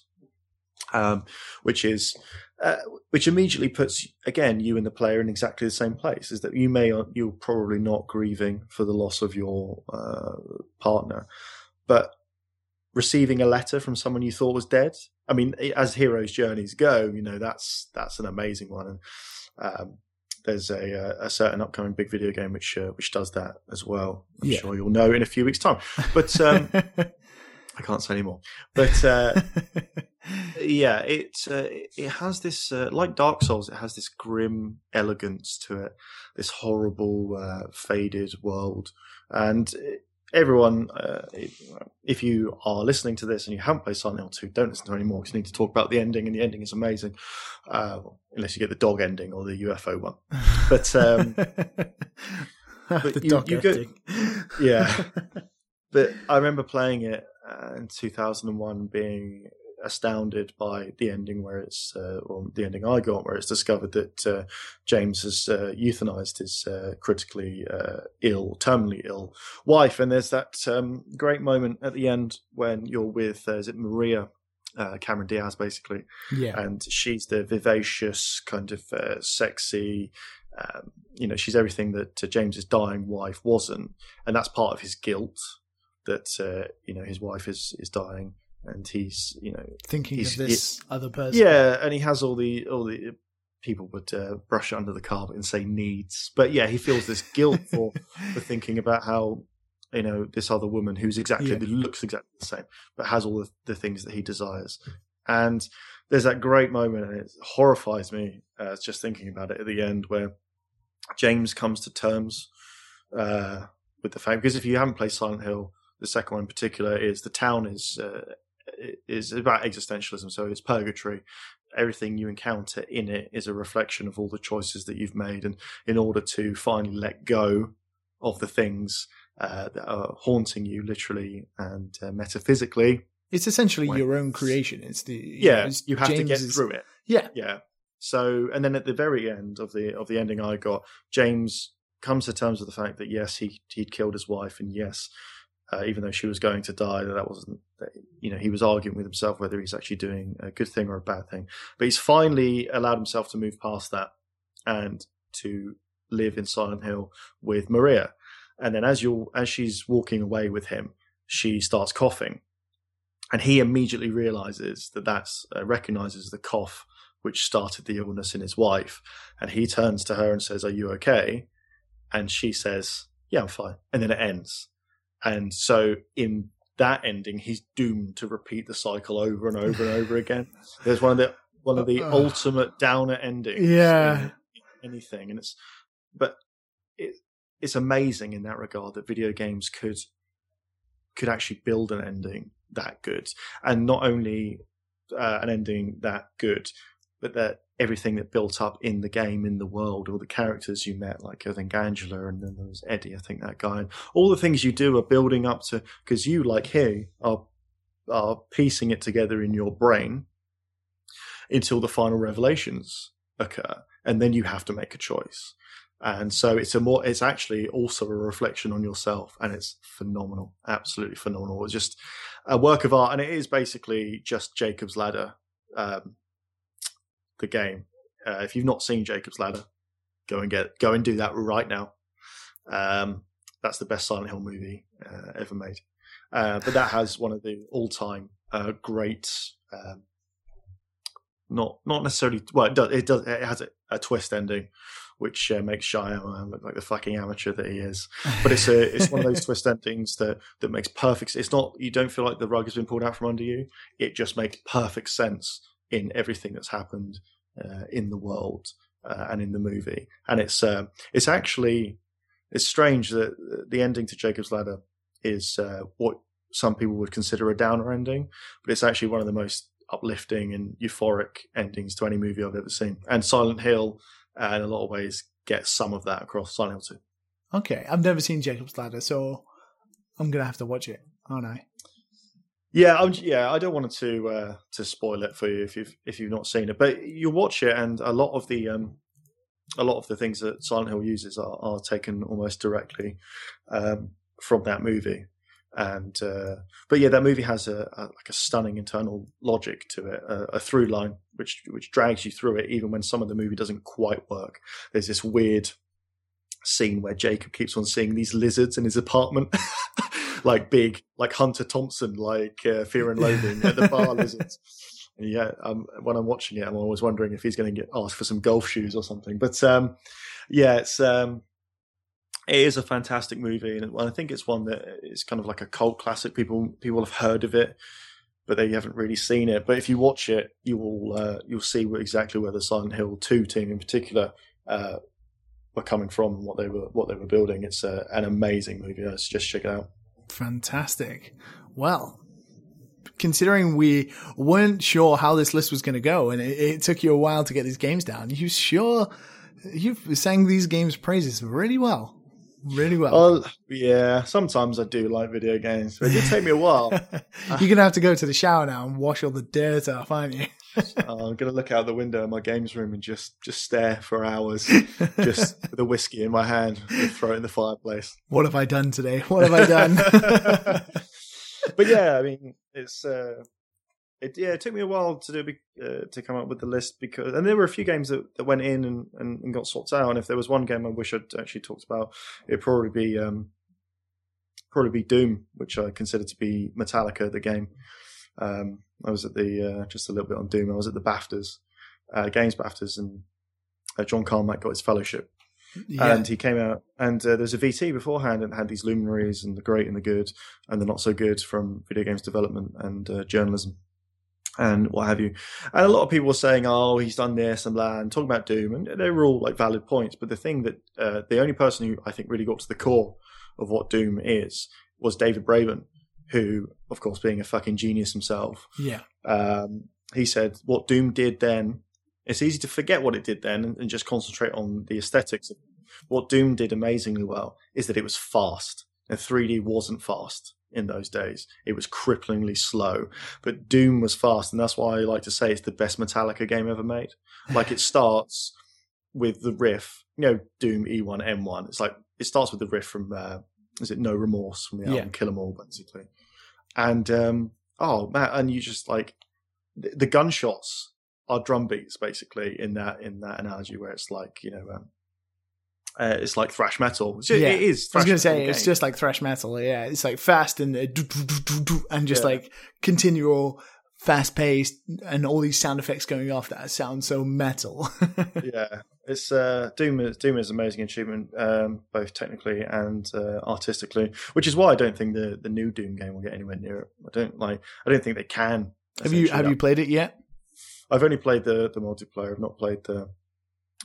um, which is uh, which immediately puts again you and the player in exactly the same place. Is that you may you're probably not grieving for the loss of your uh, partner, but receiving a letter from someone you thought was dead. I mean, as heroes' journeys go, you know that's that's an amazing one, and um, there's a, a certain upcoming big video game which uh, which does that as well. I'm yeah. sure you'll know in a few weeks' time, but um, I can't say anymore. But uh, yeah, it uh, it has this uh, like Dark Souls. It has this grim elegance to it, this horrible uh, faded world, and everyone, uh, if you are listening to this and you haven't played Silent Hill 2, don't listen to it anymore because you need to talk about the ending, and the ending is amazing. Uh, unless you get the dog ending or the UFO one. But, um, but the you, dog you ending. Go, yeah. but I remember playing it uh, in 2001 being astounded by the ending where it's uh, or the ending I got where it's discovered that uh, James has uh, euthanized his uh, critically uh, ill, terminally ill wife, and there's that um, great moment at the end when you're with uh, is it Maria. Cameron Diaz, basically, yeah, and she's the vivacious, kind of sexy, um, you know, she's everything that James's dying wife wasn't, and that's part of his guilt that you know his wife is is dying and he's you know thinking of this other person. Yeah, and he has all the all the people would uh, brush it under the carpet and say needs, but yeah, he feels this guilt for for thinking about how you know this other woman who's exactly yeah. looks exactly the same, but has all the, the things that he desires. And there's that great moment, and it horrifies me uh, just thinking about it at the end, where James comes to terms uh, with the fact because if you haven't played Silent Hill, the second one in particular is the town is uh, is about existentialism. So it's purgatory. Everything you encounter in it is a reflection of all the choices that you've made, and in order to finally let go of the things uh, that are haunting you, literally and uh, metaphysically, it's essentially well, your own creation. It's the yeah, it's you have James's, to get through it. Yeah, yeah. So, and then at the very end of the of the ending I got, James comes to terms with the fact that yes, he he'd killed his wife, and yes, uh, even though she was going to die, that wasn't, you know, he was arguing with himself whether he's actually doing a good thing or a bad thing. But he's finally allowed himself to move past that and to live in Silent Hill with Maria. And then as you as she's walking away with him, she starts coughing, and he immediately realizes that that's uh, recognizes the cough which started the illness in his wife, and he turns to her and says, "Are you okay?" And she says, "Yeah, I'm fine." And then it ends and so in that ending, he's doomed to repeat the cycle over and over and over again. There's one of the one of the uh, ultimate downer endings. Yeah. anything, and it's but it, it's amazing in that regard that video games could could actually build an ending that good, and not only uh, an ending that good, but that everything that built up in the game, in the world, all the characters you met, like I think Angela, and then there was Eddie, I think that guy, and all the things you do are building up to because you, like he, are are piecing it together in your brain until the final revelations occur, and then you have to make a choice. And so it's a more, it's actually also a reflection on yourself, and it's phenomenal, absolutely phenomenal. It's just a work of art, and it is basically just Jacob's Ladder um, the game. Uh, if you've not seen Jacob's Ladder, go and get go and do that right now. Um, that's the best Silent Hill movie uh, ever made. Uh, but that has one of the all-time uh, great, um, not not necessarily. Well, it does. It, does, it has a, a twist ending, which uh, makes Shyamalan look like the fucking amateur that he is. But it's a it's one of those twist endings that that makes perfect. It's not you don't feel like the rug has been pulled out from under you. It just makes perfect sense in everything that's happened uh, in the world uh, and in the movie. And it's uh, it's actually it's strange that the ending to Jacob's Ladder is uh, what some people would consider a downer ending, but it's actually one of the most uplifting and euphoric endings to any movie I've ever seen. And Silent Hill, uh, in a lot of ways, gets some of that across Silent Hill 2. Okay, I've never seen Jacob's Ladder, so I'm gonna have to watch it, aren't I? Yeah, I'm, yeah, I don't want to uh, to spoil it for you if you've if you've not seen it, but you watch it, and a lot of the um, a lot of the things that Silent Hill uses are, are taken almost directly um, from that movie. And uh, but yeah, that movie has a, a, like a stunning internal logic to it, a, a, through line which which drags you through it, even when some of the movie doesn't quite work. There's this weird scene where Jacob keeps on seeing these lizards in his apartment. like big, like Hunter Thompson, like uh, Fear and Loathing at the bar lizards. Yeah, um, when I'm watching it, I'm always wondering if he's going to get asked for some golf shoes or something. But um, yeah, it's um, it is a fantastic movie, and I think it's one that is kind of like a cult classic. People people have heard of it, but they haven't really seen it. But if you watch it, you will uh, you'll see exactly where the Silent Hill Two team in particular uh, were coming from, what they were what they were building. It's uh, an amazing movie. I suggest just check it out. Fantastic. Well, considering we weren't sure how this list was going to go, and it, it, took you a while to get these games down, you sure you sang these games' praises really well. Really well. Well, yeah. Sometimes I do like video games, but it did take me a while. You're gonna have to go to the shower now and wash all the dirt off, aren't you? uh, I'm gonna look out the window in my games room and just just stare for hours, just with a whiskey in my hand, and throw it in the fireplace. What have I done today? What have I done? but yeah, I mean, it's uh, it yeah, it took me a while to do uh, to come up with the list because, and there were a few games that, that went in and, and, and, got sorted out. And if there was one game I wish I'd actually talked about, it'd probably be um, probably be Doom, which I consider to be Metallica, the game. Um, I was at the uh, just a little bit on Doom. I was at the BAFTAs, uh, Games BAFTAs, and uh, John Carmack got his fellowship. Yeah. And he came out, and uh, was a VT beforehand, and had these luminaries and the great and the good and the not so good from video games development and uh, journalism and what have you. And a lot of people were saying, "Oh, he's done this and blah," and talking about Doom, and they were all like valid points. But the thing that uh, the only person who I think really got to the core of what Doom is was David Braben, who, of course, being a fucking genius himself, yeah, um, he said what Doom did then. It's easy to forget what it did then and, and just concentrate on the aesthetics. What Doom did amazingly well is that it was fast, and 3D wasn't fast in those days. It was cripplingly slow, but Doom was fast, and that's why I like to say it's the best Metallica game ever made. Like it starts with the riff, you know, Doom E1 M1. It's like it starts with the riff from uh, is it No Remorse from the album yeah. Kill 'Em All, basically. And um, oh man, and you just like the, the gunshots are drum beats basically in that in that analogy where it's like you know um, uh, it's like thrash metal. yeah. It is. I was going to say it's just like thrash metal. Yeah, it's like fast and uh, and just yeah. like continual fast paced and all these sound effects going off that sound so metal. yeah, it's uh, Doom. Is, Doom is amazing achievement, um, both technically and uh, artistically, which is why I don't think the the new Doom game will get anywhere near it. I don't like. I don't think they can. Have you have you played it yet? I've only played the the multiplayer. I've not played the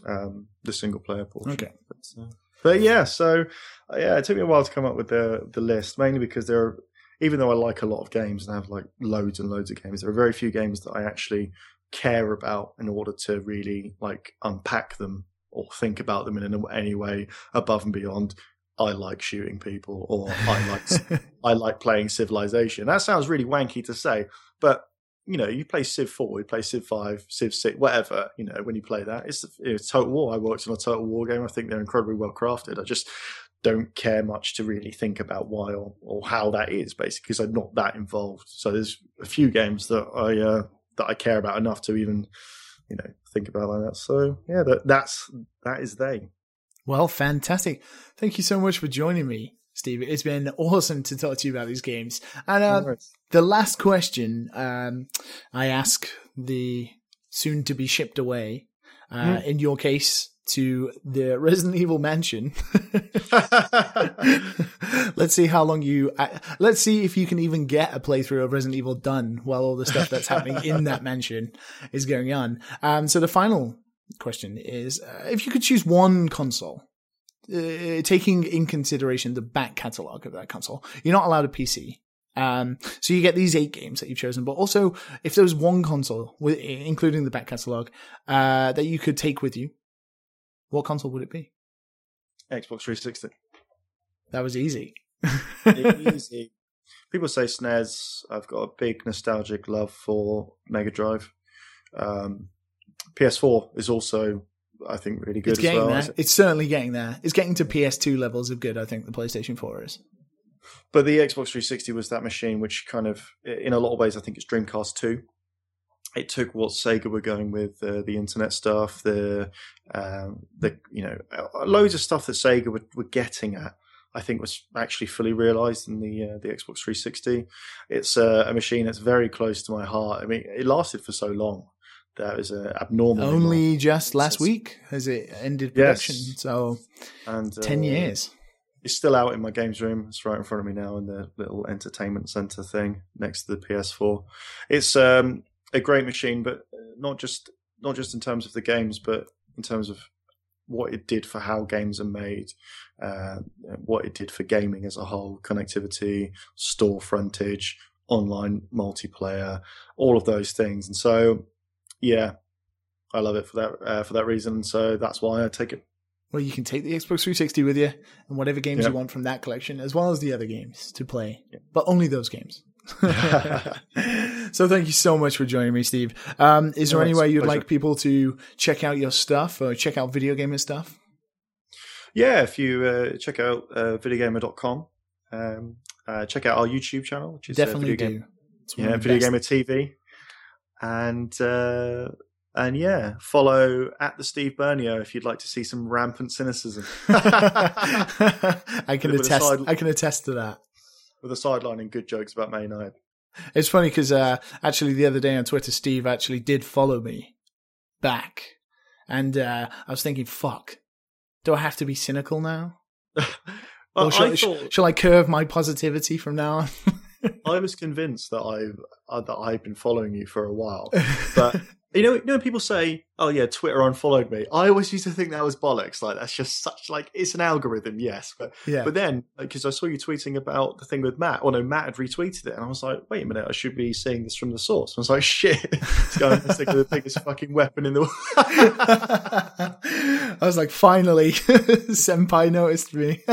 um, the single player portion. Okay. But, uh, but yeah, so uh, yeah, it took me a while to come up with the the list, mainly because there are, even though I like a lot of games and I have like loads and loads of games, there are very few games that I actually care about in order to really like unpack them or think about them in any way above and beyond. I like shooting people, or I like I like playing Civilization. That sounds really wanky to say, but you know, you play Civ 4, you play Civ 5, Civ 6, whatever, you know, when you play that, it's, it's Total War. I worked on a Total War game. I think they're incredibly well crafted. I just don't care much to really think about why or, or how that is, basically, because I'm not that involved. So there's a few games that I, uh, that I care about enough to even, you know, think about like that. So yeah, that, that's, that is they. Well, fantastic. Thank you so much for joining me. Steve. It's been awesome to talk to you about these games. And uh, the last question um, I ask the soon to be shipped away, uh, mm. in your case, to the Resident Evil mansion. let's see how long you. Uh, let's see if you can even get a playthrough of Resident Evil done while all the stuff that's happening in that mansion is going on. Um, so the final question is: uh, if you could choose one console uh, taking in consideration the back catalog of that console, you're not allowed a PC. Um, so you get these eight games that you've chosen, but also if there was one console, with, including the back catalog, uh, that you could take with you, what console would it be? Xbox 360. That was easy. easy. People say SNES. I've got a big nostalgic love for Mega Drive. Um, PS4 is also I think really good. It's getting well. there. It's certainly getting there. It's getting to PS2 levels of good. I think the PlayStation 4 is. But the Xbox 360 was that machine which kind of, in a lot of ways, I think it's Dreamcast 2. It took what Sega were going with, uh, the internet stuff, the, um, the you know, loads of stuff that Sega were, were getting at. I think was actually fully realized in the uh, the Xbox 360. It's uh, a machine that's very close to my heart. I mean, it lasted for so long that was uh, abnormal. Only just last week has it ended production. Yes. So, and uh, ten years. It's still out in my games room. It's right in front of me now in the little entertainment center thing next to the PS4. It's um, a great machine, but not just not just in terms of the games, but in terms of what it did for how games are made, uh, what it did for gaming as a whole, connectivity, store frontage, online multiplayer, all of those things. And so, yeah, I love it for that uh, for that reason. So that's why I take it. Well, you can take the Xbox 360 with you and whatever games you want from that collection, as well as the other games to play, but only those games. so thank you so much for joining me, Steve. Um, is there any way you'd like people to check out your stuff or check out video gamer stuff? Yeah, if you uh, check out uh, videogamer.com, um, uh, check out our YouTube channel, which is uh, definitely Video do. Yeah, Video Gamer TV, and uh, and yeah, follow at the Steve Burnio if you'd like to see some rampant cynicism. I can attest. Side, I can attest to that. With a sideline and good jokes about May Night. It's funny because uh, actually the other day on Twitter, Steve actually did follow me back, and uh, I was thinking, "Fuck, do I have to be cynical now?" or shall I, thought, shall I curve my positivity from now on? I was convinced that I've uh, that I've been following you for a while, but you know, you know, people say, "Oh yeah, Twitter unfollowed me." I always used to think that was bollocks. Like that's just such like it's an algorithm, yes, but yeah. But then because I saw you tweeting about the thing with Matt, or no, Matt had retweeted it, and I was like, "Wait a minute, I should be seeing this from the source." I was like, "Shit, it's going to be the biggest fucking weapon in the world." I was like, "Finally, Senpai noticed me."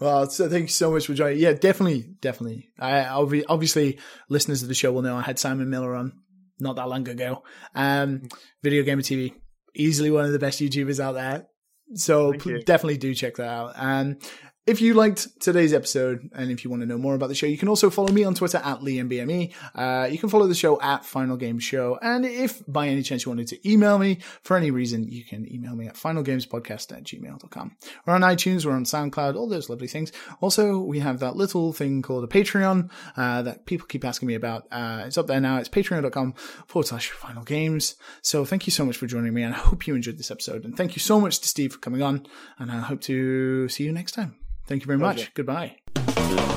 Well, so thank you so much for joining. Yeah, definitely, definitely. I obviously listeners of the show will know I had Simon Miller on not that long ago. Um, Video Gamer TV, easily one of the best YouTubers out there. So definitely do check that out. And if you liked today's episode and if you want to know more about the show, you can also follow me on Twitter at LiamBME. Uh, you can follow the show at Final Game Show. And if by any chance you wanted to email me for any reason, you can email me at finalgamespodcast at gmail.com. We're on iTunes, we're on SoundCloud, all those lovely things. Also, we have that little thing called a Patreon uh, that people keep asking me about. Uh, it's up there now. It's patreon.com forward slash final games. So thank you so much for joining me and I hope you enjoyed this episode. And thank you so much to Steve for coming on. And I hope to see you next time. Thank you very much. Goodbye.